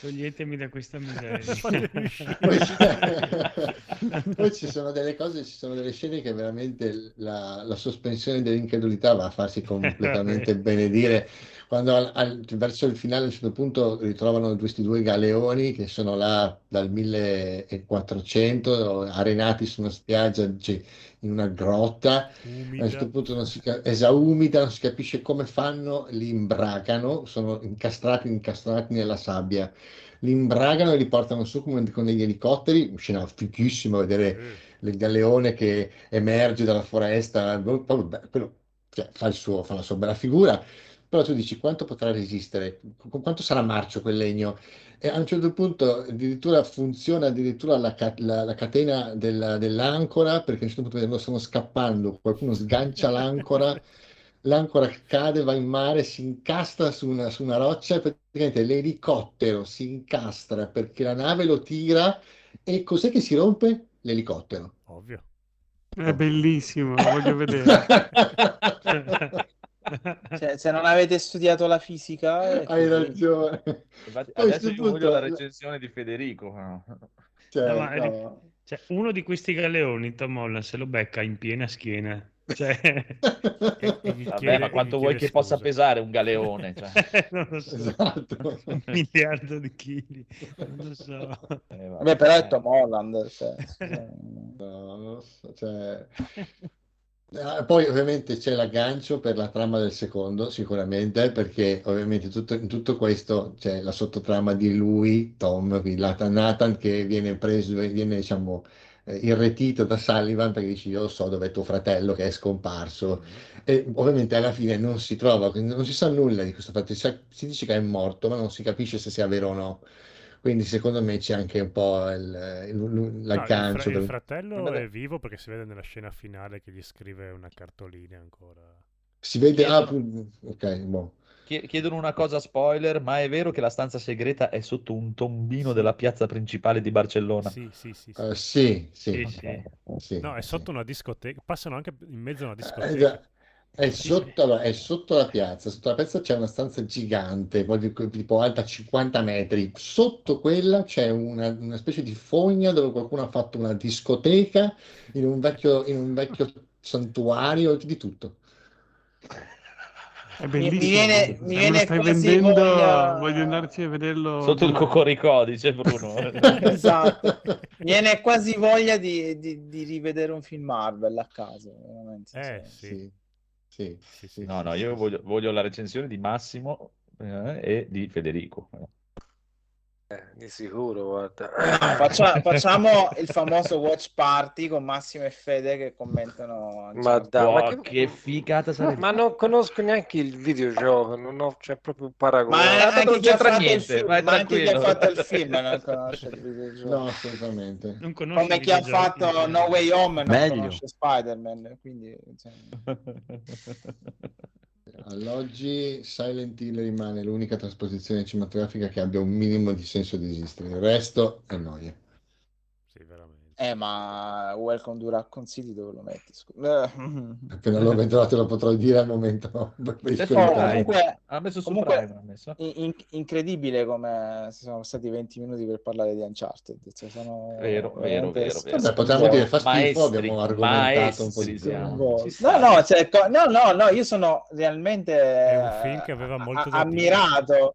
Toglietemi da questa miseria. Poi ci sono delle cose, ci sono delle scene che veramente la, la sospensione dell'incredulità va a farsi completamente benedire. Quando al- al- verso il finale, a un certo punto, ritrovano questi due galeoni che sono là dal 1400, arenati su una spiaggia, dice, in una grotta. A un certo Umida. punto non si, ca- esaumida, non si capisce come fanno, li imbragano, sono incastrati, incastrati nella sabbia, li imbragano e li portano su come con degli elicotteri, scena fighissima vedere Eh, il galeone che emerge dalla foresta, vabbè, quello, cioè, fa, il suo- fa la sua bella figura, però tu dici quanto potrà resistere, Qu- quanto sarà marcio quel legno? E a un certo punto addirittura funziona addirittura la, ca- la- la catena della- dell'ancora, perché a un certo punto stanno scappando, qualcuno sgancia l'ancora, l'ancora cade, va in mare, si incastra su una, su una roccia e praticamente l'elicottero si incastra perché la nave lo tira e cos'è che si rompe? L'elicottero. ovvio. È bellissimo, lo voglio vedere. Cioè, se non avete studiato la fisica... Hai ragione. Infatti, adesso io voglio punto- la recensione di Federico. no? Cioè, No, ma- no. Cioè, uno di questi galeoni, Tom Holland, se lo becca in piena schiena. Cioè, E- e gli Vabbè, ma quanto vuoi che possa pesare un galeone? Cioè. non lo so, Esatto. un miliardo di chili, non lo so. Eh, Vabbè, però è Tom Holland. Cioè, No, non lo so, cioè... Ah, Poi ovviamente c'è l'aggancio per la trama del secondo, sicuramente, perché ovviamente tutto, in tutto questo c'è la sottotrama di lui, Tom, quindi Nathan che viene preso, viene diciamo eh, irretito da Sullivan perché dice io so dove è tuo fratello che è scomparso e ovviamente alla fine non si trova, non si sa nulla di questo sa- si dice che è morto ma non si capisce se sia vero o no. Quindi secondo me c'è anche un po' il- il- No, il, fra- il fratello Vabbè. è vivo perché si vede nella scena finale che gli scrive una cartolina ancora. Si vede, ah, Chiedono- ok, boh. Chie- Chiedono una cosa spoiler, ma è vero che la stanza segreta è sotto un tombino della piazza principale di Barcellona? Sì, sì, sì. sì. Eh, sì, sì, Sì, sì. sì, No, è sì. sotto una discoteca. Passano anche in mezzo a una Eh, discoteca. già. È sotto, allora, è sotto la piazza, sotto la piazza c'è una stanza gigante, tipo alta 50 metri. Sotto quella c'è una, una specie di fogna dove qualcuno ha fatto una discoteca in un vecchio, in un vecchio santuario, di tutto. È Mi- bellissimo. mi viene- mi viene stai quasi vendendo, voglia- voglio andarci a vederlo. Sotto il cocoricò, dice Bruno. esatto. Viene quasi voglia di, di- di rivedere un film Marvel a caso. Veramente, Eh, sì. Sì, sì, Sì, sì. No, no, io voglio, voglio la recensione di Massimo eh, e di Federico. Eh, di sicuro, guarda. Faccia- facciamo il famoso watch party con Massimo e Fede che commentano. Ma Uncharted. dai, ma Wow, che- che figata sarebbe. Ma non conosco neanche il videogioco, non ho, c'è proprio un paragone. Ma non chi ha c'entra fatto il niente, film, ma anche chi ha fatto il film non conosce il videogioco. No, assolutamente. Non conosci Come chi ha fatto No Way Home non Meglio. conosce Spider-Man. Quindi, cioè, All'oggi Silent Hill rimane l'unica trasposizione cinematografica che abbia un minimo di senso di esistere, il resto è noia. Eh, ma Welcome to Raccoon City dove lo metti? scusa? Appena lo vedrò te lo potrò dire al momento. fa- dettagli. comunque, Ha messo su comunque Prime, ha messo. in- in- incredibile come si sono stati 20 minuti per parlare di Uncharted. Cioè, sono Vero, vero, vero, vero. Vabbè, potremmo dire fa schifo, Maestri, abbiamo argomentato un po' di maestri più. No, no, cioè, co- no, no, no, io sono realmente È un film che aveva eh, molto a- da ammirato.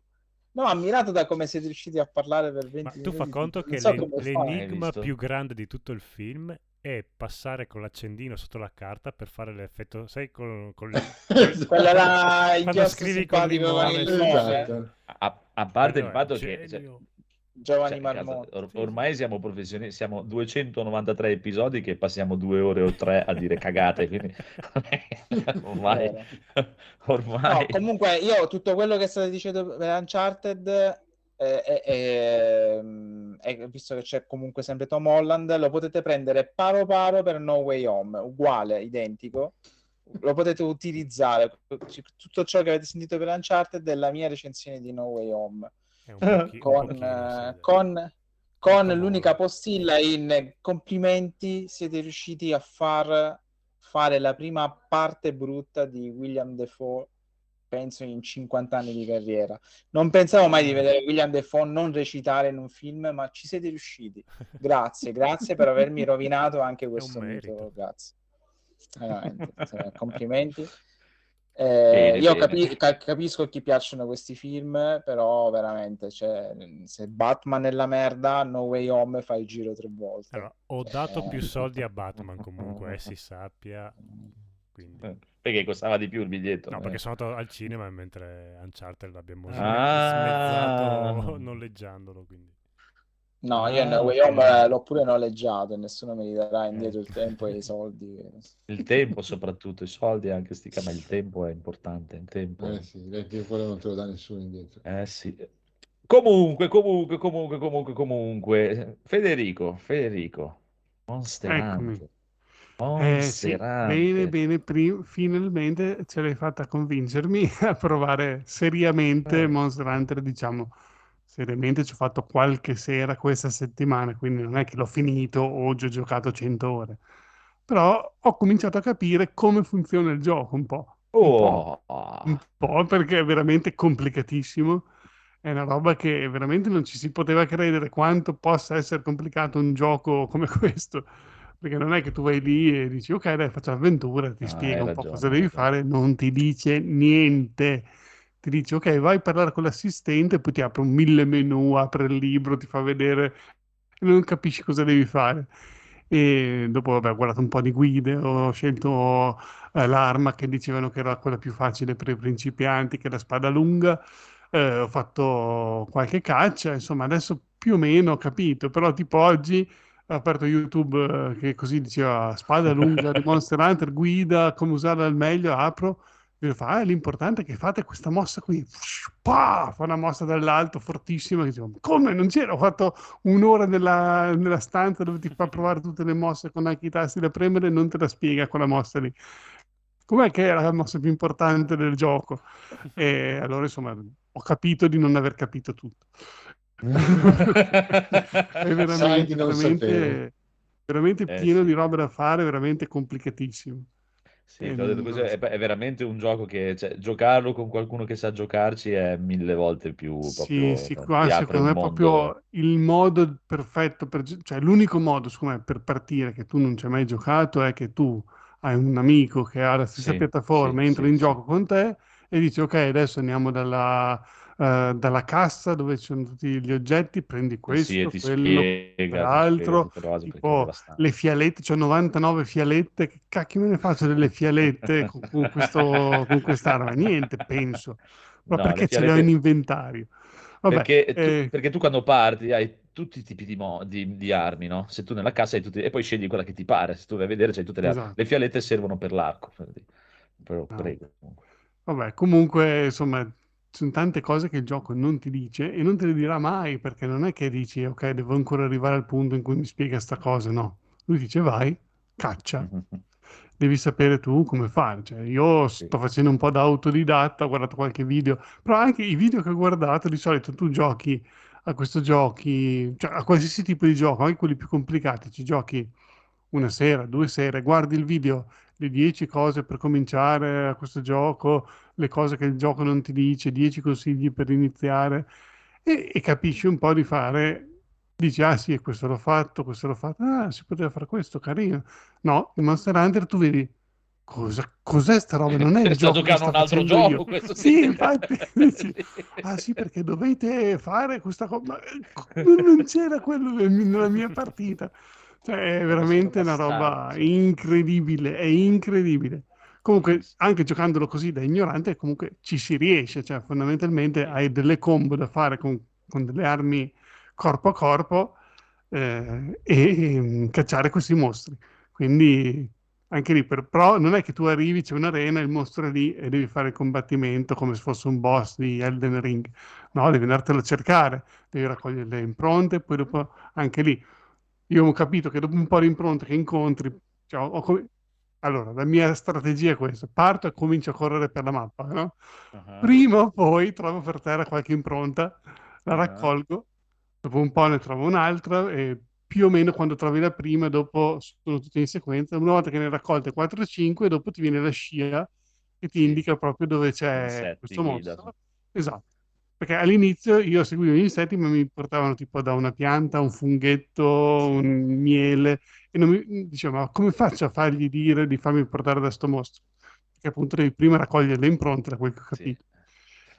No, ammirato da come siete riusciti a parlare per 20 Ma tu minuti. fa conto che so l'en- l'enigma più grande di tutto il film è passare con l'accendino sotto la carta per fare l'effetto, sai, con, con le-. Quella là, il Quando scrivi con limone, il nome. Esatto. A, a parte il fatto che cioè. Giovanni cioè, Marmotto. or- ormai siamo professionisti, siamo 293 episodi che passiamo due ore o tre a dire cagate, quindi ormai, No, ormai comunque io tutto quello che state dicendo per Uncharted, eh, eh, eh, visto che c'è comunque sempre Tom Holland, lo potete prendere paro paro per No Way Home, uguale, identico. Lo potete utilizzare. Tutto ciò che avete sentito per Uncharted è la mia recensione di No Way Home. Pochi- Con, eh, dai. con, con l'unica postilla in complimenti, siete riusciti a far fare la prima parte brutta di William Defoe, penso in 50 anni di carriera. Non pensavo mai di vedere William Defoe non recitare in un film, ma ci siete riusciti. Grazie, grazie per avermi rovinato anche questo mito. Grazie. Veramente, cioè, complimenti. Eh, Bene, io capi- ca- capisco a chi piacciono questi film, però veramente, cioè, se Batman è la merda, No Way Home fa il giro tre volte. Allora, ho Cioè, dato più soldi a Batman comunque, eh, si sappia. Quindi... Eh, perché costava di più il biglietto. No, eh. perché sono andato al cinema mentre Uncharted l'abbiamo Ah. smezzato noleggiandolo. Quindi. No, io Ah, No Way. Home eh, l'ho pure noleggiato e nessuno mi darà Eh. indietro il tempo e i soldi. Il tempo soprattutto, i soldi anche sti ma il tempo è importante, il tempo. Eh sì, perché quello non te lo dà nessuno indietro. Eh sì. Comunque, comunque, comunque, comunque, comunque. Federico, Federico. Monster Eccomi. Hunter. Eh sì, Monster Hunter. bene, bene, pri- finalmente ce l'hai fatta convincermi a provare seriamente Eh. Monster Hunter, diciamo, seriamente ci ho fatto qualche sera questa settimana, quindi non è che l'ho finito o ci ho giocato 100 ore, però ho cominciato a capire come funziona il gioco un po'. Oh. Un po' perché è veramente complicatissimo. È una roba che veramente non ci si poteva credere quanto possa essere complicato un gioco come questo. Perché non è che tu vai lì e dici, ok, dai, faccio avventura, ti No, spiega un po' cosa devi fare, non ti dice niente. Ti dice, ok, vai a parlare con l'assistente, poi ti apre un mille menu, apre il libro, ti fa vedere non capisci cosa devi fare. E dopo, vabbè, ho guardato un po' di guide, ho scelto eh, l'arma che dicevano che era quella più facile per i principianti, che è la spada lunga. Eh, ho fatto qualche caccia, insomma, adesso più o meno ho capito, però tipo oggi ho aperto YouTube eh, che così diceva spada lunga di Monster Hunter, guida, come usarla al meglio, apro. Fa, "Ah, l'importante è che fate questa mossa qui. Pah! Fa una mossa dall'alto fortissima. Che dicevo, come non c'era? Ho fatto un'ora nella, nella stanza dove ti fa provare tutte le mosse con anche i tasti da premere e non te la spiega quella mossa lì. Com'è che era la mossa più importante del gioco? E allora, insomma, ho capito di non aver capito tutto. è veramente, veramente, veramente Eh, pieno sì. di roba da fare, veramente complicatissimo. Sì, Eh, te l'ho detto così, è, so. è veramente un gioco che cioè, giocarlo con qualcuno che sa giocarci è mille volte più Sì, proprio sì, ti qua apre secondo me è proprio il modo perfetto per, cioè l'unico modo, secondo me, per partire che tu non ci hai mai giocato è che tu hai un amico che ha la stessa Sì, piattaforma, sì, entra sì, in sì. gioco con te e dici ok, adesso andiamo dalla, eh, dalla cassa dove ci sono tutti gli oggetti, prendi sì, questo, ti quello, spiega, spiega è tipo le fialette, c'ho 99 fialette, che cacchio me ne faccio delle fialette con, con questo, con quest'arma? Niente, penso. Ma No, perché le ce le ho in fialette... inventario? Vabbè, Perché tu, eh, perché tu quando parti hai tutti i tipi di, mo- di- di armi, no? Se tu nella cassa hai tutti... E poi scegli quella che ti pare. Se tu vai a vedere c'hai tutte le armi. esatto. Le fialette servono per l'arco. per. Però Ah. Vabbè, comunque, insomma, ci sono tante cose che il gioco non ti dice e non te le dirà mai, perché non è che dici, ok, devo ancora arrivare al punto in cui mi spiega sta cosa, no. Lui dice, vai, caccia, devi sapere tu come fare. Cioè, io Sì. sto facendo un po' da autodidatta, ho guardato qualche video, però anche i video che ho guardato, di solito tu giochi a questo giochi, cioè a qualsiasi tipo di gioco, anche quelli più complicati, ci giochi una sera, due sere, guardi il video, le 10 cose per cominciare a questo gioco, le cose che il gioco non ti dice, 10 consigli per iniziare e, e capisci un po' di fare, dici ah sì, questo l'ho fatto, questo l'ho fatto, ah si poteva fare questo, carino. No, in Monster Hunter tu vedi cosa, cos'è sta roba, non è il Sta gioco sto un altro gioco, Sì, sì. infatti, dici, ah sì, perché dovete fare questa cosa, eh, non c'era quello nel- nella mia partita. Cioè, è veramente una roba incredibile, è incredibile. Comunque, anche giocandolo così da ignorante, comunque ci si riesce, cioè fondamentalmente hai delle combo da fare con, con delle armi corpo a corpo eh, e, e cacciare questi mostri. Quindi anche lì, per, però non è che tu arrivi, c'è un'arena, il mostro è lì e devi fare il combattimento come se fosse un boss di Elden Ring. No, devi andartelo a cercare, devi raccogliere le impronte, poi dopo anche lì. Io ho capito che dopo un po' di impronte che incontri, cioè, ho come- allora la mia strategia è questa: parto e comincio a correre per la mappa, no? Ah, Prima o poi trovo per terra qualche impronta, la raccolgo, dopo un po' ne trovo un'altra e più o meno quando trovi la prima, dopo sono tutte in sequenza. Una volta che ne hai raccolte 4-5, dopo ti viene la scia che ti indica proprio dove c'è Insetti, questo mostro. Esatto. Perché all'inizio io seguivo gli insetti, ma mi portavano tipo da una pianta, un funghetto, un miele, e non mi dicevo, ma come faccio a fargli dire di farmi portare da sto mostro? Perché appunto devi prima raccogliere le impronte, da quel che ho Sì. capito.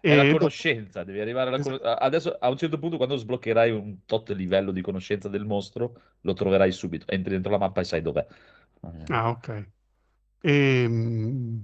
È la E dopo- conoscenza, devi arrivare alla Esatto. conoscenza. Adesso, a un certo punto, quando sbloccherai un tot livello di conoscenza del mostro, lo troverai subito. Entri dentro la mappa e sai dov'è. Ah, ok. E, mm,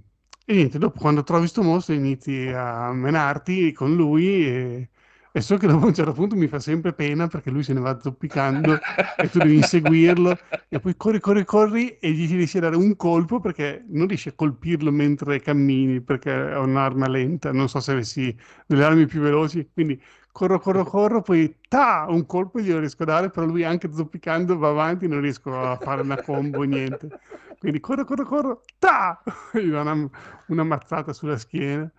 e niente, dopo quando trovi sto mostro inizi a menarti con lui e, e so che dopo un certo punto mi fa sempre pena perché lui se ne va zoppicando e tu devi inseguirlo e poi corri, corri, corri e gli riesci a dare un colpo perché non riesci a colpirlo mentre cammini perché è un'arma lenta, non so se avessi delle armi più veloci, quindi corro, corro, corro, poi ta, un colpo glielo riesco a dare, però lui anche zoppicando va avanti, non riesco a fare una combo, niente. Quindi corro, corro, corro, ta! Gli una, una mazzata sulla schiena.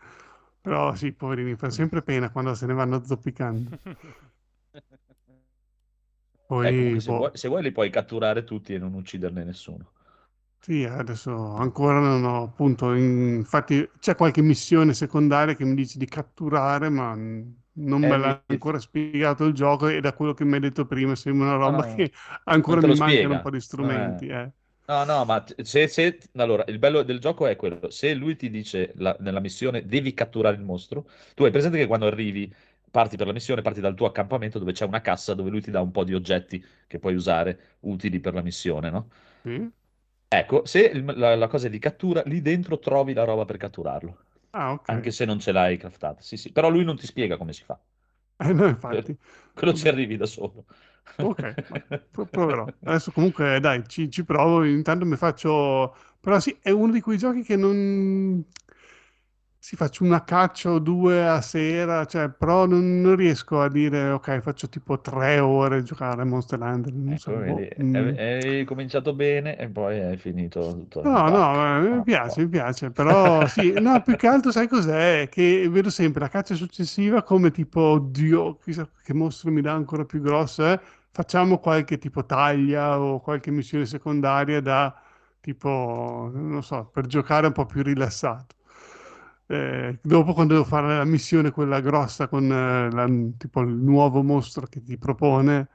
Però sì, poverini, fa sempre pena quando se ne vanno zoppicando. Eh, Poi, comunque, se boh, vuoi, se vuoi li puoi catturare tutti e non ucciderne nessuno. Sì, adesso ancora non ho appunto, infatti c'è qualche missione secondaria che mi dice di catturare, ma non Eh, me mi- l'ha ancora spiegato il gioco e da quello che mi hai detto prima sembra una roba no, che non ancora mi mancano spiega. un po' di strumenti. Eh. No, no, ma se, se- allora, il bello del gioco è quello, se lui ti dice la- nella missione devi catturare il mostro, tu hai presente che quando arrivi, parti per la missione, parti dal tuo accampamento dove c'è una cassa dove lui ti dà un po' di oggetti che puoi usare utili per la missione, no? Sì? Ecco, se il- la, la cosa è di cattura, lì dentro trovi la roba per catturarlo, Ah, ok. anche se non ce l'hai craftata. Sì, sì, però lui non ti spiega come si fa. Eh, no, infatti. Quello ci arrivi da solo. Ok, proverò. Adesso comunque dai, ci, ci provo, intanto mi faccio... Però sì, è uno di quei giochi che non... Si faccio una caccia o due a sera, cioè, però non, non riesco a dire, ok, faccio tipo tre ore a giocare a Monster Hunter, non so, Ecco, boh, vedi, mm. hai, cominciato bene e poi hai finito tutto. No, no, Basta. eh, mi piace, mi piace, però sì, no, più che altro sai cos'è? Che vedo sempre la caccia successiva come tipo, oddio, chissà che mostro mi dà ancora più grosso, eh? Facciamo qualche tipo taglia o qualche missione secondaria da tipo, non so, per giocare un po' più rilassato. Eh, dopo quando devo fare la missione quella grossa con eh, la- tipo il nuovo mostro che ti propone,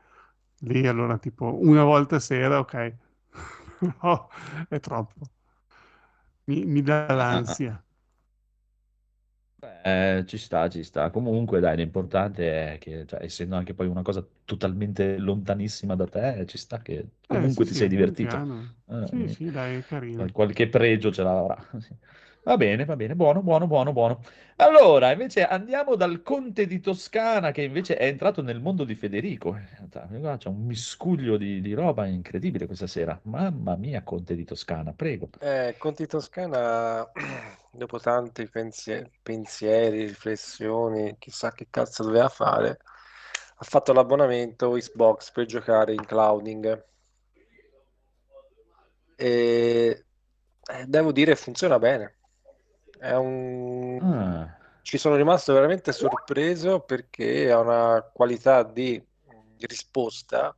lì allora tipo una volta a sera, ok, no, è troppo. Mi, mi dà Ah, ah, l'ansia. Eh, ci sta, ci sta. Comunque, dai, l'importante è che, cioè, essendo anche poi una cosa totalmente lontanissima da te, ci sta che Eh, comunque sì, ti sì, sei divertito. Eh, Sì, sì, dai, è carino. qualche pregio ce l'avrà. Va bene, va bene, buono, buono, buono, buono. Allora, invece andiamo dal Conte di Toscana che invece è entrato nel mondo di Federico. C'è un miscuglio di, di roba incredibile questa sera. Mamma mia, Conte di Toscana, prego. Eh, Conti Toscana, dopo tanti pensie- pensieri, riflessioni, chissà che cazzo doveva fare, ha fatto l'abbonamento Xbox per giocare in clouding. E eh, devo dire funziona bene. È un... Ah, Ci sono rimasto veramente sorpreso perché ha una qualità di risposta.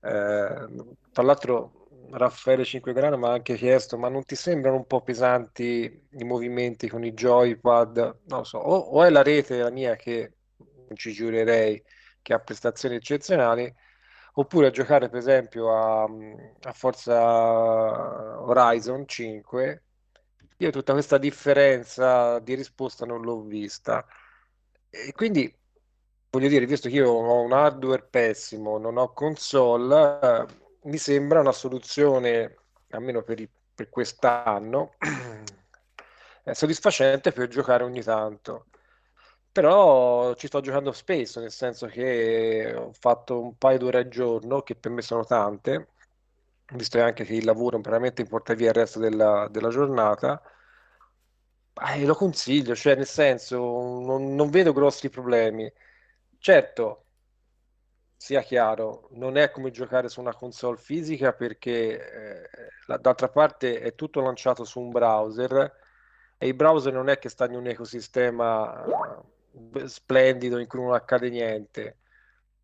Eh, tra l'altro, Raffaele 5 Grano mi ha anche chiesto: ma non ti sembrano un po' pesanti i movimenti con i joypad? Non lo so, o, o è la rete la mia che non ci giurerei che ha prestazioni eccezionali, oppure a giocare per esempio a, a Forza Horizon 5 io tutta questa differenza di risposta non l'ho vista. E quindi voglio dire, visto che io ho un hardware pessimo, non ho console, eh, mi sembra una soluzione, almeno per, per quest'anno, eh, soddisfacente per giocare ogni tanto. Però ci sto giocando spesso, nel senso che ho fatto un paio d'ore al giorno, che per me sono tante, visto anche che il lavoro veramente porta via il resto della, della giornata. Eh, lo consiglio, cioè nel senso non, non vedo grossi problemi. Certo, sia chiaro, non è come giocare su una console fisica perché eh, la- d'altra parte è tutto lanciato su un browser e il browser non è che sta in un ecosistema eh, splendido in cui non accade niente.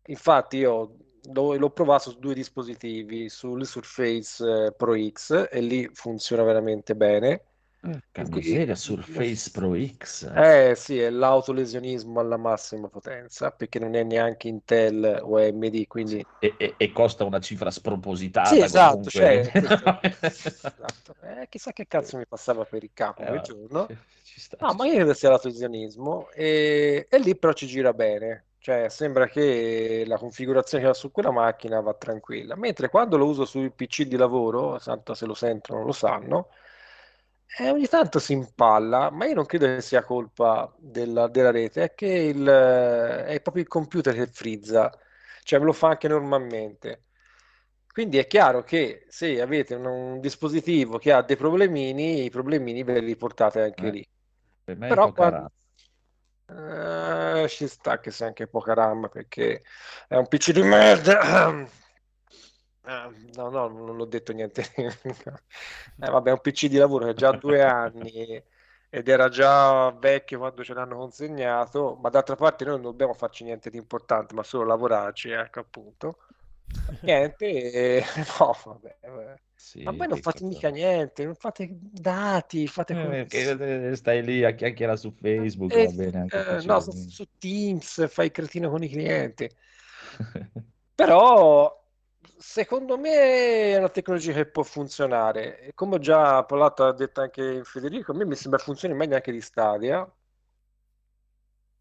Infatti io l'ho l'ho provato su due dispositivi, sul Surface eh, Pro X e lì funziona veramente bene. porca miseria, Surface Pro X. Eh sì, è l'autolesionismo alla massima potenza, perché non è neanche Intel o AMD, quindi... E, e- e costa una cifra spropositata Sì, esatto, cioè, esatto. Eh, chissà che cazzo mi passava per il capo Eh, quel vabbè, giorno. ci- sta, No, ma io credo sia l'autolesionismo e, e lì però ci gira bene, cioè sembra che la configurazione che ho su quella macchina va tranquilla, mentre quando lo uso sul PC di lavoro, tanto se lo sentono lo sanno, eh, ogni tanto si impalla, ma io non credo che sia colpa della, della rete, è che il, è proprio il computer che frizza, cioè me lo fa anche normalmente. Quindi è chiaro che se avete un, un dispositivo che ha dei problemini, i problemini ve li riportate anche Eh, lì. Per me è Però poca quando... Eh, ci sta che sia anche poca RAM perché è un PC di merda. Eh, no, no, non ho detto niente. Eh, vabbè, è un PC di lavoro che ha già due anni ed era già vecchio quando ce l'hanno consegnato, ma d'altra parte noi non dobbiamo farci niente di importante, ma solo lavorarci, ecco appunto. Niente, e... no, vabbè. vabbè. Sì, Ma voi non fate cosa- mica niente, non fate dati, fate Eh, che stai lì a chiacchierare su Facebook, Eh, va bene eh, no, su, su Teams fai cretino con i clienti. Però secondo me è una tecnologia che può funzionare. Come ho già parlato, ha detto anche Federico, a me mi sembra funzioni meglio anche di Stadia.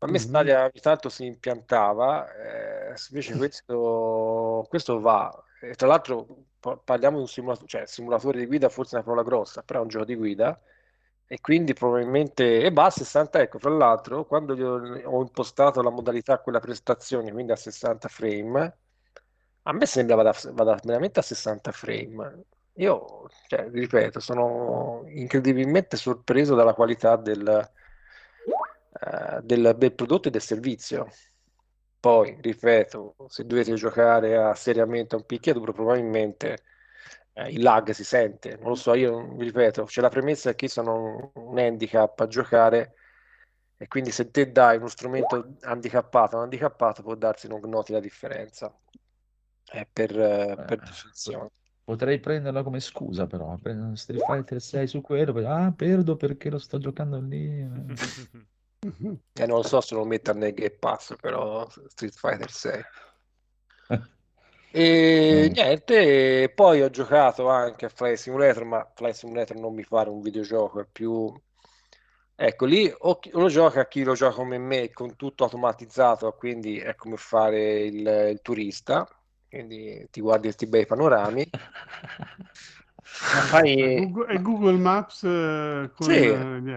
A me Mhm. Stadia ogni tanto si impiantava, eh, invece questo, questo va. E tra l'altro pa- parliamo di un simulatore, cioè simulatore di guida, forse è una parola grossa, però è un gioco di guida. E quindi probabilmente e va a 60, ecco, fra l'altro, quando ho, impostato la modalità quella prestazione, quindi a 60 frame, a me sembra vada, vada veramente a 60 frame. Io, cioè, ripeto, sono incredibilmente sorpreso dalla qualità del, eh, del, del prodotto e del servizio. Poi, ripeto, se dovete giocare a seriamente a un picchiaduro, probabilmente eh, il lag si sente. Non lo so, io vi ripeto, c'è la premessa che io sono un, un handicap a giocare e quindi se te dai uno strumento handicappato a un handicappato può darsi non noti la differenza. È per, eh, per Eh, definizione. Potrei prenderla come scusa, però. prendo Street Fighter 6 su quello. Ah, perdo perché lo sto giocando lì. E non lo so se lo metto nel Game Pass, però Street Fighter 6. E Mm. niente, poi ho giocato anche a Flight Simulator, ma Flight Simulator non mi pare un videogioco, è più... Ecco, lì o chi- o lo gioca chi lo gioca come me, con tutto automatizzato, quindi è come fare il, il turista, quindi ti guardi questi bei panorami. Ma È fai, Google, è Google Maps eh, con Sì. eh, ma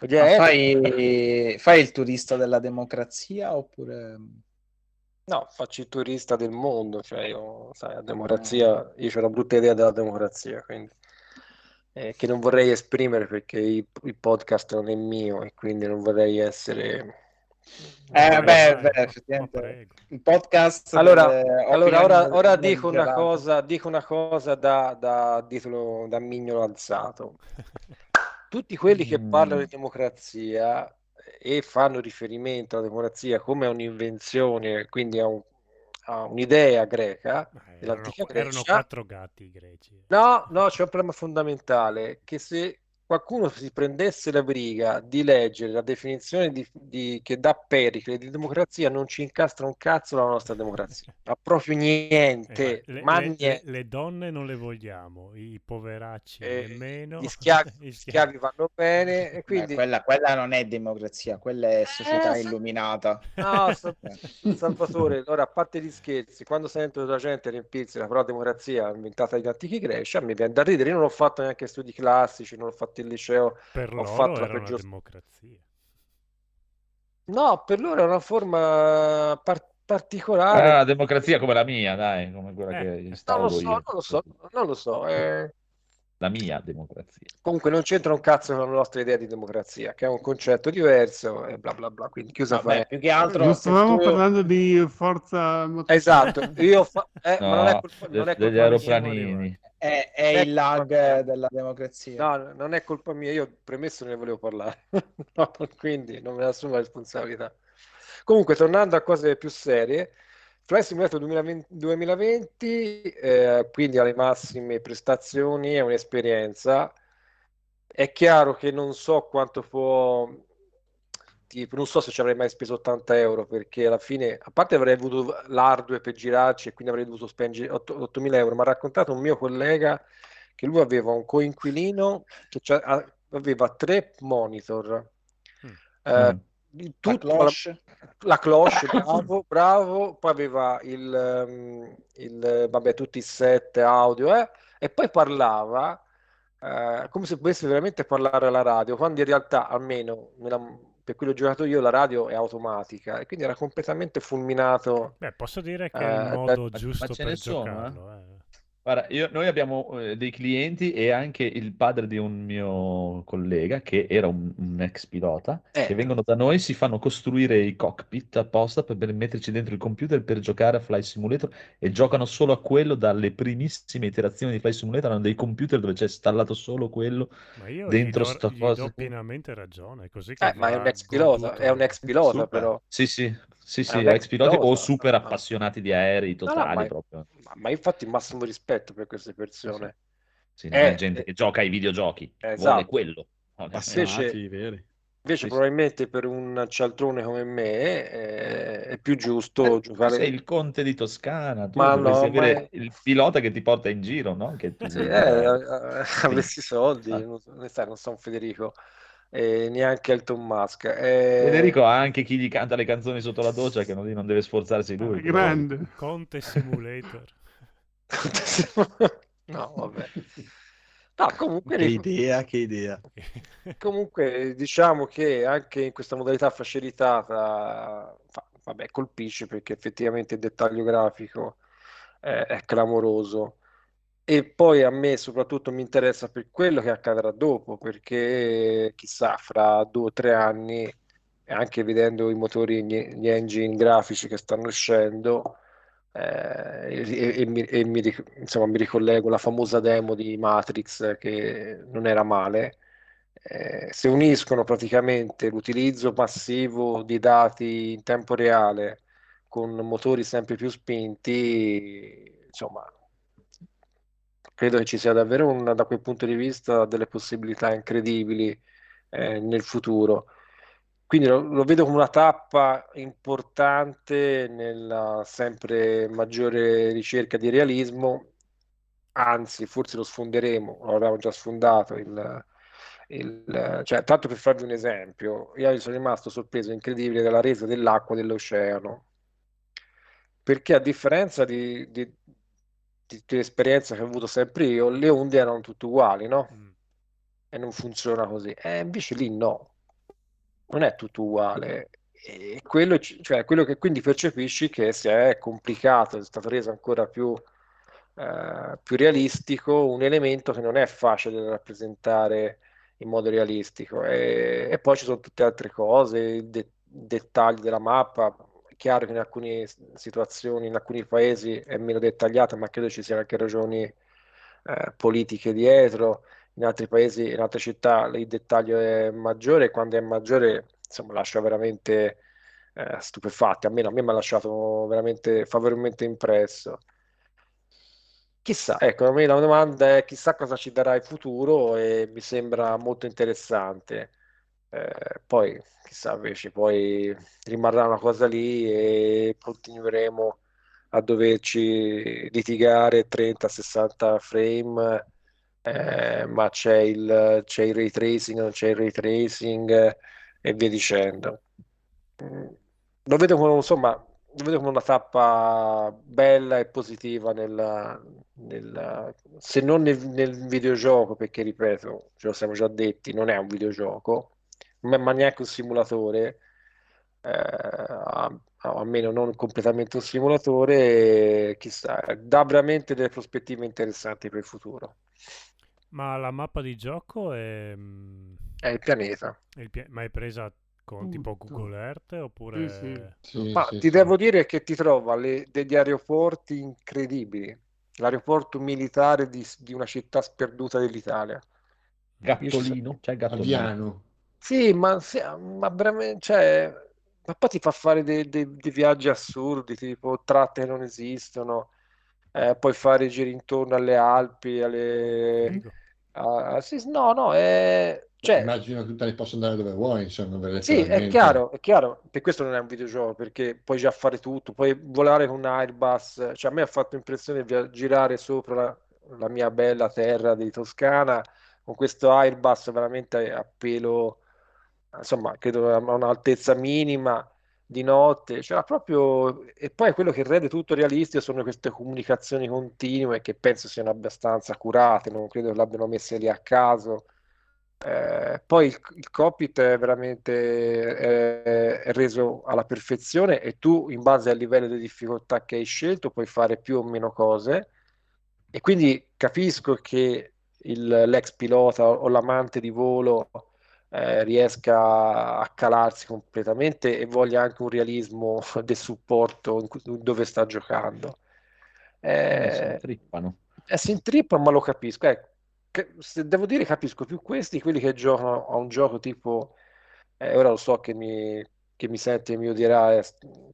aerei- fai, fai il turista della democrazia oppure... No, faccio il turista del mondo, cioè io, sai, la democrazia, io ho una brutta idea della democrazia, quindi, eh, che non vorrei esprimere perché il, il podcast non è mio e quindi non vorrei essere... Eh, beh, beh, effettivamente il podcast Allora, delle allora ora, ora dico una cosa, dico una cosa da, da, titolo, da mignolo alzato. Tutti quelli che Mm. parlano di democrazia e fanno riferimento alla democrazia come a un'invenzione, quindi a, un- a un'idea greca, Ma erano, dell'antica erano Grecia, quattro gatti i greci. No, no, c'è un problema fondamentale, che se qualcuno si prendesse la briga di leggere la definizione di, di- che dà Pericle di democrazia, non ci incastra un cazzo la nostra democrazia, ma proprio Eh, niente, ma le, ma le- le- niente. le donne non le vogliamo, i poveracci Eh, nemmeno. gli schiavi, i gli schiavi vanno bene e quindi... quella, quella non è democrazia, quella è società Eh, illuminata. No, Eh. Salvatore, allora a parte gli scherzi, quando sento la gente riempirsi la parola democrazia inventata dagli antichi greci, a me viene da ridere. Io non ho fatto neanche studi classici, non ho fatto il liceo, Per ho loro fatto la era una peggior democrazia. No, per loro è una forma par- particolare. Ah, democrazia come la mia, dai, come quella Eh, che non lo so, io. non lo so, non lo so. eh. La mia democrazia. Comunque non c'entra un cazzo con la nostra idea di democrazia, che è un concetto diverso e bla bla bla. Quindi chiusa Vabbè, fare. più che altro Non stavamo tu- parlando di forza. Esatto, io fa- eh, ma non è No, colpa, de- non è degli colpa mia. aeroplanini. è, è il lag della democrazia. No, non è colpa mia, io premesso ne volevo parlare, No, quindi non me ne assumo la responsabilità. Comunque, tornando a cose più serie, Flight Simulator 2020, 2020, eh, quindi alle massime prestazioni, è un'esperienza. È chiaro che non so quanto può, tipo, non so se ci avrei mai speso 80 euro perché alla fine, a parte avrei avuto l'hardware per girarci e quindi avrei dovuto spendere 8 8.000 euro, mi ha raccontato un mio collega che lui aveva un coinquilino che aveva tre monitor. Mm. Eh, Il La tutto, cloche. la cloche, bravo, bravo, poi aveva il, ehm, il, vabbè, tutti i set audio, eh, e poi parlava eh, come se potesse veramente parlare alla radio, quando in realtà, almeno nella- per quello che ho giocato io, la radio è automatica e quindi era completamente fulminato. Beh, posso dire che Eh, è il da- modo ma- giusto per sono, eh? giocarlo. Guarda, io- noi abbiamo eh, dei clienti e anche il padre di un mio collega che era un, un ex pilota, Eh. che vengono da noi, si fanno costruire i cockpit apposta per, per metterci dentro il computer per giocare a Flight Simulator e giocano solo a quello dalle primissime iterazioni di Flight Simulator, hanno dei computer dove c'è installato solo quello Ma io dentro do, sta gli cosa. do pienamente ragione, è così che Eh, ma è va un ex pilota, goduto. è un ex pilota Super. però. Sì, sì, Sì, sì, ex piloti o super appassionati di aerei totali no, ma, proprio. Ma, ma, infatti massimo rispetto per queste persone. Sì, non è gente che gioca ai videogiochi, esatto. vuole quello. Invece, veri. Invece, sì, probabilmente per un cialtrone come me è, è più giusto eh, giocare. Sei il conte di Toscana, tu ma no, ma è... il pilota che ti porta in giro, no? Che tu... sì, eh, eh, avessi soldi, ah. non, non sono Federico. E neanche Elton Musk. E... Federico ha anche chi gli canta le canzoni sotto la doccia che non, non deve sforzarsi lui. Grande. Conte Simulator. no, vabbè. No, comunque... Che idea, che idea. Comunque diciamo che anche in questa modalità facilitata, vabbè, colpisce perché effettivamente il dettaglio grafico è, è clamoroso. E poi a me soprattutto mi interessa per quello che accadrà dopo, perché chissà, fra due o tre anni, anche vedendo i motori, gli engine grafici che stanno uscendo, eh, e, e, mi, e mi, insomma, mi ricollego alla famosa demo di Matrix che non era male. Eh, se uniscono praticamente l'utilizzo massivo di dati in tempo reale con motori sempre più spinti, insomma, credo che ci sia davvero un, da quel punto di vista delle possibilità incredibili eh, nel futuro. Quindi lo, lo, vedo come una tappa importante nella sempre maggiore ricerca di realismo, anzi forse lo sfonderemo, lo già sfondato, il, il, cioè, tanto per farvi un esempio, io sono rimasto sorpreso, incredibile, dalla resa dell'acqua dell'oceano, perché a differenza di, di, di, di l'esperienza che ho avuto sempre io, le onde erano tutte uguali, no? Mm. E non funziona così. E invece lì no non è tutto uguale. E quello, cioè, quello che quindi percepisci che si è complicato, è stato reso ancora più, eh, più realistico un elemento che non è facile da rappresentare in modo realistico. E, e poi ci sono tutte altre cose, i de- dettagli della mappa. Chiaro che in alcune situazioni, in alcuni paesi è meno dettagliata, ma credo ci siano anche ragioni eh, politiche dietro in altri paesi, in altre città il dettaglio è maggiore e quando è maggiore insomma lascia veramente eh, stupefatti, almeno a me mi ha lasciato veramente favorevolmente impresso. Chissà, ecco, a me la domanda è chissà cosa ci darà il futuro e mi sembra molto interessante. Eh, poi, chissà invece, poi rimarrà una cosa lì e continueremo a doverci litigare 30-60 frame eh, ma c'è il, c'è il ray tracing, non c'è il ray tracing eh, e via dicendo. Mm, lo vedo come, insomma, lo vedo come una tappa bella e positiva nella, nella, se non nel, nel, videogioco, perché ripeto, ce lo siamo già detti, non è un videogioco, ma, ma neanche un simulatore. Eh, almeno non completamente un simulatore, chissà, dà veramente delle prospettive interessanti per il futuro. Ma la mappa di gioco è... Mm, è il pianeta. È il pia- ma è presa con tipo Google Earth oppure... Sì, sì. ma ti devo dire che ti trova le, degli aeroporti incredibili. L'aeroporto militare di, di una città sperduta dell'Italia. Gattolino? Cioè Gattolino. Sì, ma, sì, ma veramente... Cioè, ma poi ti fa fare dei, dei, dei viaggi assurdi, tipo tratte che non esistono. Eh, puoi fare giri intorno alle Alpi, alle... Uh, sì, no, no, è... Cioè, Immagino che tu ne possa andare dove vuoi, insomma. Sì, è chiaro, è chiaro, per questo non è un videogioco, perché puoi già fare tutto, puoi volare con un Airbus, cioè a me ha fatto impressione girare sopra la, la mia bella terra di Toscana con questo Airbus veramente a pelo, insomma, credo a un'altezza minima, di notte, c'era proprio... E poi quello che rende tutto realistico sono queste comunicazioni continue che penso siano abbastanza curate, non credo che l'abbiano messe lì a caso. Eh, poi il, il cockpit è veramente è, è reso alla perfezione e tu in base al livello di difficoltà che hai scelto puoi fare più o meno cose e quindi capisco che l'ex pilota o l'amante di volo eh, riesca a calarsi completamente e voglia anche un realismo del supporto cui, dove sta giocando. Eh, si intrippano. Eh, si intrippano, ma lo capisco. Eh, se devo dire, capisco più questi quelli che giocano a un gioco tipo. Eh, ora lo so che mi, che mi sente e mi odierà, è...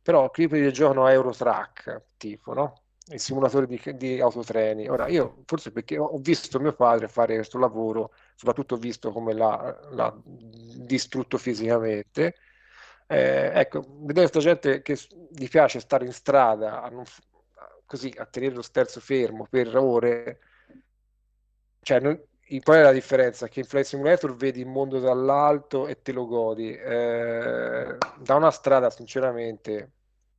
però qui per il gioco Eurotrack, tipo, no? Il simulatore di, di, autotreni. Ora, io forse perché ho visto mio padre fare questo lavoro, soprattutto visto come l'ha, l'ha distrutto fisicamente. Eh, ecco, vedere questa gente che gli piace stare in strada a non, così a tenere lo sterzo fermo per ore, cioè, non, qual è la differenza? Che in Flight Simulator vedi il mondo dall'alto e te lo godi. Eh, da una strada, sinceramente,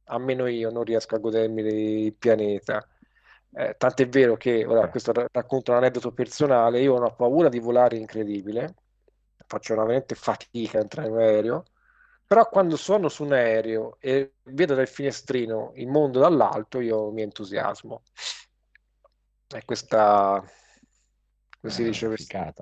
almeno io non riesco a godermi il pianeta. Eh, tant'è vero che, ora, questo racconto un aneddoto personale, io ho una paura di volare incredibile, faccio veramente fatica a entrare in un aereo, però quando sono su un aereo e vedo dal finestrino il mondo dall'alto, io mi entusiasmo. E questa, come si dice, questa...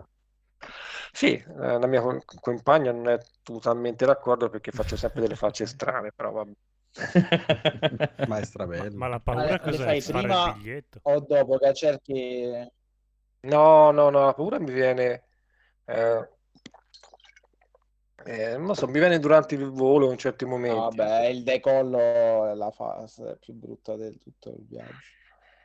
Sì, eh, la mia compagna non è totalmente d'accordo perché faccio sempre delle facce strane, però vabbè. ma è strabello. Ma, ma la paura ma cos'è? Fai prima il biglietto? o dopo che cerchi... No, no, no, la paura mi viene... Eh, eh, non so, mi viene durante il volo in certi momenti. Vabbè, il decollo è la fase più brutta del tutto il viaggio.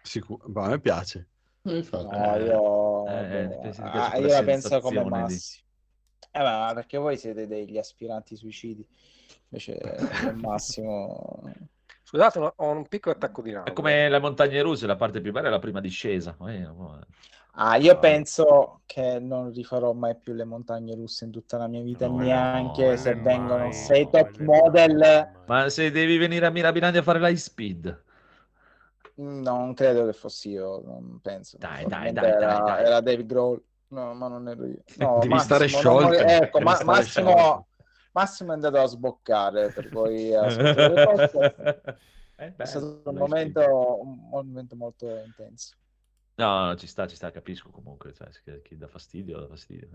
Sicuro, ma a me piace. No, io, eh, eh, ah, io la penso come Massimo. Di... Eh, ma perché voi siete degli aspiranti suicidi. Invece il Massimo... Scusate, ho un piccolo attacco di nausea. È come le montagne russe, la parte più bella è la prima discesa. Eh, Ah, io penso che non rifarò mai più le montagne russe in tutta la mia vita, no, neanche no, se vengono mai, sei top model. Ma se devi venire a Mirabilandia a fare l'high speed. Non credo che fossi io, non penso. Dai, dai, dai, era, dai, dai. era David Grohl. No, ma non ero io. No, Devi Massimo, stare sciolto. Ecco, ma, stare Massimo, sciolto. Massimo è andato a sboccare per poi ascoltare Eh, È stato un momento, un momento molto intenso. No, no, ci sta, ci sta, capisco comunque, cioè, chi dà fastidio, dà fastidio.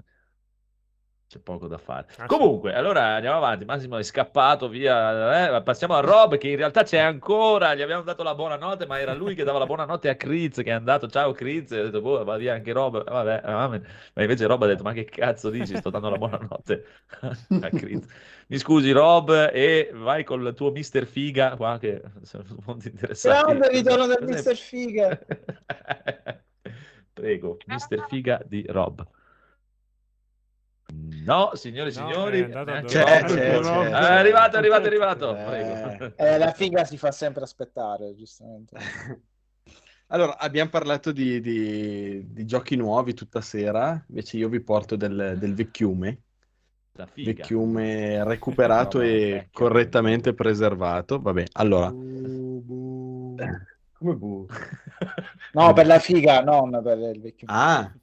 C'è poco da fare. Ah, sì. Comunque, allora andiamo avanti. Massimo è scappato via. eh, Passiamo a Rob, che in realtà c'è ancora. Gli abbiamo dato la buonanotte, ma era lui che dava la buonanotte a Kriz, che è andato. Ciao Kriz. E ha detto, boh, va via anche Rob. Eh, Vabbè, amen. Ma invece Rob ha detto, ma che cazzo dici? Sto dando la buonanotte a Kriz. Mi scusi, Rob, e vai col tuo mister figa qua, che sono molto interessati. Grande ritorno del? Mister Figa. Prego, mister figa di Rob. No, signori e No, signori, è eh, dormire. C'è, c'è, no. c'è, È arrivato, è arrivato, è arrivato. Eh. Prego. Eh, la figa si fa sempre aspettare, giustamente. Allora, abbiamo parlato di, di- di giochi nuovi tutta sera, invece io vi porto del, del vecchiume, La figa. vecchiume recuperato No, no, e vecchio. correttamente preservato. Vabbè, allora, come bu? No, per la figa, non per il vecchio. Ah,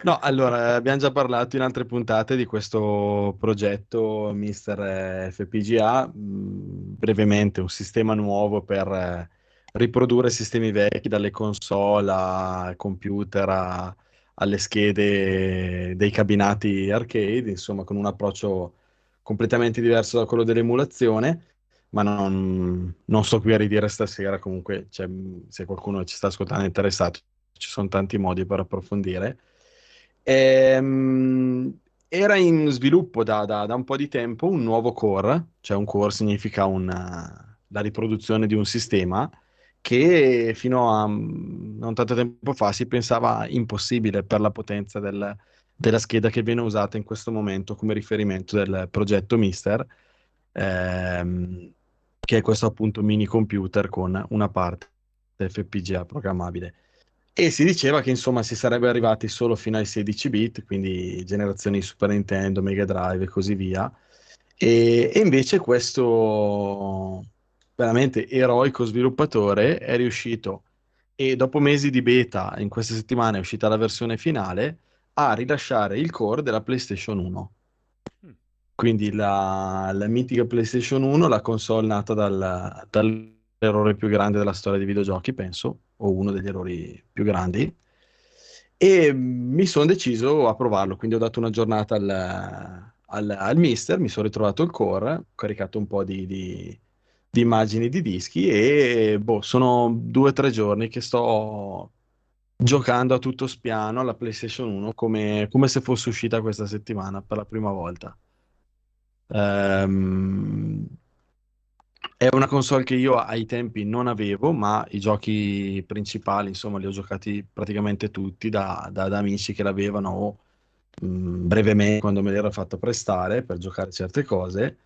no, allora abbiamo già parlato in altre puntate di questo progetto Mister FPGA, mh, brevemente un sistema nuovo per eh, riprodurre sistemi vecchi dalle console al computer a- alle schede dei cabinati arcade, insomma con un approccio completamente diverso da quello dell'emulazione, ma non, non sto qui a ridire stasera, comunque cioè, se qualcuno ci sta ascoltando interessato, ci sono tanti modi per approfondire. Ehm, era in sviluppo da, da- da un po' di tempo un nuovo core, cioè un core significa una- la riproduzione di un sistema che fino a mm, non tanto tempo fa si pensava impossibile per la potenza del- della scheda che viene usata in questo momento come riferimento del progetto Mister, ehm, che è questo appunto mini computer con una parte FPGA programmabile. E si diceva che insomma si sarebbe arrivati solo fino ai 16 bit, quindi generazioni Super Nintendo, Mega Drive e così via. E, e invece questo veramente eroico sviluppatore è riuscito, e dopo mesi di beta, in questa settimana è uscita la versione finale, a rilasciare il core della PlayStation 1. Quindi la, la mitica PlayStation 1, la console nata dal- dall'errore più grande della storia dei videogiochi, penso, o uno degli errori più grandi. E mi sono deciso a provarlo, quindi ho dato una giornata al, al, al mister, mi sono ritrovato il core, ho caricato un po' di, di- di immagini di dischi e boh, sono due o tre giorni che sto giocando a tutto spiano alla PlayStation 1 come, come se fosse uscita questa settimana per la prima volta. Ehm, è una console che io ai tempi non avevo, ma i giochi principali, insomma, li ho giocati praticamente tutti da, da- da amici che l'avevano o mh, brevemente quando me l'ero fatto prestare per giocare certe cose.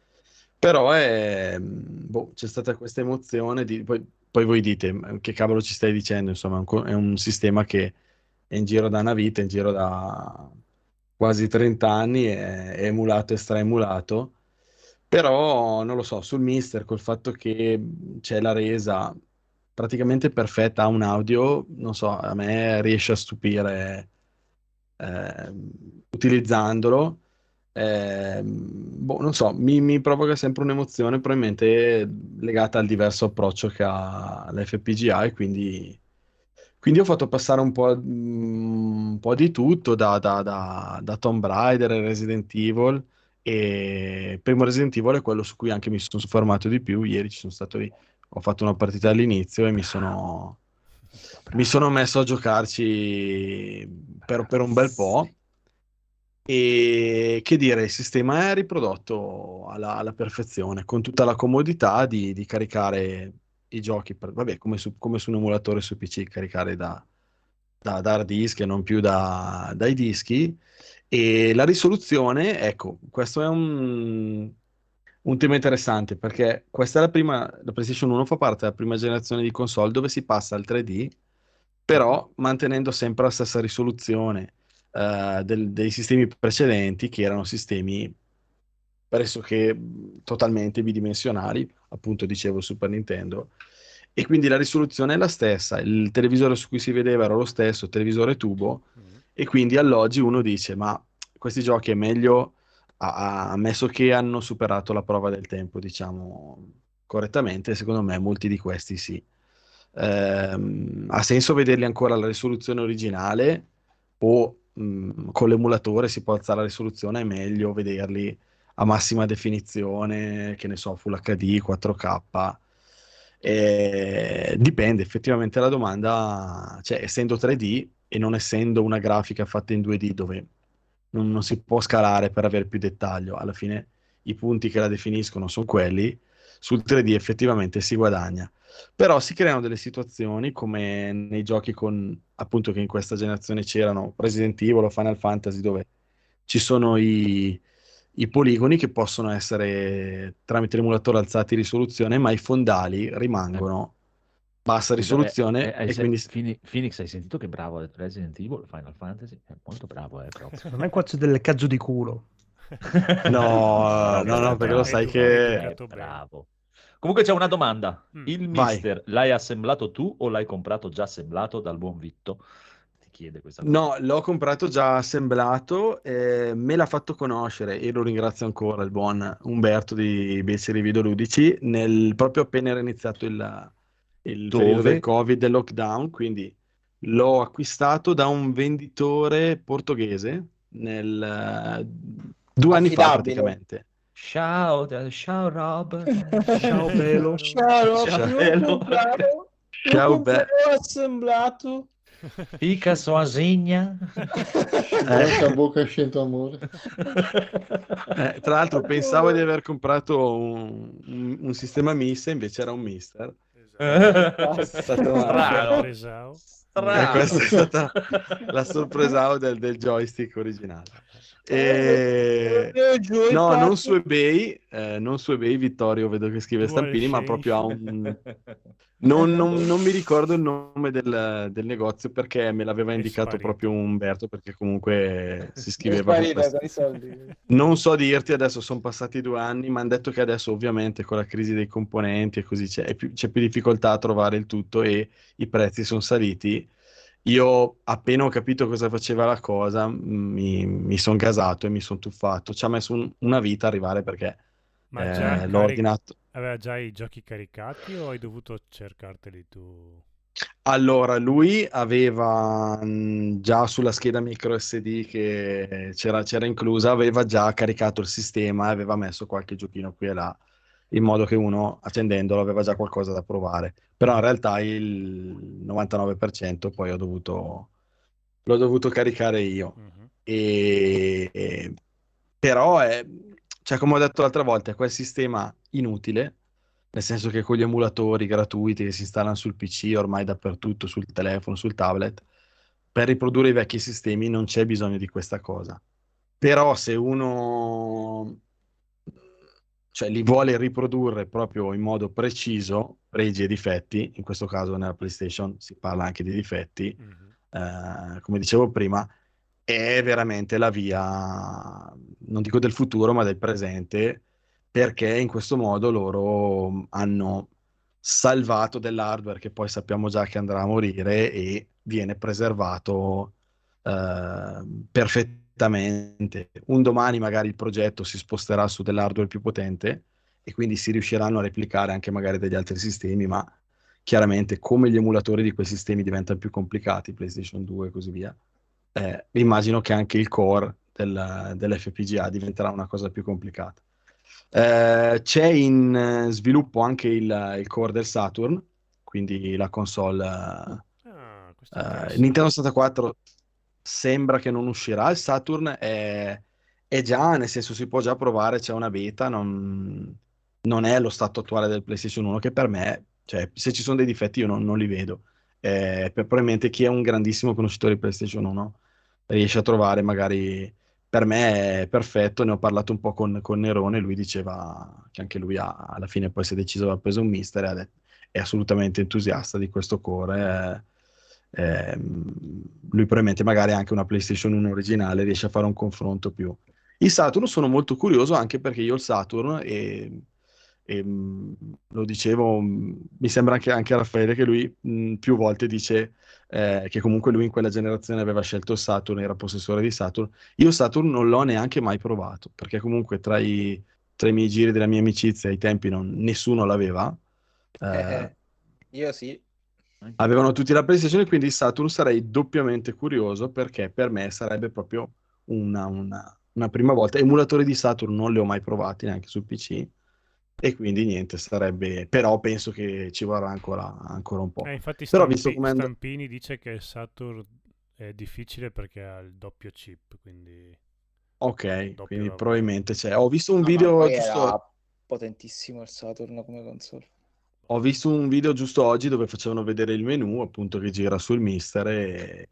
Però è, boh, c'è stata questa emozione di... Poi, poi voi dite, che cavolo ci stai dicendo? Insomma, è un, sistema che è in giro da una vita, in giro da quasi 30 anni, è, è emulato e straemulato. Però non lo so, sul Mister, col fatto che c'è la resa praticamente perfetta, ha un audio, non so, a me riesce a stupire eh, utilizzandolo. Eh, boh, non so, mi, mi provoca sempre un'emozione, probabilmente legata al diverso approccio che ha l'FPGA e quindi, quindi ho fatto passare un po', mm, un po' di tutto da, da, da, da Tomb Raider e Resident Evil e il primo Resident Evil è quello su cui anche mi sono soffermato di più. Ieri ci sono stato lì, ho fatto una partita all'inizio e mi sono, mi sono messo a giocarci per, per un bel po'. E che dire, il sistema è riprodotto alla, alla perfezione, con tutta la comodità di, di caricare i giochi, per, vabbè, come su, come su un emulatore su PC, caricare da, da, da hard disk e non più da, dai dischi. E la risoluzione, ecco, questo è un, un tema interessante perché questa è la prima, la PlayStation 1 fa parte della prima generazione di console dove si passa al 3D, però mantenendo sempre la stessa risoluzione eh, del- dei sistemi precedenti che erano sistemi pressoché totalmente bidimensionali, appunto dicevo Super Nintendo, e quindi la risoluzione è la stessa, il televisore su cui si vedeva era lo stesso, televisore tubo, e quindi all'oggi uno dice, ma questi giochi è meglio, ammesso che hanno superato la prova del tempo, diciamo correttamente, secondo me molti di questi sì. Ehm, ha senso vederli ancora alla risoluzione originale o mh, con l'emulatore si può alzare la risoluzione, è meglio vederli a massima definizione, che ne so, Full HD, 4K. Eh, dipende effettivamente la domanda, cioè essendo 3D e non essendo una grafica fatta in 2D dove non, non si può scalare per avere più dettaglio, alla fine i punti che la definiscono sono quelli, sul 3D effettivamente si guadagna. Però si creano delle situazioni come nei giochi con, appunto, che in questa generazione c'erano Resident Evil o Final Fantasy, dove ci sono i, i poligoni che possono essere tramite l'emulatore alzati in risoluzione, ma i fondali rimangono bassa risoluzione eh, hai e sen- quindi Phoenix, Phoenix, hai sentito che bravo ha detto Resident Evil, Final Fantasy? È molto bravo, eh, proprio. Secondo me qua c'è del cazzo di culo. No, no, no, perché lo sai che... bravo. Comunque c'è una domanda. Mm. Il Vai. Mister l'hai assemblato tu o l'hai comprato già assemblato dal buon Vitto? Ti chiede questa cosa. No, l'ho comprato già assemblato, eh, me l'ha fatto conoscere e lo ringrazio ancora il buon Umberto di Beceri Videoludici, nel, proprio appena era iniziato il, il periodo Dove? del Covid, del lockdown, quindi l'ho acquistato da un venditore portoghese nel, eh, due anni fa praticamente. Ciao, ciao Rob. Ciao, bello. Ciao, Rob, Ciao, l'ho Ciao, comprato, be- l'ho assemblato. Fica sozinha. Bocca a bocca scento amore. Eh, tra l'altro pensavo di aver comprato un, un- un sistema Mister, invece era un Mister. È stata una- Strano. Sorpresao. E questa è stata la sorpresa del, del joystick originale. E... No, non su eBay, eh, non su eBay, Vittorio vedo che scrive stampini, ma proprio a un... Non, non- non mi ricordo il nome del, del negozio perché me l'aveva indicato sparito. proprio Umberto perché comunque si scriveva soldi. Non so dirti, adesso sono passati due anni, mi hanno detto che adesso ovviamente con la crisi dei componenti e così c'è, c'è più difficoltà a trovare il tutto e i prezzi sono saliti. Io appena ho capito cosa faceva la cosa, mi, mi sono gasato e mi sono tuffato. Ci ha messo un- una vita arrivare perché Ma eh, già l'ho cari- ordinato. aveva già i giochi caricati o hai dovuto cercarteli tu? Allora, lui aveva mh, già sulla scheda micro SD che c'era c'era inclusa, aveva già caricato il sistema e aveva messo qualche giochino qui e là, in modo che uno accendendolo aveva già qualcosa da provare. Però in realtà il 99% poi ho dovuto, l'ho dovuto caricare io. Mhm. E, e- però è, cioè come ho detto l'altra volta, è quel sistema inutile, nel senso che con gli emulatori gratuiti che si installano sul PC ormai dappertutto, sul telefono, sul tablet, per riprodurre i vecchi sistemi non c'è bisogno di questa cosa. Però se uno cioè, li vuole riprodurre proprio in modo preciso, pregi e difetti, in questo caso nella PlayStation si parla anche di difetti, mm-hmm. eh, come dicevo prima, è veramente la via, non dico del futuro, ma del presente, perché in questo modo loro hanno salvato dell'hardware che poi sappiamo già che andrà a morire e viene preservato eh, perfettamente. Un domani magari il progetto si sposterà su dell'hardware più potente e quindi si riusciranno a replicare anche magari degli altri sistemi, ma chiaramente come gli emulatori di quei sistemi diventano più complicati, PlayStation 2 e così via, eh, immagino che anche il core del, dell'FPGA diventerà una cosa più complicata. Eh, c'è in sviluppo anche il, il, core del Saturn, quindi la console ah, eh, Nintendo 64 sembra che non uscirà, il Saturn è, è, già, nel senso si può già provare, c'è una beta, non, non, è lo stato attuale del PlayStation 1 che per me, cioè se ci sono dei difetti io non, non li vedo. Eh, probabilmente chi è un grandissimo conoscitore di PlayStation 1 riesce a trovare magari per me è perfetto, ne ho parlato un po' con, con Nerone, lui diceva che anche lui ha, alla fine poi si è deciso, ha preso un mister e è assolutamente entusiasta di questo core. Eh, eh, lui probabilmente magari anche una PlayStation 1 originale riesce a fare un confronto più. Il Saturn sono molto curioso anche perché io il Saturn e e, mh, lo dicevo, mh, mi sembra anche, anche a Raffaele che lui mh, più volte dice eh, che comunque lui in quella generazione aveva scelto Saturn, era possessore di Saturn. Io Saturn non l'ho neanche mai provato, perché comunque tra i, tra i miei giri della mia amicizia ai tempi non, nessuno l'aveva. Eh, eh, io sì. Avevano tutti la PlayStation, quindi Saturn sarei doppiamente curioso perché per me sarebbe proprio una, una, una prima volta. Emulatore di Saturn non li ho mai provati neanche sul PC e quindi niente, sarebbe... però penso che ci vorrà ancora, ancora un po'. Eh, infatti però Stampi... visto come Stampini dice che Saturn è difficile perché ha il doppio chip, quindi... Ok, quindi lavoro. probabilmente c'è. Ho visto un no, video giusto... potentissimo il Saturn come console. Ho visto un video giusto oggi dove facevano vedere il menu, appunto, che gira sul mister e...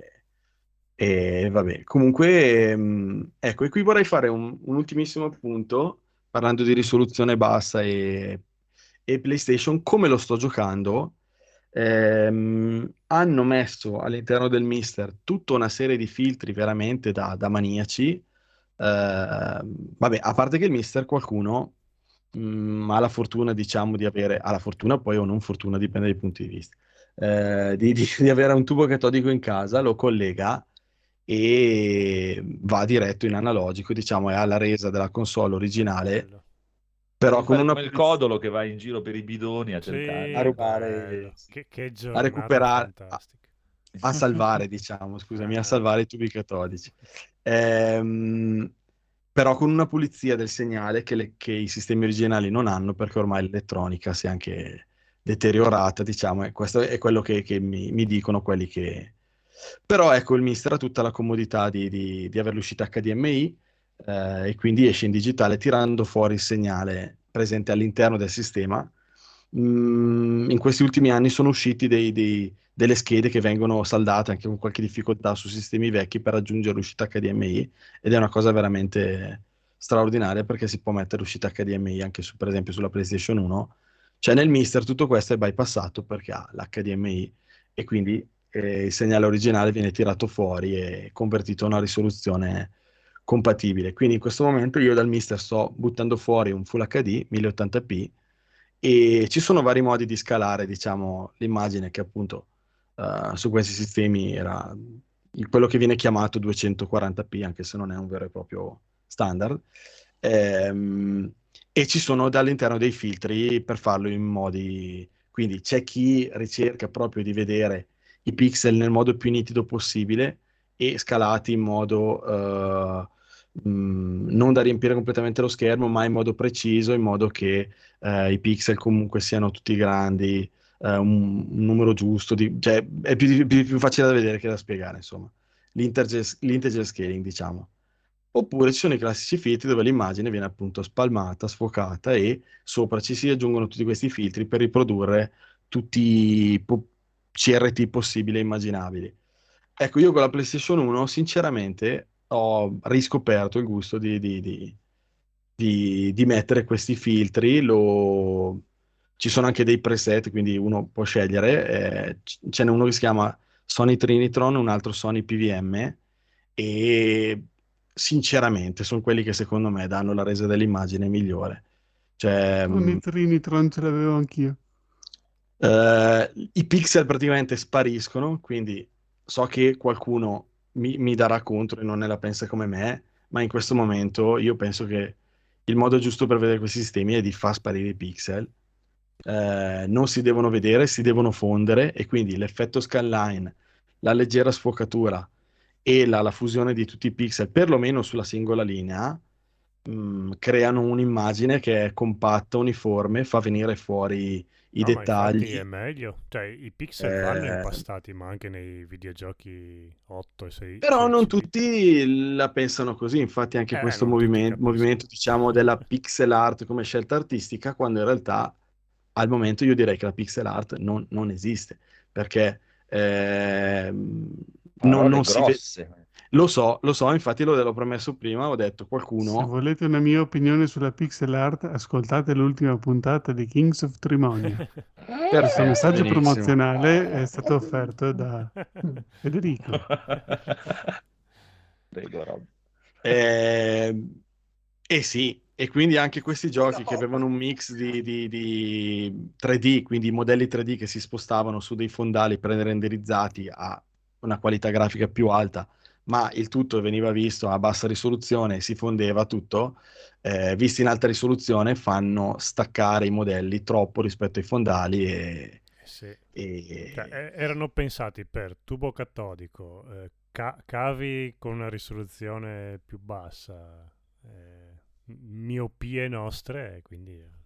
E vabbè, comunque, ehm, ecco, e qui vorrei fare un, un ultimissimo appunto parlando di risoluzione bassa e, e PlayStation, come lo sto giocando, ehm, hanno messo all'interno del Mister tutta una serie di filtri veramente da, da maniaci. Eh, vabbè, a parte che il Mister qualcuno mh, mm, ha la fortuna, diciamo, di avere, ha la fortuna poi o non fortuna, dipende dai punti di vista, eh, di, di, di avere un tubo catodico in casa, lo collega e va diretto in analogico, diciamo, è alla resa della console originale. Bello. Però con una... il codolo che va in giro per i bidoni a cercare, sì, a rubare, che, che a recuperare, a, a, salvare, diciamo, scusami, a salvare i tubi catodici. Ehm, però con una pulizia del segnale che, le, che, i sistemi originali non hanno, perché ormai l'elettronica si è anche deteriorata, diciamo, e questo è quello che, che mi, mi dicono quelli che, però ecco, il Mister ha tutta la comodità di, di, di avere l'uscita HDMI eh, e quindi esce in digitale tirando fuori il segnale presente all'interno del sistema. Mm, in questi ultimi anni sono usciti dei, dei, delle schede che vengono saldate anche con qualche difficoltà su sistemi vecchi per raggiungere l'uscita HDMI ed è una cosa veramente straordinaria perché si può mettere l'uscita HDMI anche su, per esempio sulla PlayStation 1. Cioè nel Mister tutto questo è bypassato perché ha l'HDMI e quindi eh, il segnale originale viene tirato fuori e convertito a una risoluzione compatibile. Quindi in questo momento io dal mister sto buttando fuori un Full HD 1080p e ci sono vari modi di scalare, diciamo, l'immagine che appunto uh, su questi sistemi era quello che viene chiamato 240p, anche se non è un vero e proprio standard. Ehm, e ci sono dall'interno dei filtri per farlo in modi... Quindi c'è chi ricerca proprio di vedere i pixel nel modo più nitido possibile e scalati in modo uh, mh, non da riempire completamente lo schermo, ma in modo preciso, in modo che uh, i pixel comunque siano tutti grandi, uh, un, un, numero giusto, di, cioè è più, più, più, facile da vedere che da spiegare, insomma. L'integer, l'integer scaling, diciamo. Oppure ci sono i classici filtri dove l'immagine viene appunto spalmata, sfocata e sopra ci si aggiungono tutti questi filtri per riprodurre tutti i po- CRT possibili e immaginabili. Ecco, io con la PlayStation 1 sinceramente ho riscoperto il gusto di- di- di- di mettere questi filtri. Lo... Ci sono anche dei preset, quindi uno può scegliere. eh, ce n'è uno che si chiama Sony Trinitron, un altro Sony PVM e sinceramente sono quelli che secondo me danno la resa dell'immagine migliore. Cioè, mh, i Trinitron ce l'avevo anch'io. eh, i pixel praticamente spariscono, quindi so che qualcuno mi, mi darà contro e non ne la pensa come me, ma in questo momento io penso che il modo giusto per vedere questi sistemi è di far sparire i pixel. Eh, non si devono vedere, si devono fondere e quindi l'effetto scanline, la leggera sfocatura e la, la fusione di tutti i pixel, perlomeno sulla singola linea, mh, creano un'immagine che è compatta, uniforme, fa venire fuori i No, dettagli. è meglio. Cioè, i pixel vanno Eh, impastati, ma anche nei videogiochi 8 e 6, Però non 16 bit. tutti la pensano così, infatti anche Eh, questo non movimento, movimento, diciamo, della pixel art come scelta artistica, quando in realtà al momento io direi che la pixel art non, non esiste, perché ehm, non, non si vede. Lo so, lo so, infatti lo- l'ho promesso prima, ho detto Se qualcuno... volete una mia opinione sulla pixel art, ascoltate l'ultima puntata di Kings of Trimonia. Questo Perfetto, messaggio benissimo. promozionale è stato offerto da Federico. Prego, Rob. Eh, eh sì, e quindi anche questi giochi che avevano un mix di, di- di 3D, quindi modelli 3D che si spostavano su dei fondali pre-renderizzati a una qualità grafica più alta, ma il tutto veniva visto a bassa risoluzione e si fondeva tutto, eh, visti in alta risoluzione fanno staccare i modelli troppo rispetto ai fondali e... Eh sì. e- Cioè, erano pensati per tubo catodico, eh, ca- cavi con una risoluzione più bassa, eh, miopie nostre, quindi...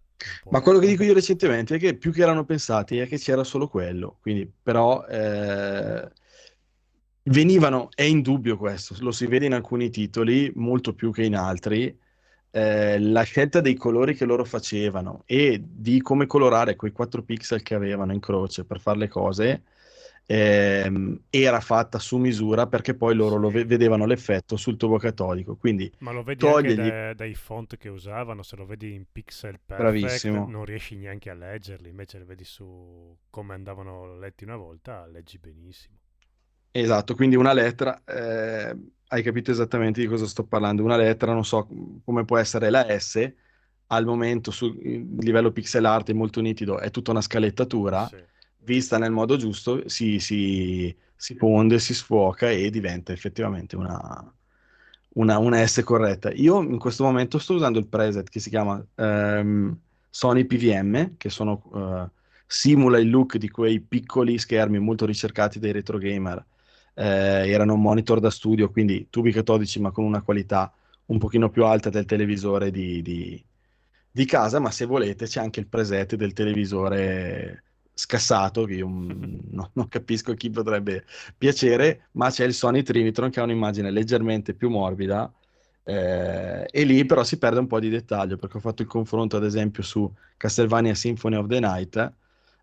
Ma quello che dico io recentemente è che più che erano pensati è che c'era solo quello, quindi però eh, venivano, è indubbio questo, lo si vede in alcuni titoli molto più che in altri, eh, la scelta dei colori che loro facevano e di come colorare quei 4 pixel che avevano in croce per fare le cose ehm, era fatta su misura perché poi loro lo ve- vedevano l'effetto sul tubo catodico, quindi Ma lo vedi anche togliergli... da- dai font che usavano, se lo vedi in pixel perfect Bravissimo. non riesci neanche a leggerli, invece li vedi su come andavano letti una volta, leggi benissimo. Esatto, quindi una lettera, eh, hai capito esattamente di cosa sto parlando. Una lettera, non so come può essere la S, al momento sul livello pixel art è molto nitido, è tutta una scalettatura, Sì. Vista nel modo giusto, si, si, si fonde, si sfuoca e diventa effettivamente una, una, una S corretta. Io in questo momento sto usando il preset che si chiama ehm, Sony PVM, che sono, eh, simula il look di quei piccoli schermi molto ricercati dai retro gamer. Eh, erano monitor da studio, quindi tubi catodici, ma con una qualità un pochino più alta del televisore di, di- di casa, ma se volete c'è anche il preset del televisore scassato, che io mm, no- non capisco chi potrebbe piacere, ma c'è il Sony Trinitron che ha un'immagine leggermente più morbida, eh, e lì però si perde un po' di dettaglio, perché ho fatto il confronto ad esempio su Castlevania Symphony of the Night,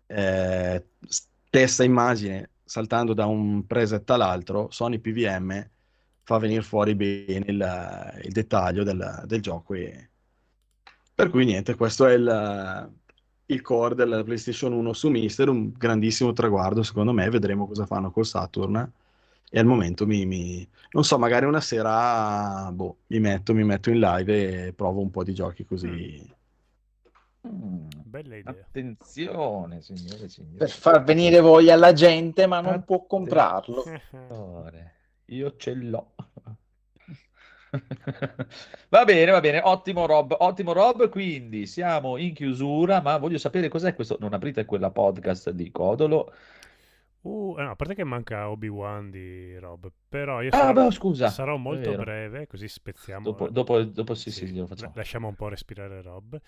eh, stessa immagine saltando da un preset all'altro, Sony PVM fa venire fuori bene il, il dettaglio del, del gioco. E... Per cui niente, questo è il, il core della PlayStation 1 su Mister, un grandissimo traguardo secondo me, vedremo cosa fanno col Saturn. E al momento mi, mi- non so, magari una sera boh, mi metto, mi metto in live e provo un po' di giochi così. Mm, Bella idea. Attenzione, signore e signori. Per far venire voglia alla gente, ma non può comprarlo. Attenzione, Io ce l'ho. Va bene, va bene, ottimo Rob, ottimo Rob, quindi siamo in chiusura, ma voglio sapere cos'è questo, non aprite quella podcast di Codolo. Uh, eh no, a parte che manca Obi-Wan di Rob, però io Ah, sarò, beh, scusa, sarò molto breve, così spezziamo. Dopo, dopo, dopo sì, sì, sì, la- facciamo. lasciamo un po' respirare Rob.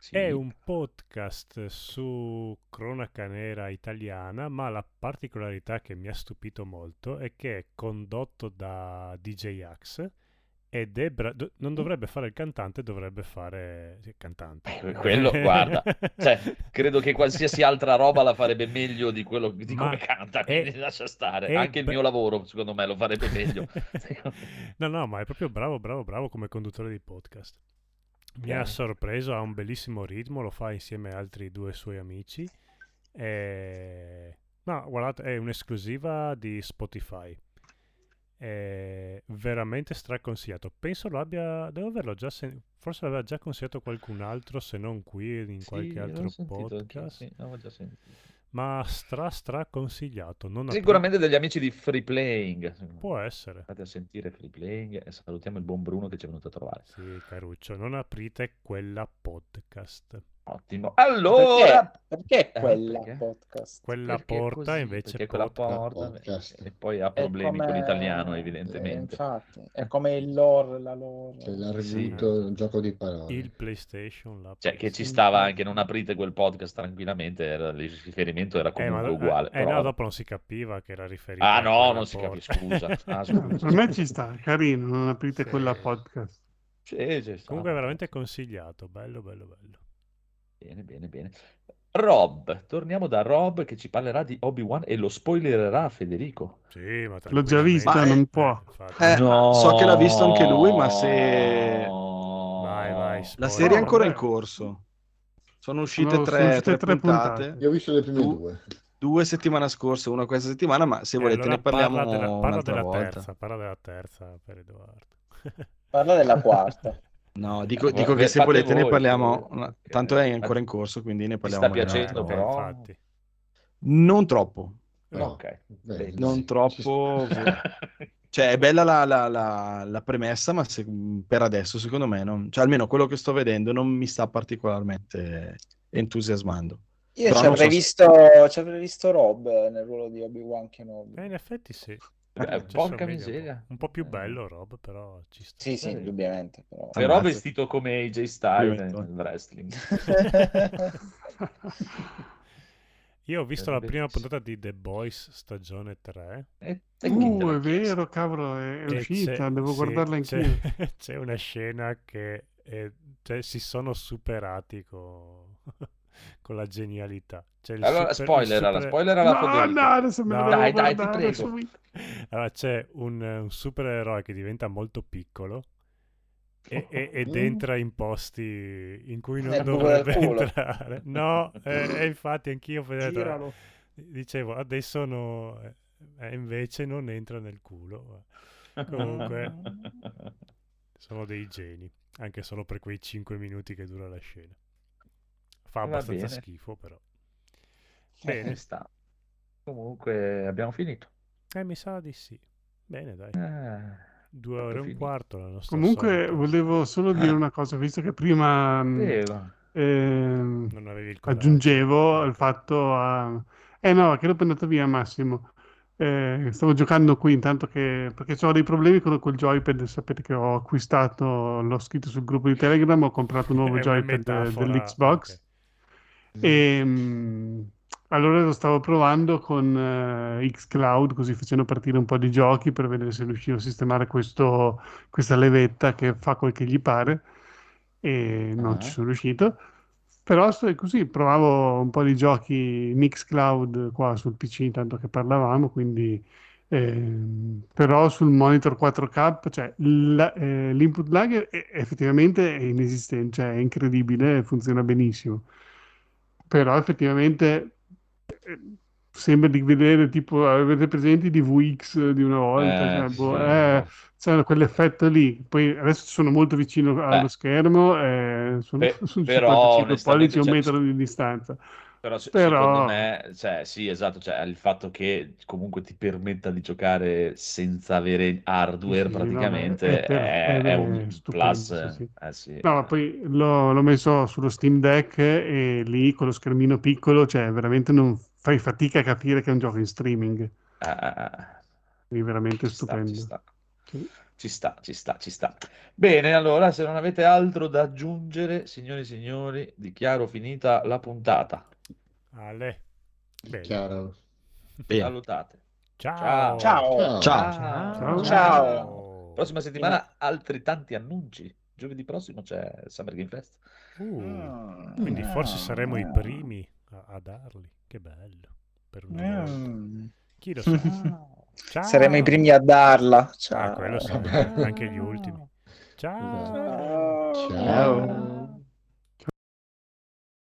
Sì. È un podcast su cronaca nera italiana, ma la particolarità che mi ha stupito molto è che è condotto da DJ Axe ed è bra- do- non dovrebbe fare il cantante, dovrebbe fare il cantante. Eh, quello, guarda, cioè, credo che qualsiasi altra roba la farebbe meglio di quello di Ma come canta, è- quindi lascia stare. è Anche il mio lavoro, secondo me, lo farebbe meglio. no, no, ma è proprio bravo, bravo, bravo come conduttore di podcast. Mi ha Ok. sorpreso, ha un bellissimo ritmo, lo fa insieme a altri due suoi amici. E... No, guardate, è un'esclusiva di Spotify. È veramente straconsigliato. Penso lo abbia, devo averlo già sen- forse l'aveva già consigliato qualcun altro, se non qui in Sì, qualche altro podcast. sì, l'avevo già sentito. Ma stra stra consigliato. Non Sicuramente degli amici di Free Playing. Può essere. Andate a sentire Free Playing e salutiamo il buon Bruno che ci è venuto a trovare. Sì, Caruccio, non aprite quella podcast. Ottimo. Allora, Perché, perché Eh, quella perché? podcast? Quella Perché porta così, invece perché quella porta Podcast. e poi ha problemi con come- l'italiano, eh, evidentemente. infatti, è come il lore, la lore. Cioè, l'ha Sì. gioco di parole. Il PlayStation, la Cioè, che ci PlayStation. stava anche, non aprite quel podcast tranquillamente, era- il riferimento era Eh, comunque ma, uguale. eh, però- no, dopo non si capiva che era riferito Ah no, non si capisce, scusa. Ah, scusa, per me ci sta, carino, non aprite Sì. quella podcast. Sì. Comunque è veramente consigliato, bello, bello, bello. Bene, bene, bene. Rob, torniamo da Rob che ci parlerà di Obi-Wan e lo spoilererà Federico. Sì, ma L'ho già vista, Ma è- non può. infatti. Eh, No. so che l'ha visto anche lui, ma se Vai, vai, la serie è ancora in corso. Sono uscite Sono- tre, sono uscite tre tre puntate, puntate. Io ho visto le prime Tu- due. due settimana scorsa, una questa settimana, ma se E volete allora ne parliamo parla della, parla un'altra della volta. terza, parla della terza per Edoardo. Parla della quarta. No, dico, Eh, dico che se volete ne voi, parliamo, se- una- che- tanto è ancora in corso, quindi ne parliamo sta magari piacendo, Eh, però? infatti. Non troppo, No. Ok. Beh, Bene. non sì, troppo. ci Cioè, è bella la, la- la- la premessa, ma se- per adesso, secondo me, non- cioè, almeno quello che sto vedendo non mi sta particolarmente entusiasmando. Io ci avrei, so se- visto, ci avrei visto Rob nel ruolo di Obi-Wan Kenobi. Eh, in effetti sì. Eh, Ci porca assomiglia un po'. miseria. Un po' più Eh. bello Rob, però ci sta. Sì, sì, indubbiamente. Però. Però vestito come AJ Styles nel wrestling. Io ho visto la prima puntata di The Boys stagione 3. E, e chi te Uh, è vero, cavolo, è, è uscita, c'è- devo sì, guardarla c'è- anch'io. C'è una scena che è- cioè, si sono superati co- con la genialità. C'è il Allora, super- il spoiler, super- spoiler alla No, no, adesso me No. Dai, dai, ti prego. Allora, c'è un, un supereroe che diventa molto piccolo e- e- ed Mm. entra in posti in cui non dovrebbe entrare. No, e e infatti anch'io Giralo. dicevo adesso no, eh, invece non entra nel culo. Comunque sono dei geni, anche solo per quei 5 minuti che dura la scena. Fa Va abbastanza schifo però. Bene, Bene. sta. Comunque abbiamo finito. Eh, mi sa di sì. Bene, dai. Eh, Due ore e un quarto la nostra Comunque solita. volevo solo dire una cosa, visto che prima il coraggio. aggiungevo Ah, il fatto a... Eh no, che è andato via Massimo. Eh, stavo giocando qui intanto che... perché ho dei problemi con quel joypad, sapete che ho acquistato, l'ho scritto sul gruppo di Telegram, ho comprato un nuovo joypad eh, metafora, dell'Xbox. ok. E mh, allora lo stavo provando con eh, xCloud, così facendo partire un po' di giochi per vedere se riuscivo a sistemare questo- questa levetta che fa quel che gli pare. E non Ah. ci sono riuscito. Però sto così, provavo un po' di giochi in xCloud qua sul PC, intanto che parlavamo, quindi ehm, però sul monitor 4K, cioè la- eh, l'input lag è- è- effettivamente è inesistente, cioè è incredibile, funziona benissimo però effettivamente eh, sembra di vedere tipo avete presenti i DVX di una volta Eh, cioè, boh, sì. eh, c'è quell'effetto lì poi adesso sono molto vicino allo Beh. schermo eh, sono Pe- su però, 55 onestamente, pollici a un cioè, metro di distanza Però, se- Però- secondo me, cioè, sì, esatto, cioè, il fatto che comunque ti permetta di giocare senza avere hardware Sì, no, praticamente è per- è, è è un stupendo, plus. sì, sì. eh. No, poi l'ho, l'ho messo sullo Steam Deck e lì con lo schermino piccolo, cioè veramente non fai fatica a capire che è un gioco in streaming. Eh, eh, eh. Quindi veramente Ci sta, stupendo. ci sta. Ci sta, ci sta, ci sta. Bene, allora, se non avete altro da aggiungere, signori e signori, dichiaro finita la puntata. Ale. Bene. Chiaro. Bene. Salutate. Ciao. Ciao. Ciao. Ciao. Ciao. Ciao. Prossima settimana altri tanti annunci. Giovedì prossimo c'è Summer Game Fest. Uh, Ah. quindi forse Ah. saremo i primi a, a darli. Che bello. Per. Mm. Chi lo sa? Ciao. Saremo i primi a darla. Ah, Ciao. quello sì, anche gli ultimi. Ciao. Ciao. Ciao.